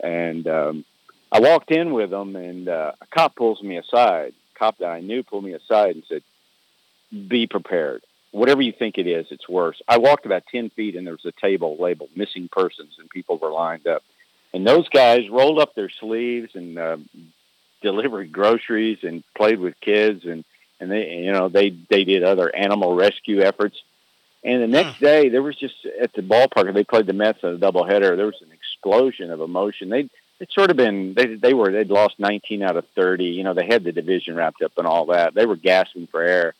and um, I walked in with them, and uh, a cop pulls me aside. A cop that I knew pulled me aside and said, "Be prepared. Whatever you think it is, it's worse." I walked about ten feet, and there was a table labeled "missing persons," and people were lined up. And those guys rolled up their sleeves and uh, delivered groceries and played with kids and and they you know they they did other animal rescue efforts. And the next day, there was just at the ballpark. They played the Mets in a doubleheader. There was an explosion of emotion. They'd, it's sort of been they they were they'd lost 19 out of 30. You know they had the division wrapped up and all that. They were gasping for air,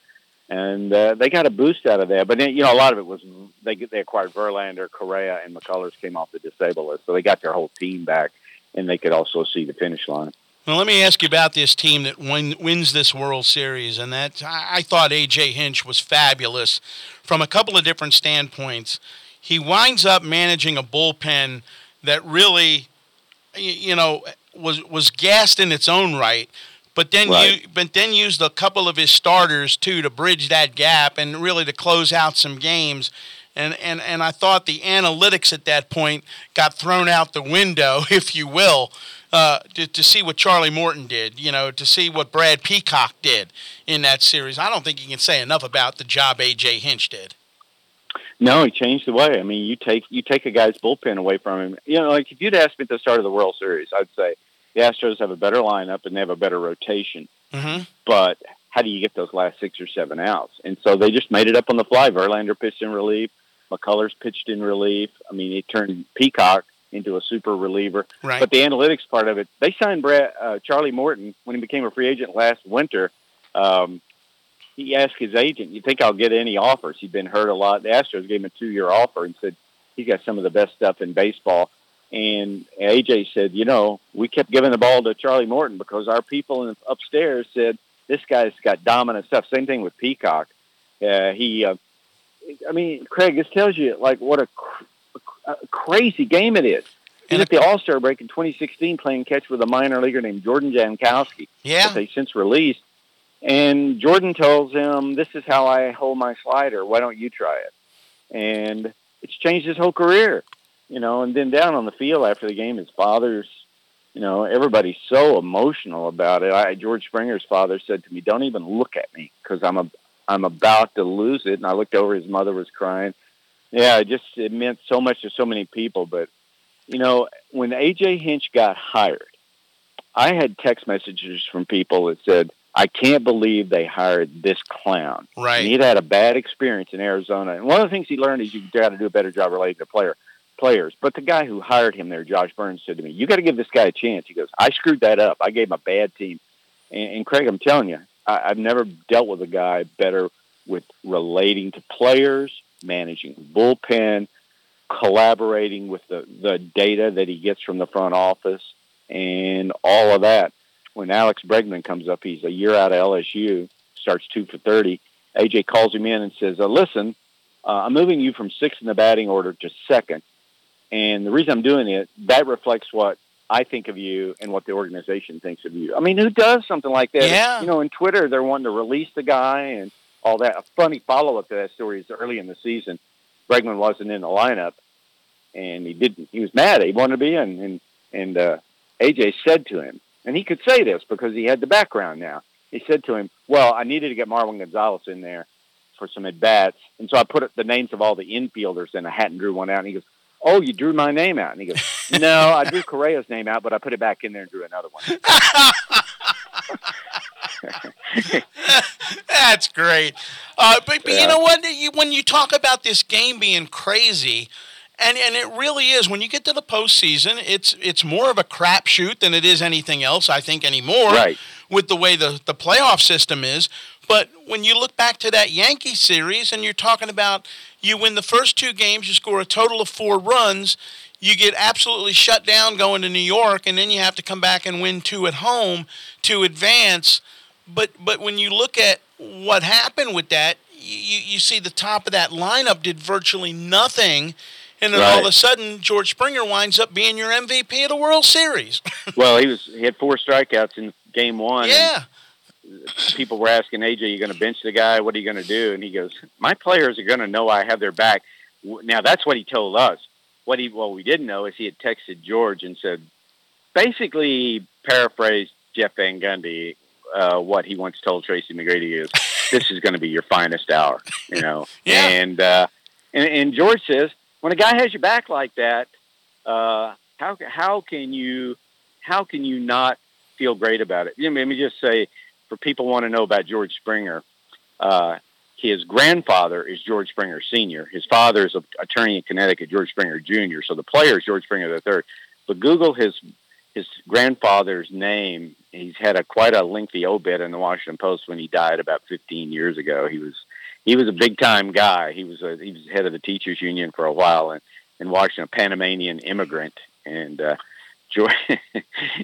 and uh, they got a boost out of that. But then, you know a lot of it was they they acquired Verlander, Correa, and McCullers came off the disabled list, so they got their whole team back, and they could also see the finish line. Well, let me ask you about this team that win, wins this World Series, and that I, I thought AJ Hinch was fabulous from a couple of different standpoints. He winds up managing a bullpen that really, you know, was was gassed in its own right, but then Right. you but then used a couple of his starters too to bridge that gap and really to close out some games. And, and, and I thought the analytics at that point got thrown out the window, if you will, uh, to, to see what Charlie Morton did, you know, to see what Brad Peacock did in that series. I don't think you can say enough about the job A.J. Hinch did. No, he changed the way. I mean, you take you take a guy's bullpen away from him. You know, like if you'd asked me at the start of the World Series, I'd say the Astros have a better lineup and they have a better rotation. Mm-hmm. But how do you get those last six or seven outs? And so they just made it up on the fly. Verlander pitched in relief. McCullers pitched in relief. I mean, it turned Peacock into a super reliever. Right. But the analytics part of it, they signed Brad, uh, Charlie Morton when he became a free agent last winter. Um, he asked his agent, "You think I'll get any offers?" He'd been hurt a lot. The Astros gave him a two-year offer and said he's got some of the best stuff in baseball. And AJ said, "You know, we kept giving the ball to Charlie Morton because our people in, upstairs said this guy's got dominant stuff." Same thing with Peacock. Uh, he, uh, I mean, Craig, this tells you like what a, cr- a crazy game it is. He's at the All Star break in 2016 playing catch with a minor leaguer named Jordan Jankowski Yeah. that they since released. And Jordan tells him, "This is how I hold my slider. Why don't you try it?" And it's changed his whole career, you know. And then down on the field after the game, his father's, you know, everybody's so emotional about it. I, George Springer's father said to me, "Don't even look at me because I'm a, I'm about to lose it." And I looked over; his mother was crying. Yeah, it just it meant so much to so many people. But you know, when AJ Hinch got hired, I had text messages from people that said, I can't believe they hired this clown. Right. And he'd had a bad experience in Arizona. And one of the things he learned is you got to do a better job relating to player players. But the guy who hired him there, Josh Byrnes, said to me, You got to give this guy a chance. He goes, I screwed that up. I gave him a bad team. And, and Craig, I'm telling you, I, I've never dealt with a guy better with relating to players, managing bullpen, collaborating with the, the data that he gets from the front office, and all of that. When Alex Bregman comes up, he's a year out of LSU, starts two for 30. AJ calls him in and says, uh, Listen, uh, I'm moving you from sixth in the batting order to second. And the reason I'm doing it, that reflects what I think of you and what the organization thinks of you. I mean, who does something like that? Yeah. You know, in Twitter, they're wanting to release the guy and all that. A funny follow up to that story is early in the season, Bregman wasn't in the lineup, and he didn't. He was mad. He wanted to be in, and and uh, AJ said to him, and he could say this because he had the background now. He said to him, "Well, I needed to get Marwin Gonzalez in there for some at bats, and so I put the names of all the infielders in a hat and drew one out." And he goes, "Oh, you drew my name out?" And he goes, "No, I drew Correa's name out, but I put it back in there and drew another one." That's great. Uh, but, but you know what? You, when you talk about this game being crazy, and, and it really is, when you get to the postseason, it's it's more of a crapshoot than it is anything else, I think, anymore. Right. With the way the, the playoff system is. But when you look back to that Yankee series and you're talking about you win the first two games, you score a total of four runs, you get absolutely shut down going to New York, and then you have to come back and win two at home to advance. But but when you look at what happened with that, you, you see the top of that lineup did virtually nothing. And then all of a sudden, George Springer winds up being your MVP of the World Series. well, he was he had four strikeouts in game one. yeah. People were asking AJ, "Are "You going to bench the guy? What are you going to do?" And he goes, "My players are going to know I have their back." Now that's what he told us. What he well we didn't know is he had texted George and said, basically paraphrased Jeff Van Gundy uh, what he once told Tracy McGrady is, "This is going to be your finest hour," you know. Yeah. And, uh, and and George says, when a guy has your back like that, uh, how how can you how can you not feel great about it? You know, let me just say, for people want to know about George Springer, uh, his grandfather is George Springer Senior. His father is an attorney in Connecticut, George Springer Jr. So the player is George Springer third. But Google his his grandfather's name. He's had a quite a lengthy obit in the Washington Post when he died about 15 years ago. He was he was a big time guy. He was a, he was head of the teachers union for a while and in Washington, a Panamanian immigrant, and uh,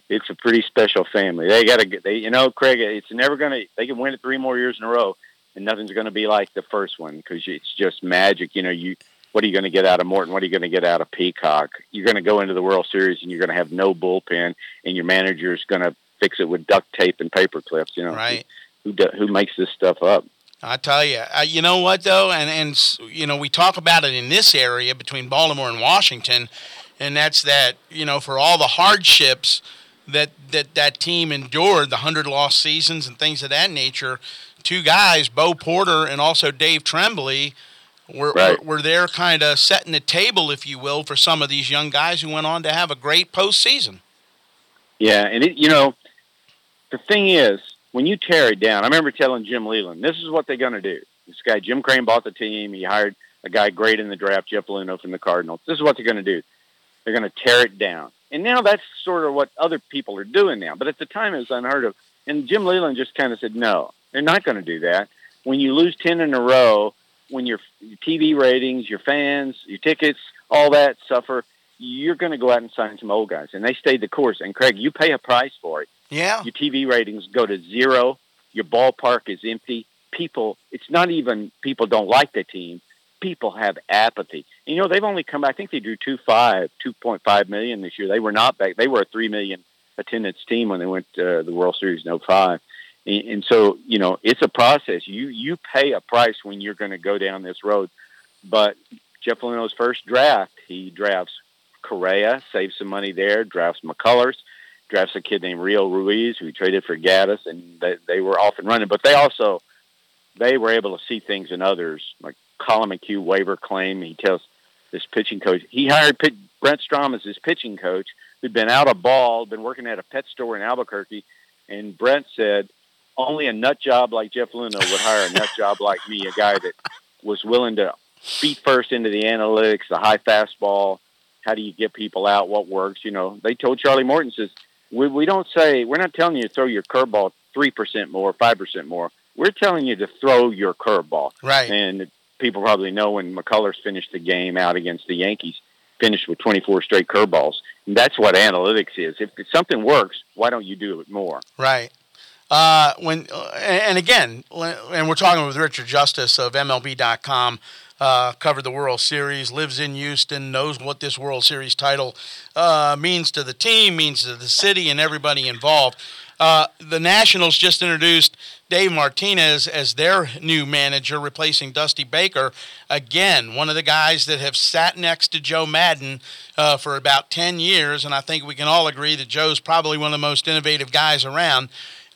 It's a pretty special family. They got to, they, you know, Craig. It's never gonna. They can win it three more years in a row, and nothing's gonna be like the first one because it's just magic. You know, you what are you going to get out of Morton? What are you going to get out of Peacock? You're going to go into the World Series and you're going to have no bullpen, and your manager's going to fix it with duct tape and paper clips. You know, Right. Who who, who makes this stuff up? I tell you, uh, you know what though, and and you know we talk about it in this area between Baltimore and Washington, and that's that you know for all the hardships that that that team endured, the hundred lost seasons and things of that nature. Two guys, Bo Porter and also Dave Trembley, were Right. were, were there kind of setting the table, if you will, for some of these young guys who went on to have a great postseason. Yeah, and it, you know, the thing is, when you tear it down, I remember telling Jim Leyland, this is what they're going to do. This guy, Jim Crane, bought the team. He hired a guy great in the draft, Jeff Luhnow from the Cardinals. This is what they're going to do. They're going to tear it down. And now that's sort of what other people are doing now. But at the time, it was unheard of. And Jim Leyland just kind of said, no, they're not going to do that. When you lose 10 in a row, when your TV ratings, your fans, your tickets, all that suffer, you're going to go out and sign some old guys. And they stayed the course. And Craig, you pay a price for it. Yeah. Your TV ratings go to zero. Your ballpark is empty. People, it's not even people don't like the team. People have apathy. You know, they've only come. I think they drew two five, two point five million this year. They were not back. They were a three million attendance team when they went to the World Series in 05. And, and so, you know, it's a process. You you pay a price when you're going to go down this road. But Jeff Luhnow's first draft, he drafts Correa, saves some money there, drafts McCullers, drafts a kid named Rio Ruiz, who traded for Gattis, and they, they were off and running. But they also they were able to see things in others, like Collin McHugh waiver claim. He tells this pitching coach he hired Pit, Brent Strom as his pitching coach, who'd been out of ball, been working at a pet store in Albuquerque, and Brent said only a nut job like Jeff Luhnow would hire a nut job like me, a guy that was willing to feet first into the analytics, the high fastball. How do you get people out? What works? You know, they told Charlie Morton says we we don't say we're not telling you to throw your curveball three percent more, five percent more. We're telling you to throw your curveball. Right. And people probably know when McCullers finished the game out against the Yankees, finished with 24 straight curveballs. And that's what analytics is. If something works, why don't you do it more? Right. Uh, when and again, and we're talking with Richard Justice of MLB.com. Uh, covered the World Series, lives in Houston, knows what this World Series title uh, means to the team, means to the city, and everybody involved. Uh, the Nationals just introduced Dave Martinez as their new manager, replacing Dusty Baker. Again, one of the guys that have sat next to Joe Maddon uh, for about 10 years, and I think we can all agree that Joe's probably one of the most innovative guys around.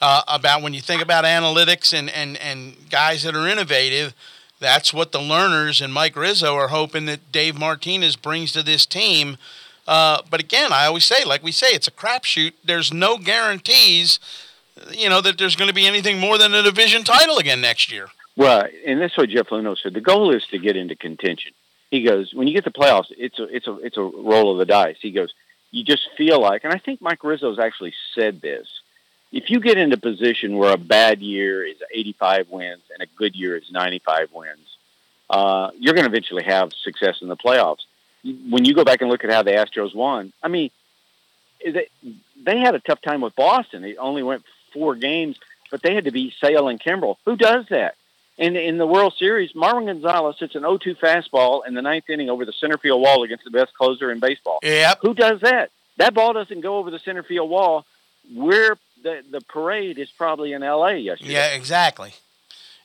Uh, about when you think about analytics and, and, and guys that are innovative, that's what the Lerners and Mike Rizzo are hoping that Dave Martinez brings to this team. Uh, but again, I always say, like we say, it's a crapshoot. There's no guarantees, you know, that there's going to be anything more than a division title again next year. Well, and that's what Jeff Luhnow said. The goal is to get into contention. He goes, when you get to playoffs, it's a it's a it's a roll of the dice. He goes, you just feel like, and I think Mike Rizzo's actually said this. If you get into a position where a bad year is 85 wins and a good year is 95 wins, uh, you're going to eventually have success in the playoffs. When you go back and look at how the Astros won, I mean, they, they had a tough time with Boston. They only went four games, but they had to beat Sale and Kimbrel. Who does that? And in the World Series, Marwin Gonzalez hits an 0-2 fastball in the ninth inning over the center field wall against the best closer in baseball. Yep. Who does that? That ball doesn't go over the center field wall. We're the the parade is probably in L.A. yesterday. Yeah, exactly.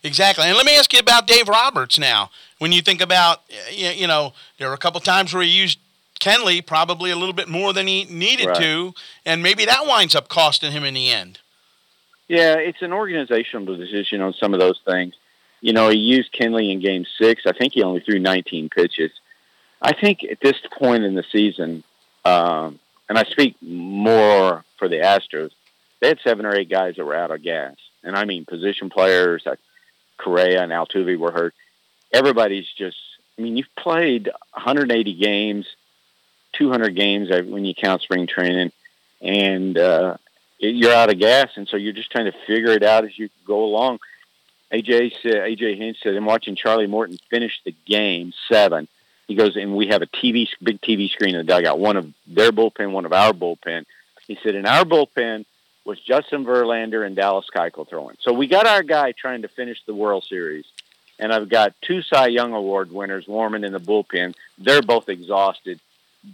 Exactly. And let me ask you about Dave Roberts now. When you think about, you know, there were a couple times where he used Kenley probably a little bit more than he needed Right. to, and maybe that winds up costing him in the end. Yeah, it's an organizational decision on some of those things. You know, he used Kenley in Game Six. I think he only threw 19 pitches. I think at this point in the season, um, and I speak more for the Astros, they had seven or eight guys that were out of gas, and I mean position players Correa and Altuve were hurt. Everybody's just. I mean, you've played 180 games, 200 games uh, when you count spring training, and uh, you're out of gas, and so you're just trying to figure it out as you go along. AJ said, AJ Hinch said, I'm watching Charlie Morton finish the game seven. He goes, and we have a TV, big TV screen in the dugout, one of their bullpen, one of our bullpen. He said, in our bullpen was Justin Verlander and Dallas Keuchel throwing. So we got our guy trying to finish the World Series, and I've got two Cy Young Award winners warming in the bullpen. They're both exhausted,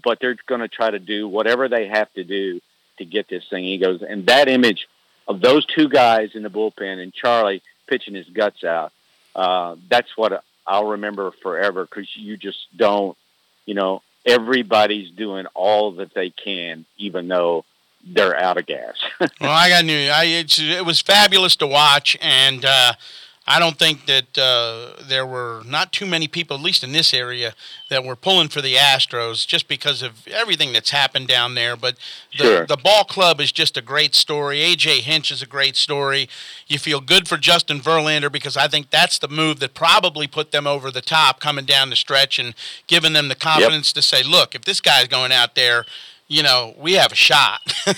but they're going to try to do whatever they have to do to get this thing. He goes, and that image of those two guys in the bullpen and Charlie pitching his guts out, uh, that's what I'll remember forever because you just don't, you know, everybody's doing all that they can, even though they're out of gas. well, I got new. I, it's, it was fabulous to watch, and uh, I don't think that uh, there were not too many people, at least in this area, that were pulling for the Astros just because of everything that's happened down there. But the, Sure. the ball club is just a great story. AJ Hinch is a great story. You feel good for Justin Verlander because I think that's the move that probably put them over the top coming down the stretch and giving them the confidence to say, look, if this guy's going out there, you know, we have a shot.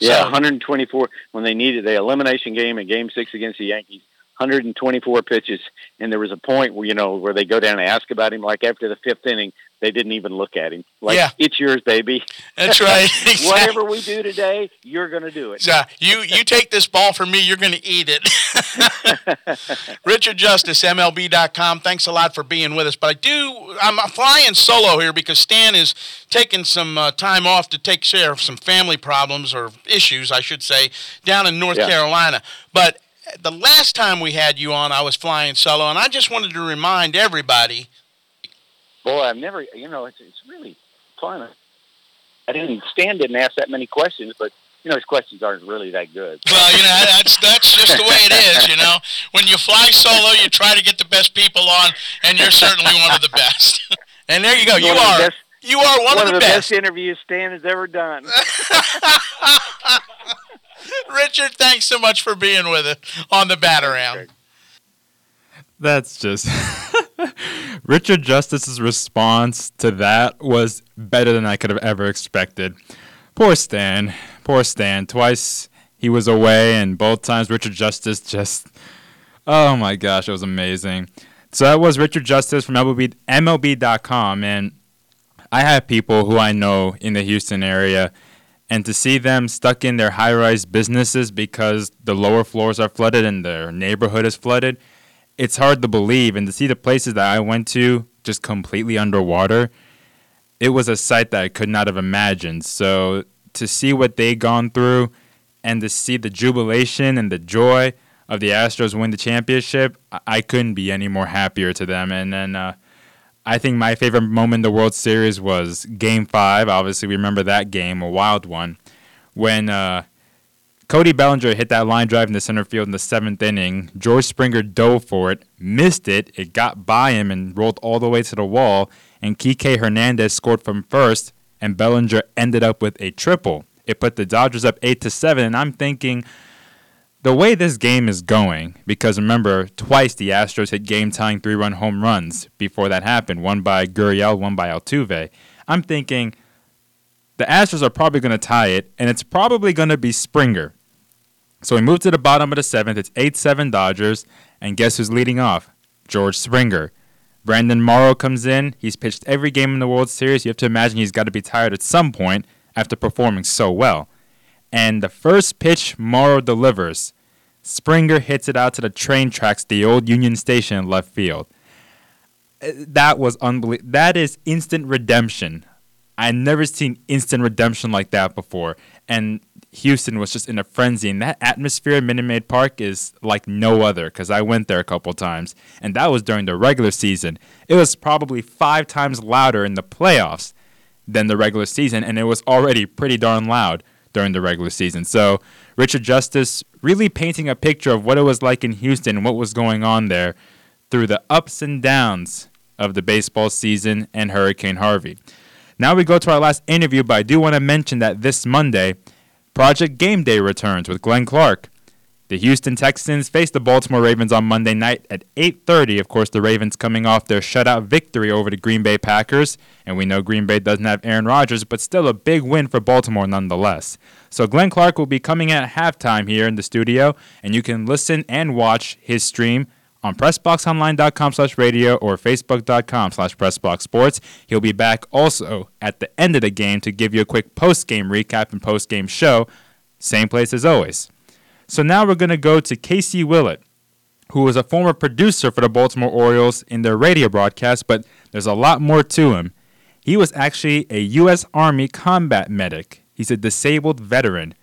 Yeah, 124 when they needed the elimination game in Game Six against the Yankees. 124 pitches, and there was a point where you know where they go down and ask about him. Like after the fifth inning, they didn't even look at him. Like Yeah. it's yours, baby. That's right. Whatever we do today, you're going to do it. Yeah, you you take this ball from me, you're going to eat it. Richard Justice, MLB.com. Thanks a lot for being with us. But I do, I'm flying solo here because Stan is taking some uh, time off to take care of some family problems or issues, I should say, down in North Yeah. Carolina. But the last time we had you on, I was flying solo, and I just wanted to remind everybody. Boy, I've never, you know, it's it's really fun. I didn't Stan didn't ask that many questions, but you know his questions aren't really that good. Well, you know, that's that's just the way it is. You know, when you fly solo, you try to get the best people on, and you're certainly one of the best. And there you go. You One are best- you are one, of the best. best interviews Stan has ever done. Richard, thanks so much for being with us on the bat around. That's just Richard Justice's response to that was better than I could have ever expected. Poor Stan. Poor Stan. Twice he was away and both times Richard Justice just Oh my gosh, it was amazing. So that was Richard Justice from MLB, MLB.com and I have people who I know in the Houston area and to see them stuck in their high-rise businesses because the lower floors are flooded and their neighborhood is flooded it's hard to believe. And to see the places that I went to just completely underwater it was a sight that I could not have imagined. So to see what they gone through and to see the jubilation and the joy of the Astros win the championship I, I couldn't be any more happier to them. And then uh, I think my favorite moment in the World Series was Game Five. Obviously, we remember that game, a wild one, when uh, Cody Bellinger hit that line drive in the center field in the seventh inning. George Springer dove for it, missed it. It got by him and rolled all the way to the wall. And Kike Hernandez scored from first, and Bellinger ended up with a triple. It put the Dodgers up eight to seven. And I'm thinking, the way this game is going, because remember, twice the Astros hit game tying three run home runs before that happened one by Gurriel, one by Altuve. I'm thinking the Astros are probably going to tie it, and it's probably going to be Springer. So we move to the bottom of the seventh. It's 8 7 Dodgers, and guess who's leading off? George Springer. Brandon Morrow comes in. He's pitched every game in the World Series. You have to imagine he's got to be tired at some point after performing so well. And the first pitch Morrow delivers, Springer hits it out to the train tracks, the old Union Station in left field. Uh, That was unbelievable. That is instant redemption I've never seen instant redemption like that before. And Houston was just in a frenzy. And that atmosphere at Minute Maid Park is like no other because I went there a couple times. And that was during the regular season. It was probably five times louder in the playoffs than the regular season. And it was already pretty darn loud during the regular season. So Richard Justice really painting a picture of what it was like in Houston and what was going on there through the ups and downs of the baseball season and Hurricane Harvey. Now we go to our last interview, but I do want to mention that this Monday, Project Game Day returns with Glenn Clark. The Houston Texans face the Baltimore Ravens on Monday night at 8:30. Of course, the Ravens coming off their shutout victory over the Green Bay Packers, and we know Green Bay doesn't have Aaron Rodgers, but still a big win for Baltimore nonetheless. So Glenn Clark will be coming at halftime here in the studio, and you can listen and watch his stream on PressBoxOnline.com slash radio or Facebook.com slash PressBoxSports. He'll be back also at the end of the game to give you a quick post-game recap and post-game show. Same place as always. So now we're going to go to Casey Willett, who was a former producer for the Baltimore Orioles in their radio broadcast, but there's a lot more to him. He was actually a U.S. Army combat medic. He's a disabled veteran,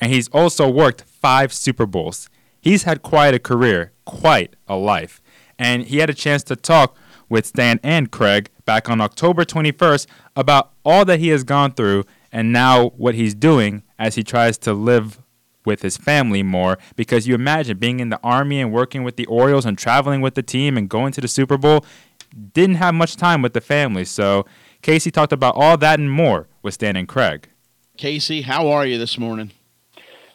and he's also worked five Super Bowls. He's had quite a career, quite a life, and he had a chance to talk with Stan and Craig back on October 21st about all that he has gone through and now what he's doing as he tries to live with his family more because you imagine being in the army and working with the Orioles and traveling with the team and going to the Super Bowl didn't have much time with the family. So Casey talked about all that and more with Stan and Craig. Casey, how are you this morning?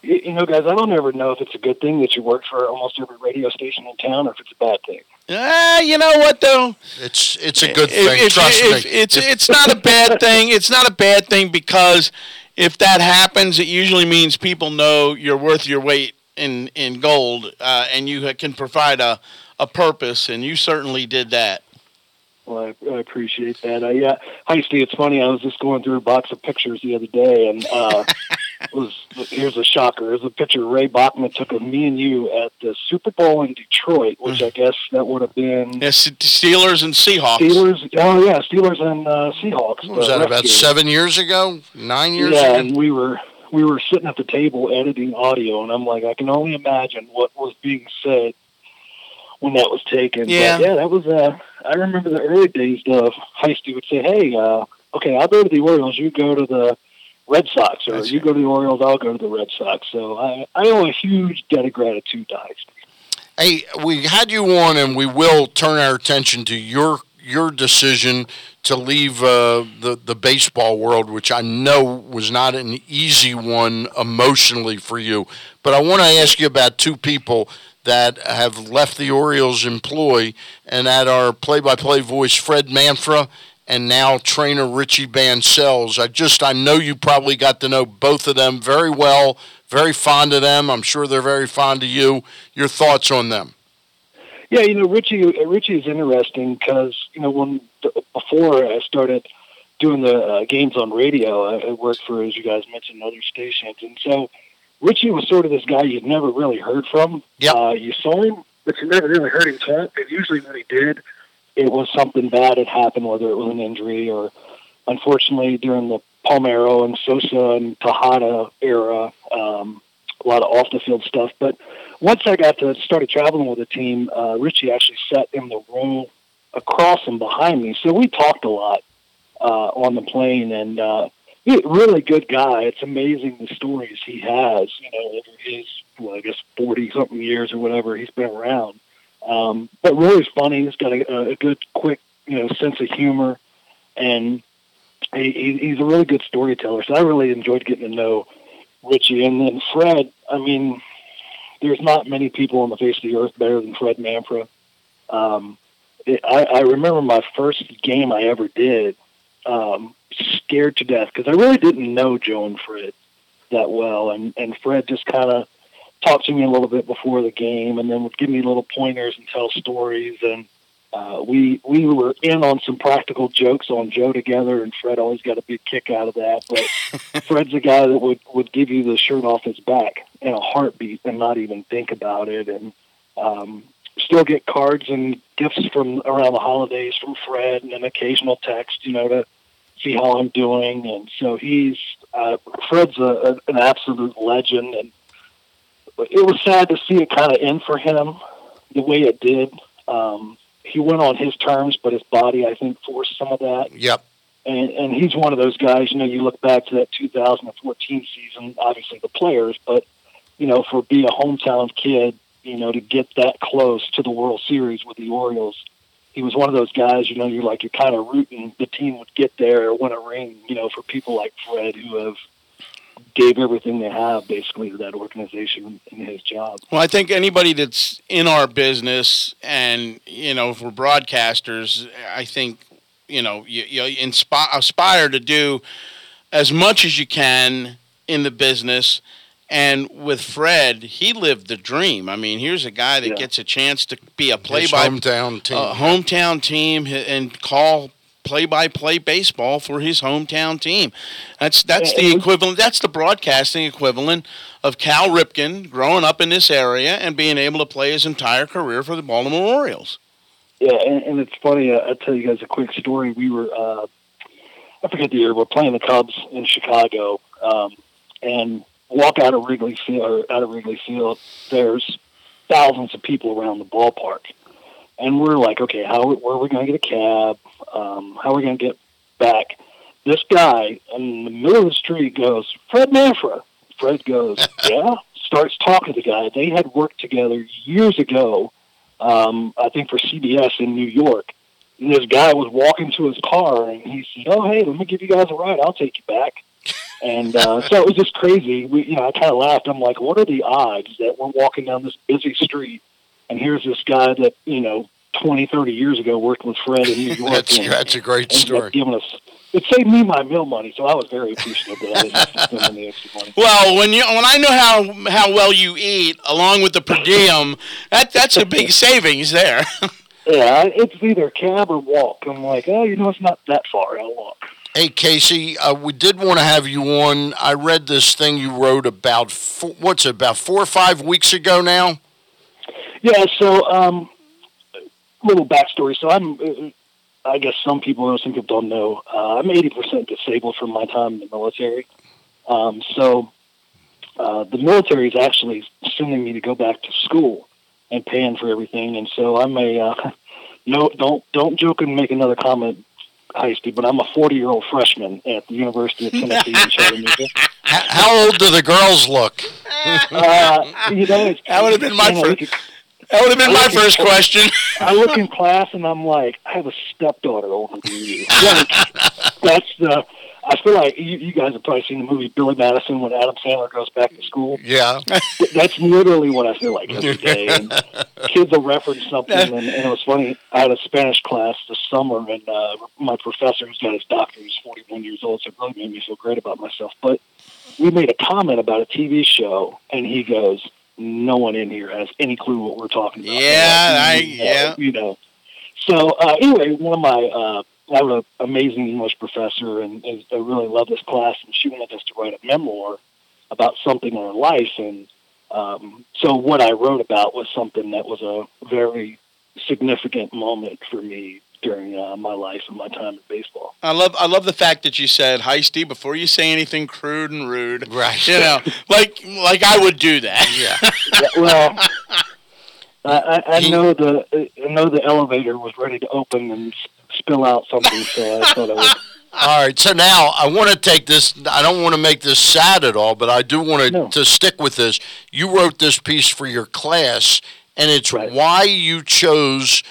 You know, guys, I don't ever know if it's a good thing that you work for almost every radio station in town or if it's a bad thing. Ah, you know what though? It's it's a good If- thing. if- Trust if- me. It's it's not a bad thing. It's not a bad thing because if that happens, it usually means people know you're worth your weight in in gold, uh, and you can provide a a purpose, and you certainly did that. Well, I, I appreciate that. I, yeah, hi, Steve. It's funny. I was just going through a box of pictures the other day, and uh, was here's a shocker. There's a picture Ray Bachman took of me and you at the Super Bowl in Detroit, which I guess that would have been Yes, Steelers and Seahawks. Steelers. Oh yeah, Steelers and uh, Seahawks. What was that about seven years ago? Nine years yeah, ago? and we were we were sitting at the table editing audio, and I'm like, I can only imagine what was being said when that was taken. Yeah. but yeah, that was. Uh, I remember the early days. The Heisty would say, "Hey, uh, okay, I'll go to the Orioles. You go to the Red Sox, or you go to the Orioles. I'll go to the Red Sox." So I I owe a huge debt of gratitude to Heisty. Hey, we had you on, and we will turn our attention to your your decision to leave uh, the the baseball world, which I know was not an easy one emotionally for you. But I want to ask you about two people that have left the Orioles' employ, and that are play-by-play voice Fred Manfra and now trainer Richie Bancells. I just I know you probably got to know both of them very well, very fond of them. I'm sure they're very fond of you. Your thoughts on them? Yeah, you know, Richie. Richie is interesting because you know when before I started doing the uh, games on radio, I, I worked for, as you guys mentioned, other stations, and so Richie was sort of this guy you'd never really heard from. Yeah, uh, you saw him, but you never really heard him talk. And usually when he did, it was something bad had happened, whether it was an injury or, unfortunately, during the Palmeiro and Sosa and Tejada era, um, a lot of off the field stuff. But once I got to started traveling with the team, uh, Richie actually sat in the row across and behind me, so we talked a lot uh, on the plane, and uh, a really good guy. It's amazing the stories he has. You know, over his well, I guess forty something years or whatever he's been around. Um, but really funny. He's got a, a good, quick, you know, sense of humor, and he- he's a really good storyteller. So I really enjoyed getting to know Richie. And then Fred. I mean, there's not many people on the face of the earth better than Fred Manfra. Um, it, I, I remember my first game I ever did. Um, scared to death because I really didn't know Joe and Fred that well, and and Fred just kind of talked to me a little bit before the game, and then would give me little pointers and tell stories, and uh, we we were in on some practical jokes on Joe together, and Fred always got a big kick out of that. But Fred's a guy that would would give you the shirt off his back in a heartbeat and not even think about it, and um, still get cards and gifts from around the holidays from Fred and an occasional text, you know, to see how I'm doing. And so he's uh, Fred's a, a, an absolute legend, and it was sad to see it kind of end for him the way it did. Um, he went on his terms, but his body, I think, forced some of that. Yep. And and he's one of those guys. You know, you look back to that 2014 season. Obviously, the players, but you know, for be a hometown kid, you know, to get that close to the World Series with the Orioles, he was one of those guys. You know, you're like you're kind of rooting the team would get there or win a ring. You know, for people like Fred who have gave everything they have basically to that organization in his job. Well, I think anybody that's in our business and, you know, if we're broadcasters, I think, you know, you, you inspire, aspire to do as much as you can in the business. And with Fred, he lived the dream. I mean, here's a guy that Yeah. gets a chance to be a play-by hometown team. uh, hometown team and call play-by-play baseball for his hometown team. That's that's the equivalent. That's the broadcasting equivalent of Cal Ripken growing up in this area and being able to play his entire career for the Baltimore Orioles. Yeah, and, and it's funny. Uh, I'll tell you guys a quick story. We were, uh, I forget the year, we're playing the Cubs in Chicago, um, and walk out of Wrigley Field. Or out of Wrigley Field, there's thousands of people around the ballpark, and we're like, okay, how where are we going to get a cab? Um, how are we going to get back? This guy in the middle of the street goes, Fred Manfra. Fred goes, yeah. Starts talking to the guy. They had worked together years ago um, I think for CBS in New York. And this guy was walking to his car, and he said, "Oh, hey, let me give you guys a ride. I'll take you back." And uh, so it was just crazy. We, you know, I kind of laughed. I'm like, "What are the odds that we're walking down this busy street, and here's this guy that you know, 20, 30 years ago working with Fred in New York." That's- and that's a great ended up story. Giving us, it saved me my meal money, so I was very appreciative that I didn't have to spend any extra money. Well, when you when I know how how well you eat, along with the per diem, that that's a big savings there. Yeah, it's either cab or walk. I'm like, oh, you know, it's not that far. I'll walk. Hey Casey, uh, we did want to have you on. I read this thing you wrote about four, what's it about four or five weeks ago now. Yeah, so um, little backstory. So I'm, uh, I guess some people know, some people don't know. Uh, I'm 80% disabled from my time in the military. Um, so uh, the military is actually sending me to go back to school and paying for everything. And so I'm a uh, no, don't don't joke and make another comment, Heisty. But I'm a 40 year old freshman at the University of Tennessee in Chattanooga. How old do the girls look? Uh, you know, it's, That would have been my you know, first. That would have been I my first question. I look in class and I'm like, I have a stepdaughter older than you. Like, that's the. I feel like you, you guys have probably seen the movie Billy Madison when Adam Sandler goes back to school. Yeah, that's literally what I feel like every day. And kids will reference something, and, and it was funny. I had a Spanish class this summer, and uh, my professor, who's got his doctorate, he's 41 years old, so it really made me feel great about myself. But we made a comment about a TV show, and he goes, "No one in here has any clue what we're talking about." Yeah, I- yeah. you know. So uh, anyway, one of my uh, I have an amazing English professor, and, and I really love this class. And she wanted us to write a memoir about something in her life, and um, so what I wrote about was something that was a very significant moment for me during uh, my life and my time in baseball. I love I love the fact that you said heisty before you say anything crude and rude. Right. You know, like like I would do that. Yeah. Yeah, well, I, I, I know the I know the elevator was ready to open and spill out something, so I thought I would. All right, so now I want to take this. I don't want to make this sad at all, but I do want to, to stick with this. You wrote this piece for your class, and it's why you chose,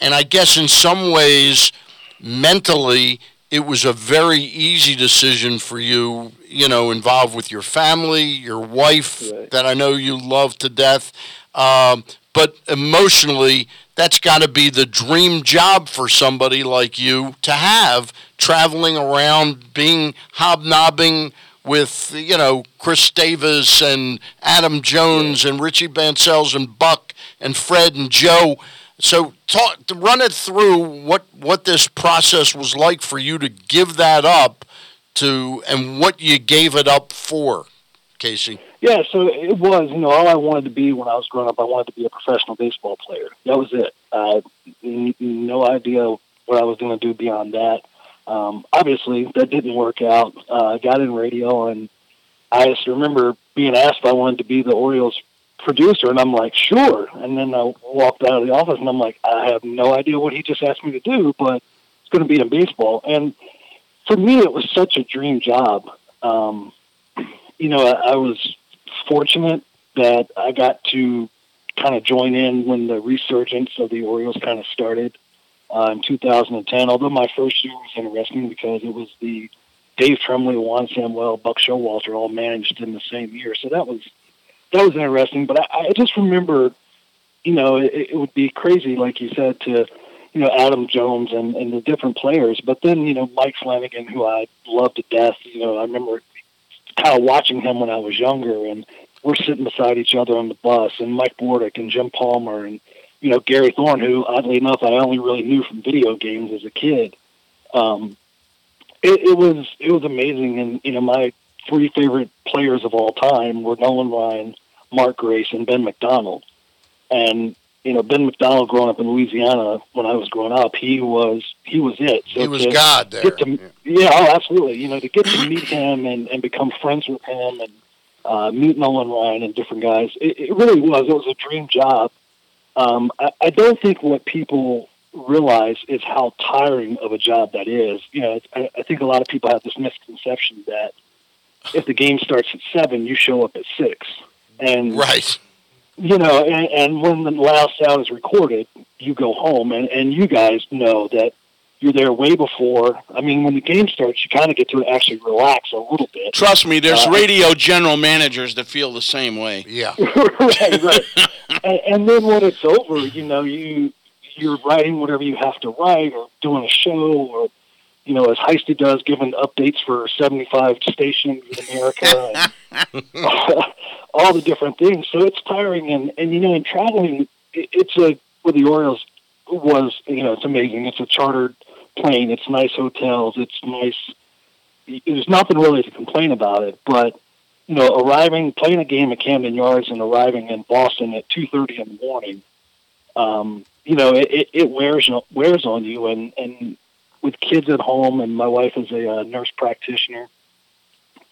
and I guess in some ways, mentally, it was a very easy decision for you, you know, involved with your family, your wife that I know you love to death. Um, but emotionally, that's got to be the dream job for somebody like you to have traveling around, being hobnobbing with, you know, Chris Davis and Adam Jones and Richie Bancells and Buck and Fred and Joe. So talk, run it through what, what this process was like for you to give that up to and what you gave it up for, Casey. Yeah, so it was, you know, all I wanted to be when I was growing up, I wanted to be a professional baseball player. That was it. No idea what I was going to do beyond that. Um, obviously, that didn't work out. Uh, I got in radio, and I just remember being asked if I wanted to be the Orioles producer, and I'm like, sure. And then I walked out of the office, and I'm like, I have no idea what he just asked me to do, but it's going to be in baseball. And for me, it was such a dream job. Um, you know, I, I was fortunate that I got to kind of join in when the resurgence of the Orioles kind of started uh, in 2010. Although my first year was interesting because it was the Dave Trembley, Juan Samuel, Buck Showalter all managed in the same year, so that was that was interesting. But I, I just remember, you know, it, it would be crazy, like you said, to you know Adam Jones and, and the different players. But then you know Mike Flanagan, who I loved to death. You know, I remember kind of watching him when I was younger, and we're sitting beside each other on the bus, and Mike Bordick and Jim Palmer and you know Gary Thorne, who oddly enough I only really knew from video games as a kid. Um, it, it was it was amazing, and you know my three favorite players of all time were Nolan Ryan, Mark Grace, and Ben McDonald. And you know Ben McDonald, growing up in Louisiana when I was growing up, he was he was it. He was to God there. get to- yeah, oh, absolutely. You know, to get to meet him and, and become friends with him and uh, meet Nolan Ryan and different guys, it, it really was. It was a dream job. Um, I, I don't think what people realize is how tiring of a job that is. You know, it's- I, I think a lot of people have this misconception that if the game starts at seven, you show up at six, and right. you know, and, and when the last out is recorded, you go home, and and you guys know that you're there way before. I mean, when the game starts, you kind of get to actually relax a little bit. Trust me, there's Uh, radio general managers that feel the same way. Yeah. right, right. and, and then when it's over, you know, you you're writing whatever you have to write, or doing a show, or you know, as Heisty does, giving updates for 75 stations in America, and all the different things. So it's tiring, and and you know, in traveling, it, it's a with the Orioles was you know, it's amazing. It's a chartered plane. It's nice hotels. It's nice. There's nothing really to complain about it, but you know, arriving, playing a game at Camden Yards and arriving in Boston at 2.30 in the morning, um, you know, it, it, it wears, wears on you. And, and with kids at home, and my wife is a uh, nurse practitioner,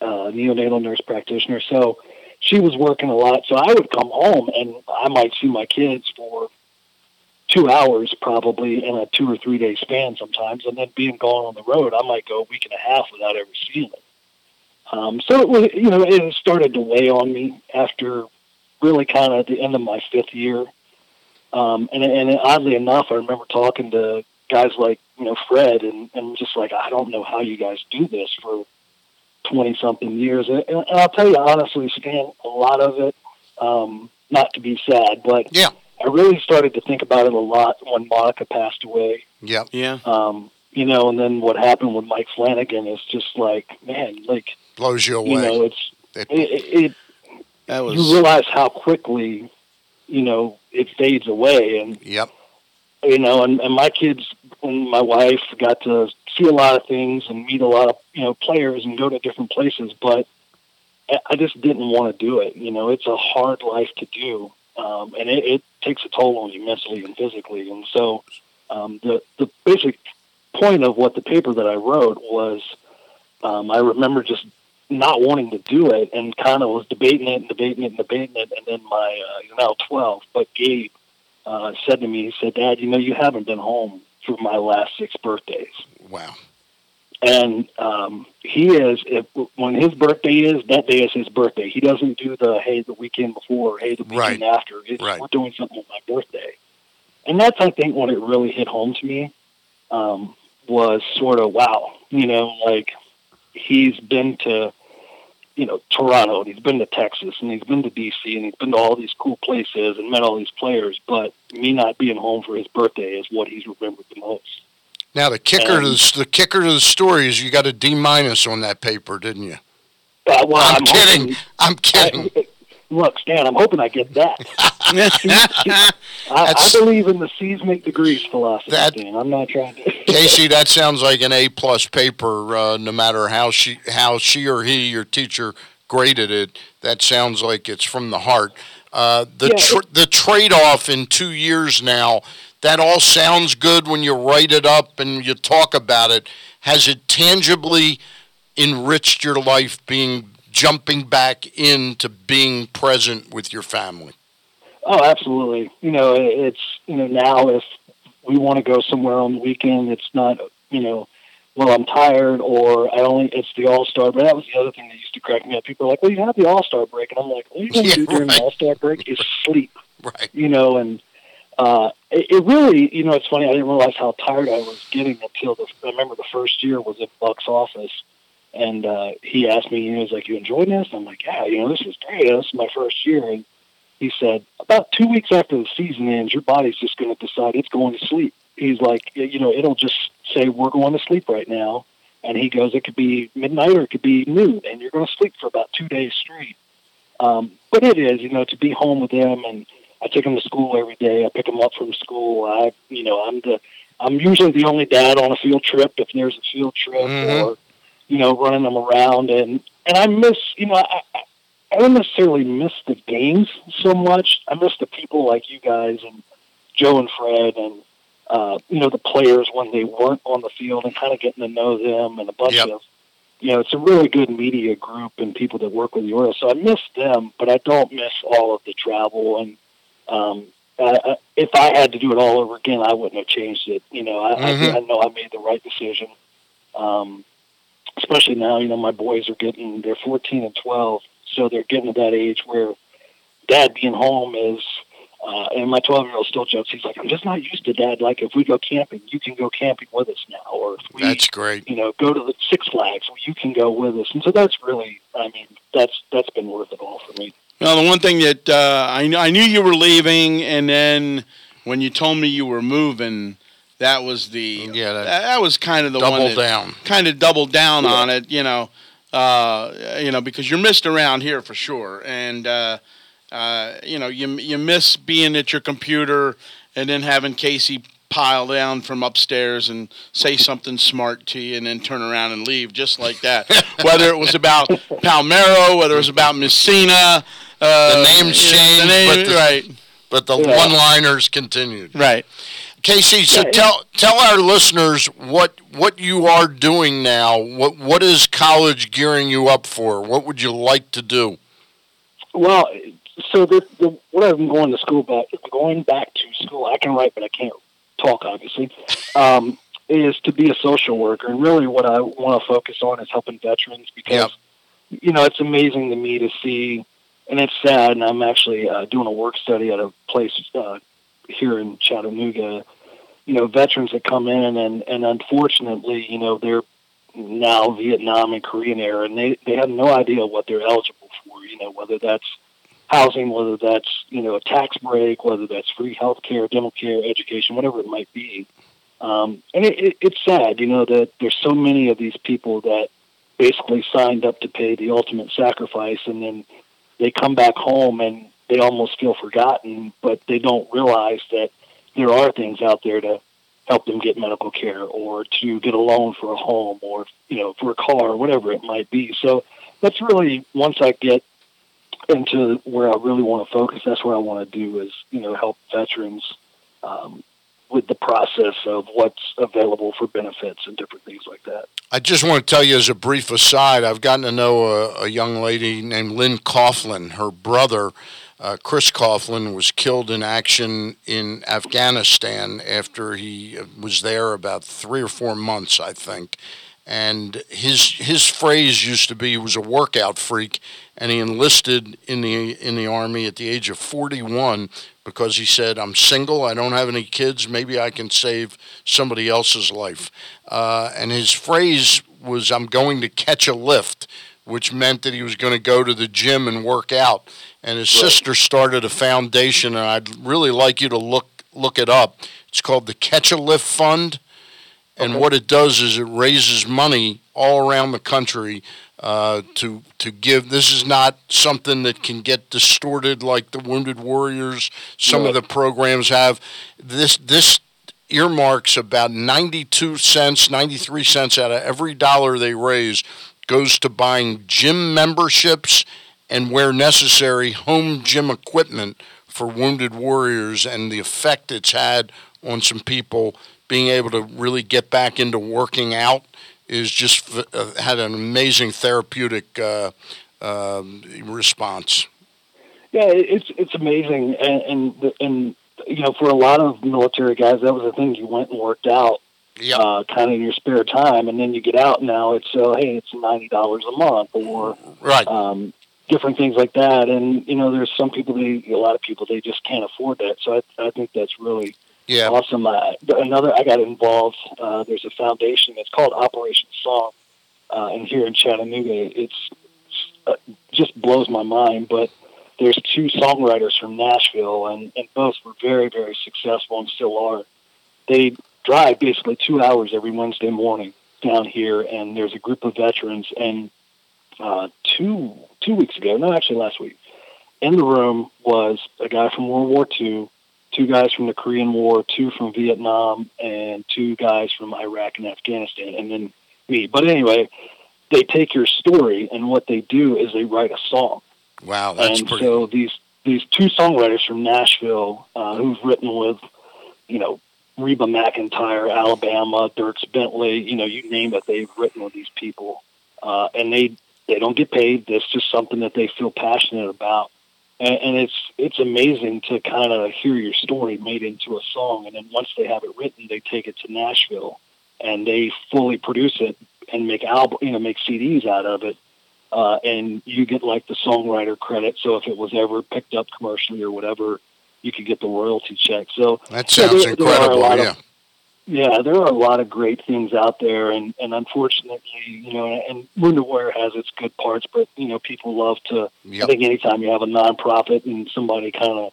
uh, neonatal nurse practitioner. So she was working a lot. So I would come home and I might see my kids for two hours probably in a two or three day span sometimes. And then being gone on the road, I might go a week and a half without ever seeing them. Um, so it was, you know, it started to weigh on me after really kind of the end of my fifth year. Um, and, and oddly enough, I remember talking to guys like, you know, Fred and, and just like, I don't know how you guys do this for 20 something years. And, and I'll tell you honestly, Stan, a lot of it, um, not to be sad, but yeah, I really started to think about it a lot when Monica passed away. Yeah, Yeah. Um, you know, and then what happened with Mike Flanagan is just like, man, like, Blows you away. you know, it's it, it, it That was you realize how quickly, you know, it fades away, and yep, you know, and, and my kids and my wife got to see a lot of things and meet a lot of you know players and go to different places, but I- just didn't want to do it. You know, it's a hard life to do, um, and it, it takes a toll on you mentally and physically. And so, um, the the basic point of what the paper that I wrote was, um, I remember just not wanting to do it and kind of was debating it and debating it and debating it. And then my, uh, now 12, but Gabe uh, said to me, he said, Dad, you know, you haven't been home for my last six birthdays. Wow. And um, he is, if, when his birthday is, that day is his birthday. He doesn't do the, hey, the weekend before, or, hey, the weekend Right. after. It's, Right. We're doing something with my birthday. And that's, I think, when it really hit home to me um, was sort of, wow, you know, like he's been to, you know, Toronto, and he's been to Texas, and he's been to D.C., and he's been to all these cool places and met all these players. But me not being home for his birthday is what he's remembered the most. Now the kicker to the, the kicker to the story is you got a D minus on that paper, didn't you? Uh, well, I'm, I'm kidding. hoping- I'm kidding. I- look, Stan, I'm hoping I get that. I, I believe in the seismic degrees philosophy, Stan. I'm not trying to. Casey, that sounds like an A plus paper. Uh, no matter how she how she or he your teacher graded it, that sounds like it's from the heart. Uh, the Yeah, tr- the trade off in two years now. That all sounds good when you write it up and you talk about it. has it tangibly enriched your life being jumping back into being present with your family? Oh, absolutely. You know, it's you know now if we want to go somewhere on the weekend, it's not you know, well I'm tired or I only it's the All Star. But that was the other thing that used to crack me up. People are like, well, you have the All Star break, and I'm like, all you going to Yeah, do during right. the All Star break is sleep. Right. You know, and uh, it, it really, you know, it's funny. I didn't realize how tired I was getting until the. I remember the first year was at Buck's office, and uh, he asked me, he was like, "You enjoying this?" I'm like, "Yeah, you know, this is great. This is my first year." And he said, "About two weeks after the season ends, your body's just going to decide it's going to sleep." He's like, "You know, it'll just say we're going to sleep right now." And he goes, "It could be midnight or it could be noon, and you're going to sleep for about two days straight." Um, but it is, you know, to be home with them, and I take them to school every day. I pick them up from school. I, you know, I'm the, I'm usually the only dad on a field trip if there's a field trip, Mhm. or, you know, running them around, and and I miss, you know, I, I, don't necessarily miss the games so much. I miss the people like you guys and Joe and Fred and. Uh, you know the players when they weren't on the field and kind of getting to know them and a bunch Yep. of you know, it's a really good media group and people that work with the Orioles. So I miss them, but I don't miss all of the travel. And um, I, if I had to do it all over again, I wouldn't have changed it. You know, I, Mhm. I, I know I made the right decision. Um, especially now, you know, my boys are getting, they're 14 and 12. So they're getting to that age where dad being home is, uh, and my 12 year old still jokes, he's like, I'm just not used to dad. Like, if we go camping, you can go camping with us now. Or if we, That's great. you know, go to the Six Flags, well, you can go with us. And so that's really, I mean, that's that's been worth it all for me. Now, the one thing that uh, I, I knew you were leaving, and then when you told me you were moving, that was the Yeah, that, that- that was kind of the Double one that down. kind of doubled down on it. You know, uh, you know because you're missed around here for sure, and uh, uh, you know you you miss being at your computer and then having Casey pile down from upstairs and say something smart to you and then turn around and leave just like that. whether it was about Palmeiro, whether it was about Mussina, uh, The names changed, the name- but the- right, But the Yeah. one-liners continued. right. Casey, so Yeah, tell tell our listeners what what you are doing now. What what is college gearing you up for? What would you like to do? Well, so the, the what I've been going to school back, going back to school. I can write, but I can't talk. Obviously, um, is to be a social worker, and really what I want to focus on is helping veterans because you know it's amazing to me to see, and it's sad. And I'm actually uh, doing a work study at a place uh, here in Chattanooga. You know, veterans that come in, and and unfortunately, you know, they're now Vietnam and Korean era, and they they have no idea what they're eligible for. You know, whether that's housing, whether that's you know a tax break, whether that's free health care, dental care, education, whatever it might be. Um, and it, it, it's sad, you know, that there's so many of these people that basically signed up to pay the ultimate sacrifice, and then they come back home and they almost feel forgotten, but they don't realize that there are things out there to help them get medical care or to get a loan for a home or you know for a car or whatever it might be. So that's really once I get into where I really want to focus, that's what I want to do is you know help veterans um, with the process of what's available for benefits and different things like that. I just want to tell you as a brief aside, I've gotten to know a, a young lady named Lynn Coffland. Her brother, uh, Chris Coffland, was killed in action in Afghanistan after he uh, was there about three or four months, I think. And his his phrase used to be he was a workout freak, and he enlisted in the in the army at the age of 41 because he said, "I'm single, I don't have any kids, maybe I can save somebody else's life." Uh, and his phrase was, "I'm going to catch a lift," which meant that he was going to go to the gym and work out. And his sister started a foundation, and I'd really like you to look look it up. It's called the Catch a Lift Fund. And what it does is it raises money all around the country uh, to to give. This is not something that can get distorted like the Wounded Warriors. Some of the programs have this. This earmarks about ninety two cents, ninety three cents out of every dollar they raise goes to buying gym memberships and where necessary home gym equipment for wounded warriors and the effect it's had on some people being able to really get back into working out is just uh, had an amazing therapeutic uh, um, response. Yeah, it's it's amazing, and, and and you know, for a lot of military guys, that was the thing. You went and worked out, yep. uh, kind of in your spare time, and then you get out. Now it's uh, hey, it's ninety dollars a month, or right, um, different things like that. And you know, there's some people, they, a lot of people, they just can't afford that. So I, I think that's really yeah. awesome. Uh, another, I got involved. Uh, there's a foundation. It's called Operation Song, uh, and here in Chattanooga, it's uh, just blows my mind. But there's two songwriters from Nashville, and, and both were very, very successful and still are. They drive basically two hours every Wednesday morning down here, and there's a group of veterans. And uh, two two weeks ago, no, actually last week, in the room was a guy from World War II, two guys from the Korean War, two from Vietnam, and two guys from Iraq and Afghanistan, and then me. But anyway, they take your story, and what they do is they write a song. Wow, that's and pretty. so these these two songwriters from Nashville uh, who've written with, you know, Reba McEntire, Alabama, Dierks Bentley, you know, you name it, they've written with these people, uh, and they they don't get paid. That's just something that they feel passionate about, and, and it's it's amazing to kind of hear your story made into a song, and then once they have it written, they take it to Nashville, and they fully produce it and make album, you know, make CDs out of it uh, and you get like the songwriter credit. So if it was ever picked up commercially or whatever, you could get the royalty check. So that sounds yeah, there, incredible. There yeah. Of, yeah, there are a lot of great things out there, and and unfortunately, you know, and Wounded Warrior has its good parts, but you know, people love to. Yep. I think anytime you have a nonprofit and somebody kind of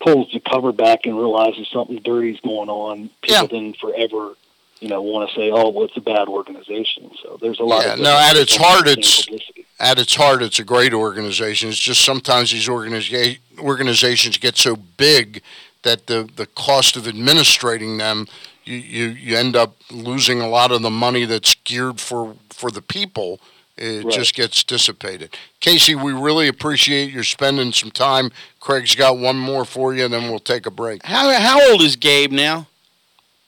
pulls the cover back and realizes something dirty's going on, people Yeah. then forever, you know, want to say, "Oh, well, it's a bad organization." So there's a lot Yeah, of no, at its heart, it's publicity. at its heart, it's a great organization. It's just sometimes these organiza- organizations get so big that the, the cost of administrating them, you, you, you end up losing a lot of the money that's geared for, for the people. It Right. just gets dissipated. Casey, we really appreciate your spending some time. Craig's got one more for you, and then we'll take a break. How how old is Gabe now?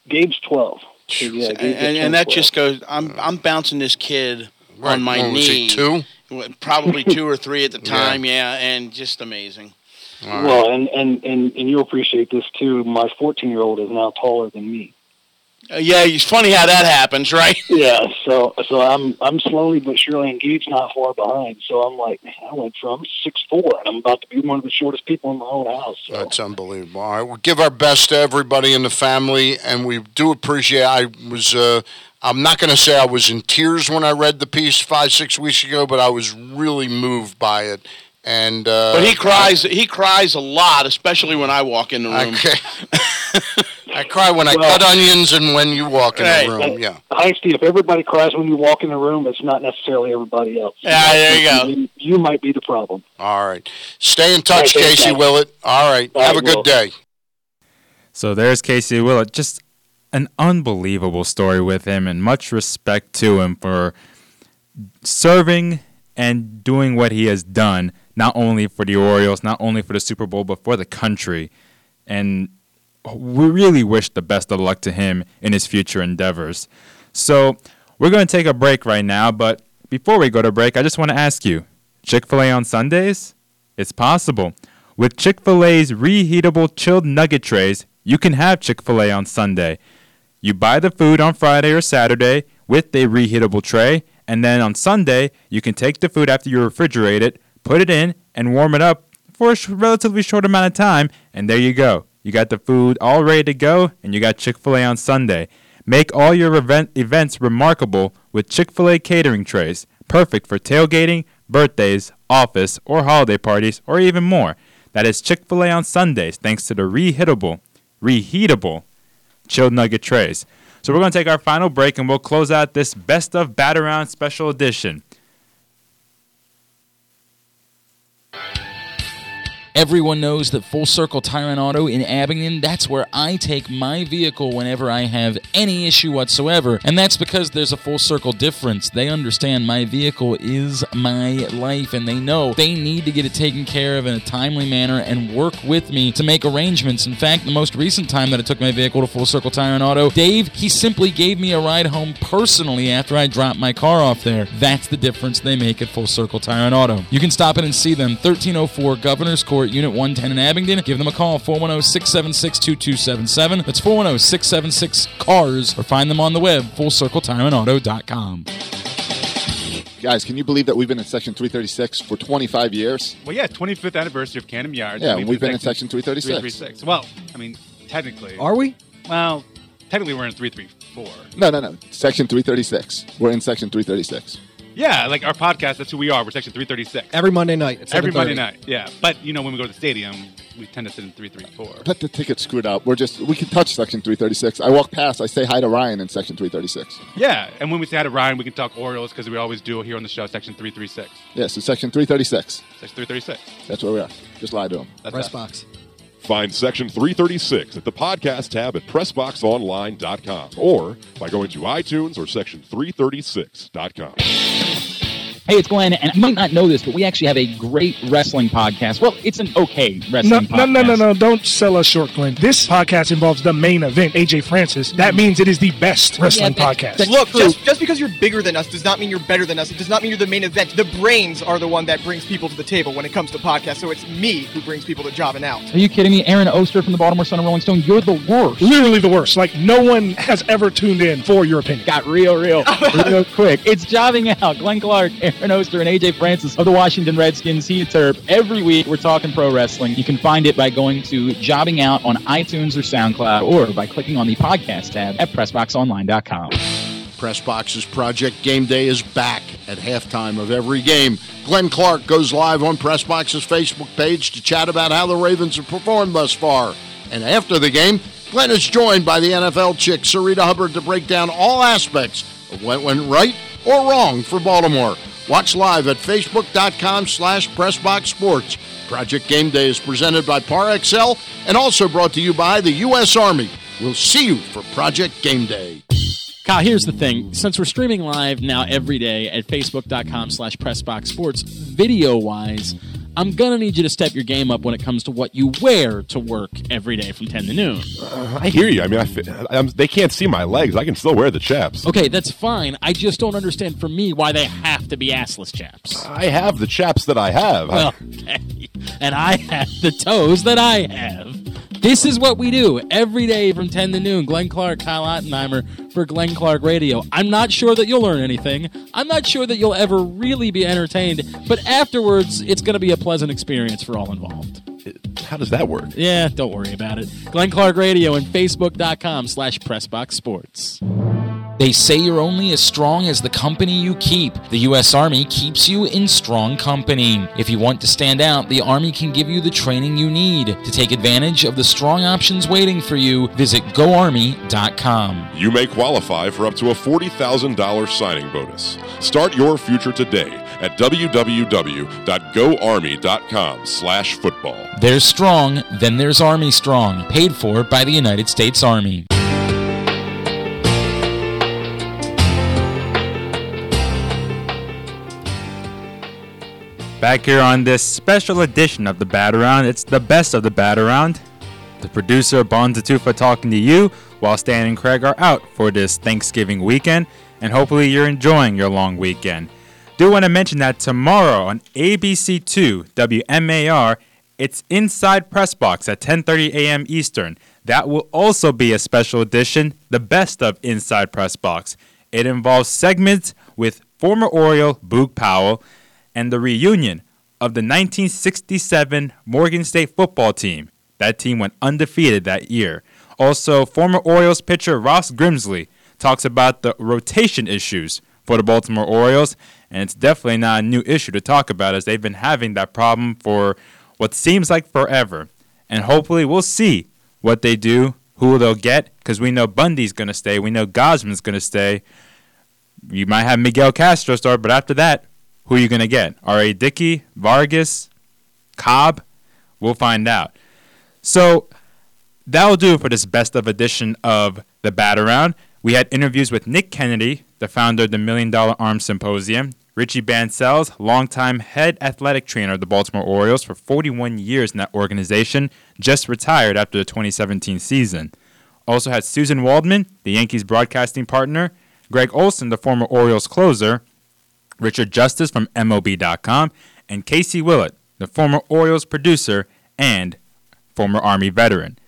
Gabe's twelve. So, yeah, and, Gabe just and, that 12. just goes. I'm uh. I'm bouncing this kid Right. on my oh, What was he, knee. two? Probably two or three at the time. Yeah, and just amazing. Well, and, and, and, and you'll appreciate this too. My 14 year old is now taller than me. Uh, yeah, it's funny how that happens, right? Yeah, so so I'm I'm slowly but surely and engaged, not far behind. So I'm like, man, I went from six four, and I'm about to be one of the shortest people in my own house. So. That's unbelievable. All right, we'll give our best to everybody in the family, and we do appreciate. I was. Uh, I'm not going to say I was in tears when I read the piece five, six weeks ago, but I was really moved by it. And uh, But he cries. He cries a lot, especially when I walk in the room. Okay. I cry when I Well- cut onions and when you walk in Right. the room. Yeah. Hi, Steve. If everybody cries when you walk in the room, it's not necessarily everybody else. Yeah, there you go. You, you might be the problem. All right. Stay in touch, All right, thanks, Casey guys. Willett. All right. All Have a good Will. day. So there's Casey Willett. Just an unbelievable story with him, and much respect to him for serving and doing what he has done, not only for the Orioles, not only for the Super Bowl, but for the country. And we really wish the best of luck to him in his future endeavors. So we're going to take a break right now, but before we go to break, I just want to ask you Chick fil A on Sundays? It's possible. With Chick fil A's reheatable chilled nugget trays, you can have Chick fil A on Sunday. You buy the food on Friday or Saturday with a reheatable tray, and then on Sunday, you can take the food after you refrigerate it, put it in, and warm it up for a relatively short amount of time, and there you go. You got the food all ready to go, and you got Chick fil A on Sunday. Make all your event- events remarkable with Chick fil A catering trays, perfect for tailgating, birthdays, office, or holiday parties, or even more. That is Chick fil A on Sundays, thanks to the reheatable, reheatable chilled nugget trays. So we're going to take our final break and we'll close out this Best of Bat Around special edition. Everyone knows that Full Circle Tire and Auto in Abingdon, that's where I take my vehicle whenever I have any issue whatsoever. And that's because there's a full circle difference. They understand my vehicle is my life and they know they need to get it taken care of in a timely manner and work with me to make arrangements. In fact, the most recent time that I took my vehicle to Full Circle Tire and Auto, Dave, he simply gave me a ride home personally after I dropped my car off there. That's the difference they make at Full Circle Tire and Auto. You can stop in and see them 1304 Governor's Court, Unit 110 in Abingdon. Give them a call 410 676 2277. That's 410 676 CARS or find them on the web fullcircletireandauto.com. Guys, can you believe that we've been in Section 336 for 25 years? Well, yeah, 25th anniversary of Camden Yards. Yeah, We've we've been in Section 336. 336. Well, I mean, technically. Are we? Well, technically we're in 334. No, no, no. Section 336. We're in Section 336. Yeah, like our podcast, that's who we are. We're Section 336. Every Monday night at Every Monday night, yeah. But, you know, when we go to the stadium, we tend to sit in 334. But the ticket's screwed up. We're just, we can touch Section 336. I walk past, I say hi to Ryan in Section 336. Yeah, and when we say hi to Ryan, we can talk Orioles because we always do here on the show, Section 336. Yeah, so Section 336. Section 336. That's where we are. Just lie to him. That's Press us. box. Find Section 336 at the podcast tab at PressBoxOnline.com or by going to iTunes or Section336.com. Hey, it's Glenn, and you might not know this, but we actually have a great wrestling podcast. Well, it's an okay No, wrestling no, podcast. no, no, no! Don't sell us short, Glenn. This podcast involves the main event, AJ Francis. That mm. means it is the best wrestling podcast. Look, just, just because you're bigger than us does not mean you're better than us. It does not mean you're the main event. The brains are the one that brings people to the table when it comes to podcasts. So it's me who brings people to jobbing Out. Are you kidding me? Aaron Oster from the Baltimore Sun and Rolling Stone, you're the worst. Literally the worst. Like no one has ever tuned in for your opinion. Got real, real, real quick. It's Jobbing Out. Glenn Clark, Aaron Oster, and AJ Francis of the Washington Redskins. He and Terp. Every week we're talking pro wrestling. You can find it by going to Jobbing Out on iTunes or SoundCloud or by clicking on the podcast tab at PressBoxOnline.com. Pressbox's Project Game Day is back at halftime of every game. Glenn Clark goes live on Pressbox's Facebook page to chat about how the Ravens have performed thus far. And after the game, Glenn is joined by the NFL chick, Sarita Hubbard, to break down all aspects of what went right or wrong for Baltimore. Watch live at facebook.com slash pressboxsports. Project Game Day is presented by Parexel and also brought to you by the U.S. Army. We'll see you for Project Game Day. Kyle, here's the thing. Since we're streaming live now every day at facebook.com slash pressboxsports, video-wise, I'm to need you to step your game up when it comes to what you wear to work every day from 10 to noon. Uh, I hear you. I mean, I, fi- I'm, they can't see my legs. I can still wear the chaps. Okay, that's fine. I just don't understand for me why they have to be assless chaps. I have the chaps that I have. Well, okay. And I have the toes that I have. This is what we do every day from 10 to noon. Glenn Clark, Kyle Ottenheimer for Glenn Clark Radio. I'm not sure that you'll learn anything. I'm not sure that you'll ever really be entertained, but afterwards, it's going to be a pleasant experience for all involved. How does that work? Yeah, don't worry about it. Glenn Clark Radio and Facebook.com slash PressBoxSports. They say you're only as strong as the company you keep. The U.S. Army keeps you in strong company. If you want to stand out, the Army can give you the training you need. To take advantage of the strong options waiting for you, visit GoArmy.com. You may qualify for up to a $40,000 signing bonus. Start your future today at www.goarmy.com slash football. There's strong, then there's Army Strong, paid for by the United States Army. Back here on this special edition of the Bat Around, it's the best of the Bat Around. The producer, Bon Tatufa, talking to you while Stan and Craig are out for this Thanksgiving weekend, and hopefully you're enjoying your long weekend. Do want to mention that tomorrow on ABC2 WMAR, it's Inside Press Box at 10:30 a.m. Eastern. That will also be a special edition, the best of Inside Press Box. It involves segments with former Oriole Boog Powell and the reunion of the 1967 Morgan State football team. That team went undefeated that year. Also, former Orioles pitcher Ross Grimsley talks about the rotation issues for the Baltimore Orioles, and it's definitely not a new issue to talk about as they've been having that problem for what seems like forever. And hopefully, we'll see what they do, who they'll get, because we know Bundy's going to stay, we know Gausman's going to stay. You might have Miguel Castro start, but after that, who are you going to get? R.A. Dickey, Vargas, Cobb? We'll find out. So that'll do it for this best of edition of the Bat Around. We had interviews with Nick Kennedy, the founder of the Million Dollar Arm Symposium, Richie Bancells, longtime head athletic trainer of the Baltimore Orioles for 41 years in that organization, just retired after the 2017 season. Also had Suzyn Waldman, the Yankees broadcasting partner, Gregg Olson, the former Orioles closer, Richard Justice from MLB.com, and Casey Willett, the former Orioles producer and former Army veteran.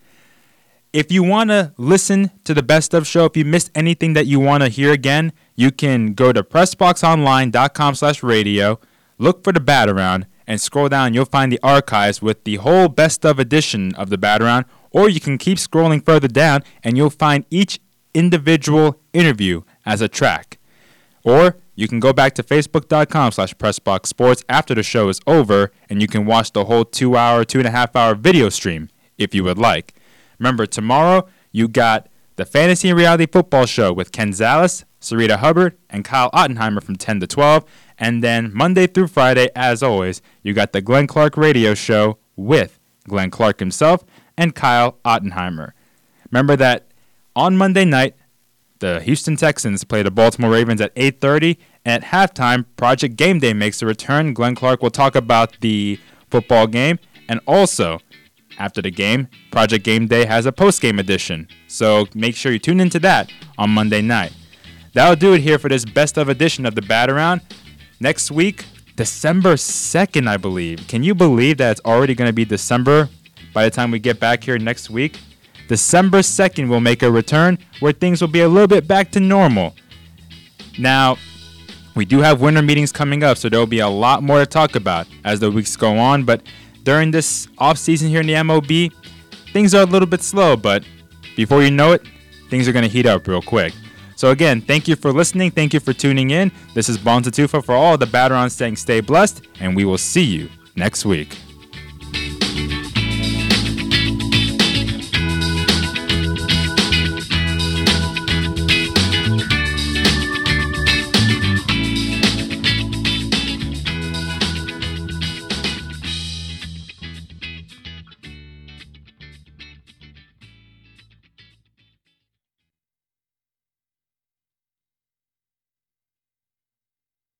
If you want to listen to the best of show, if you missed anything that you want to hear again, you can go to pressboxonline.com slash radio, look for the bat around, and scroll down. You'll find the archives with the whole best of edition of the bat around, or you can keep scrolling further down and you'll find each individual interview as a track. Or you can go back to facebook.com slash pressboxsports after the show is over and you can watch the whole two hour, two and a half hour video stream if you would like. Remember, tomorrow you got the Fantasy and Reality Football Show with Ken Zales, Sarita Hubbard, and Kyle Ottenheimer from 10 to 12. And then Monday through Friday, as always, you got the Glenn Clark Radio Show with Glenn Clark himself and Kyle Ottenheimer. Remember that on Monday night, the Houston Texans play the Baltimore Ravens at 8:30, and at halftime, Project Game Day makes a return. Glenn Clark will talk about the football game, and also after the game, Project Game Day has a post-game edition. So make sure you tune into that on Monday night. That'll do it here for this best of edition of the Bat Around. Next week, December 2nd, I believe. Can you believe that it's already going to be December by the time we get back here next week? December 2nd will make a return where things will be a little bit back to normal. Now, we do have winter meetings coming up, so there will be a lot more to talk about as the weeks go on. But during this off season here in the MLB, things are a little bit slow, but before you know it, things are going to heat up real quick. So again, thank you for listening. Thank you for tuning in. This is Bonza Tufa for all the batter saying stay blessed, and we will see you next week.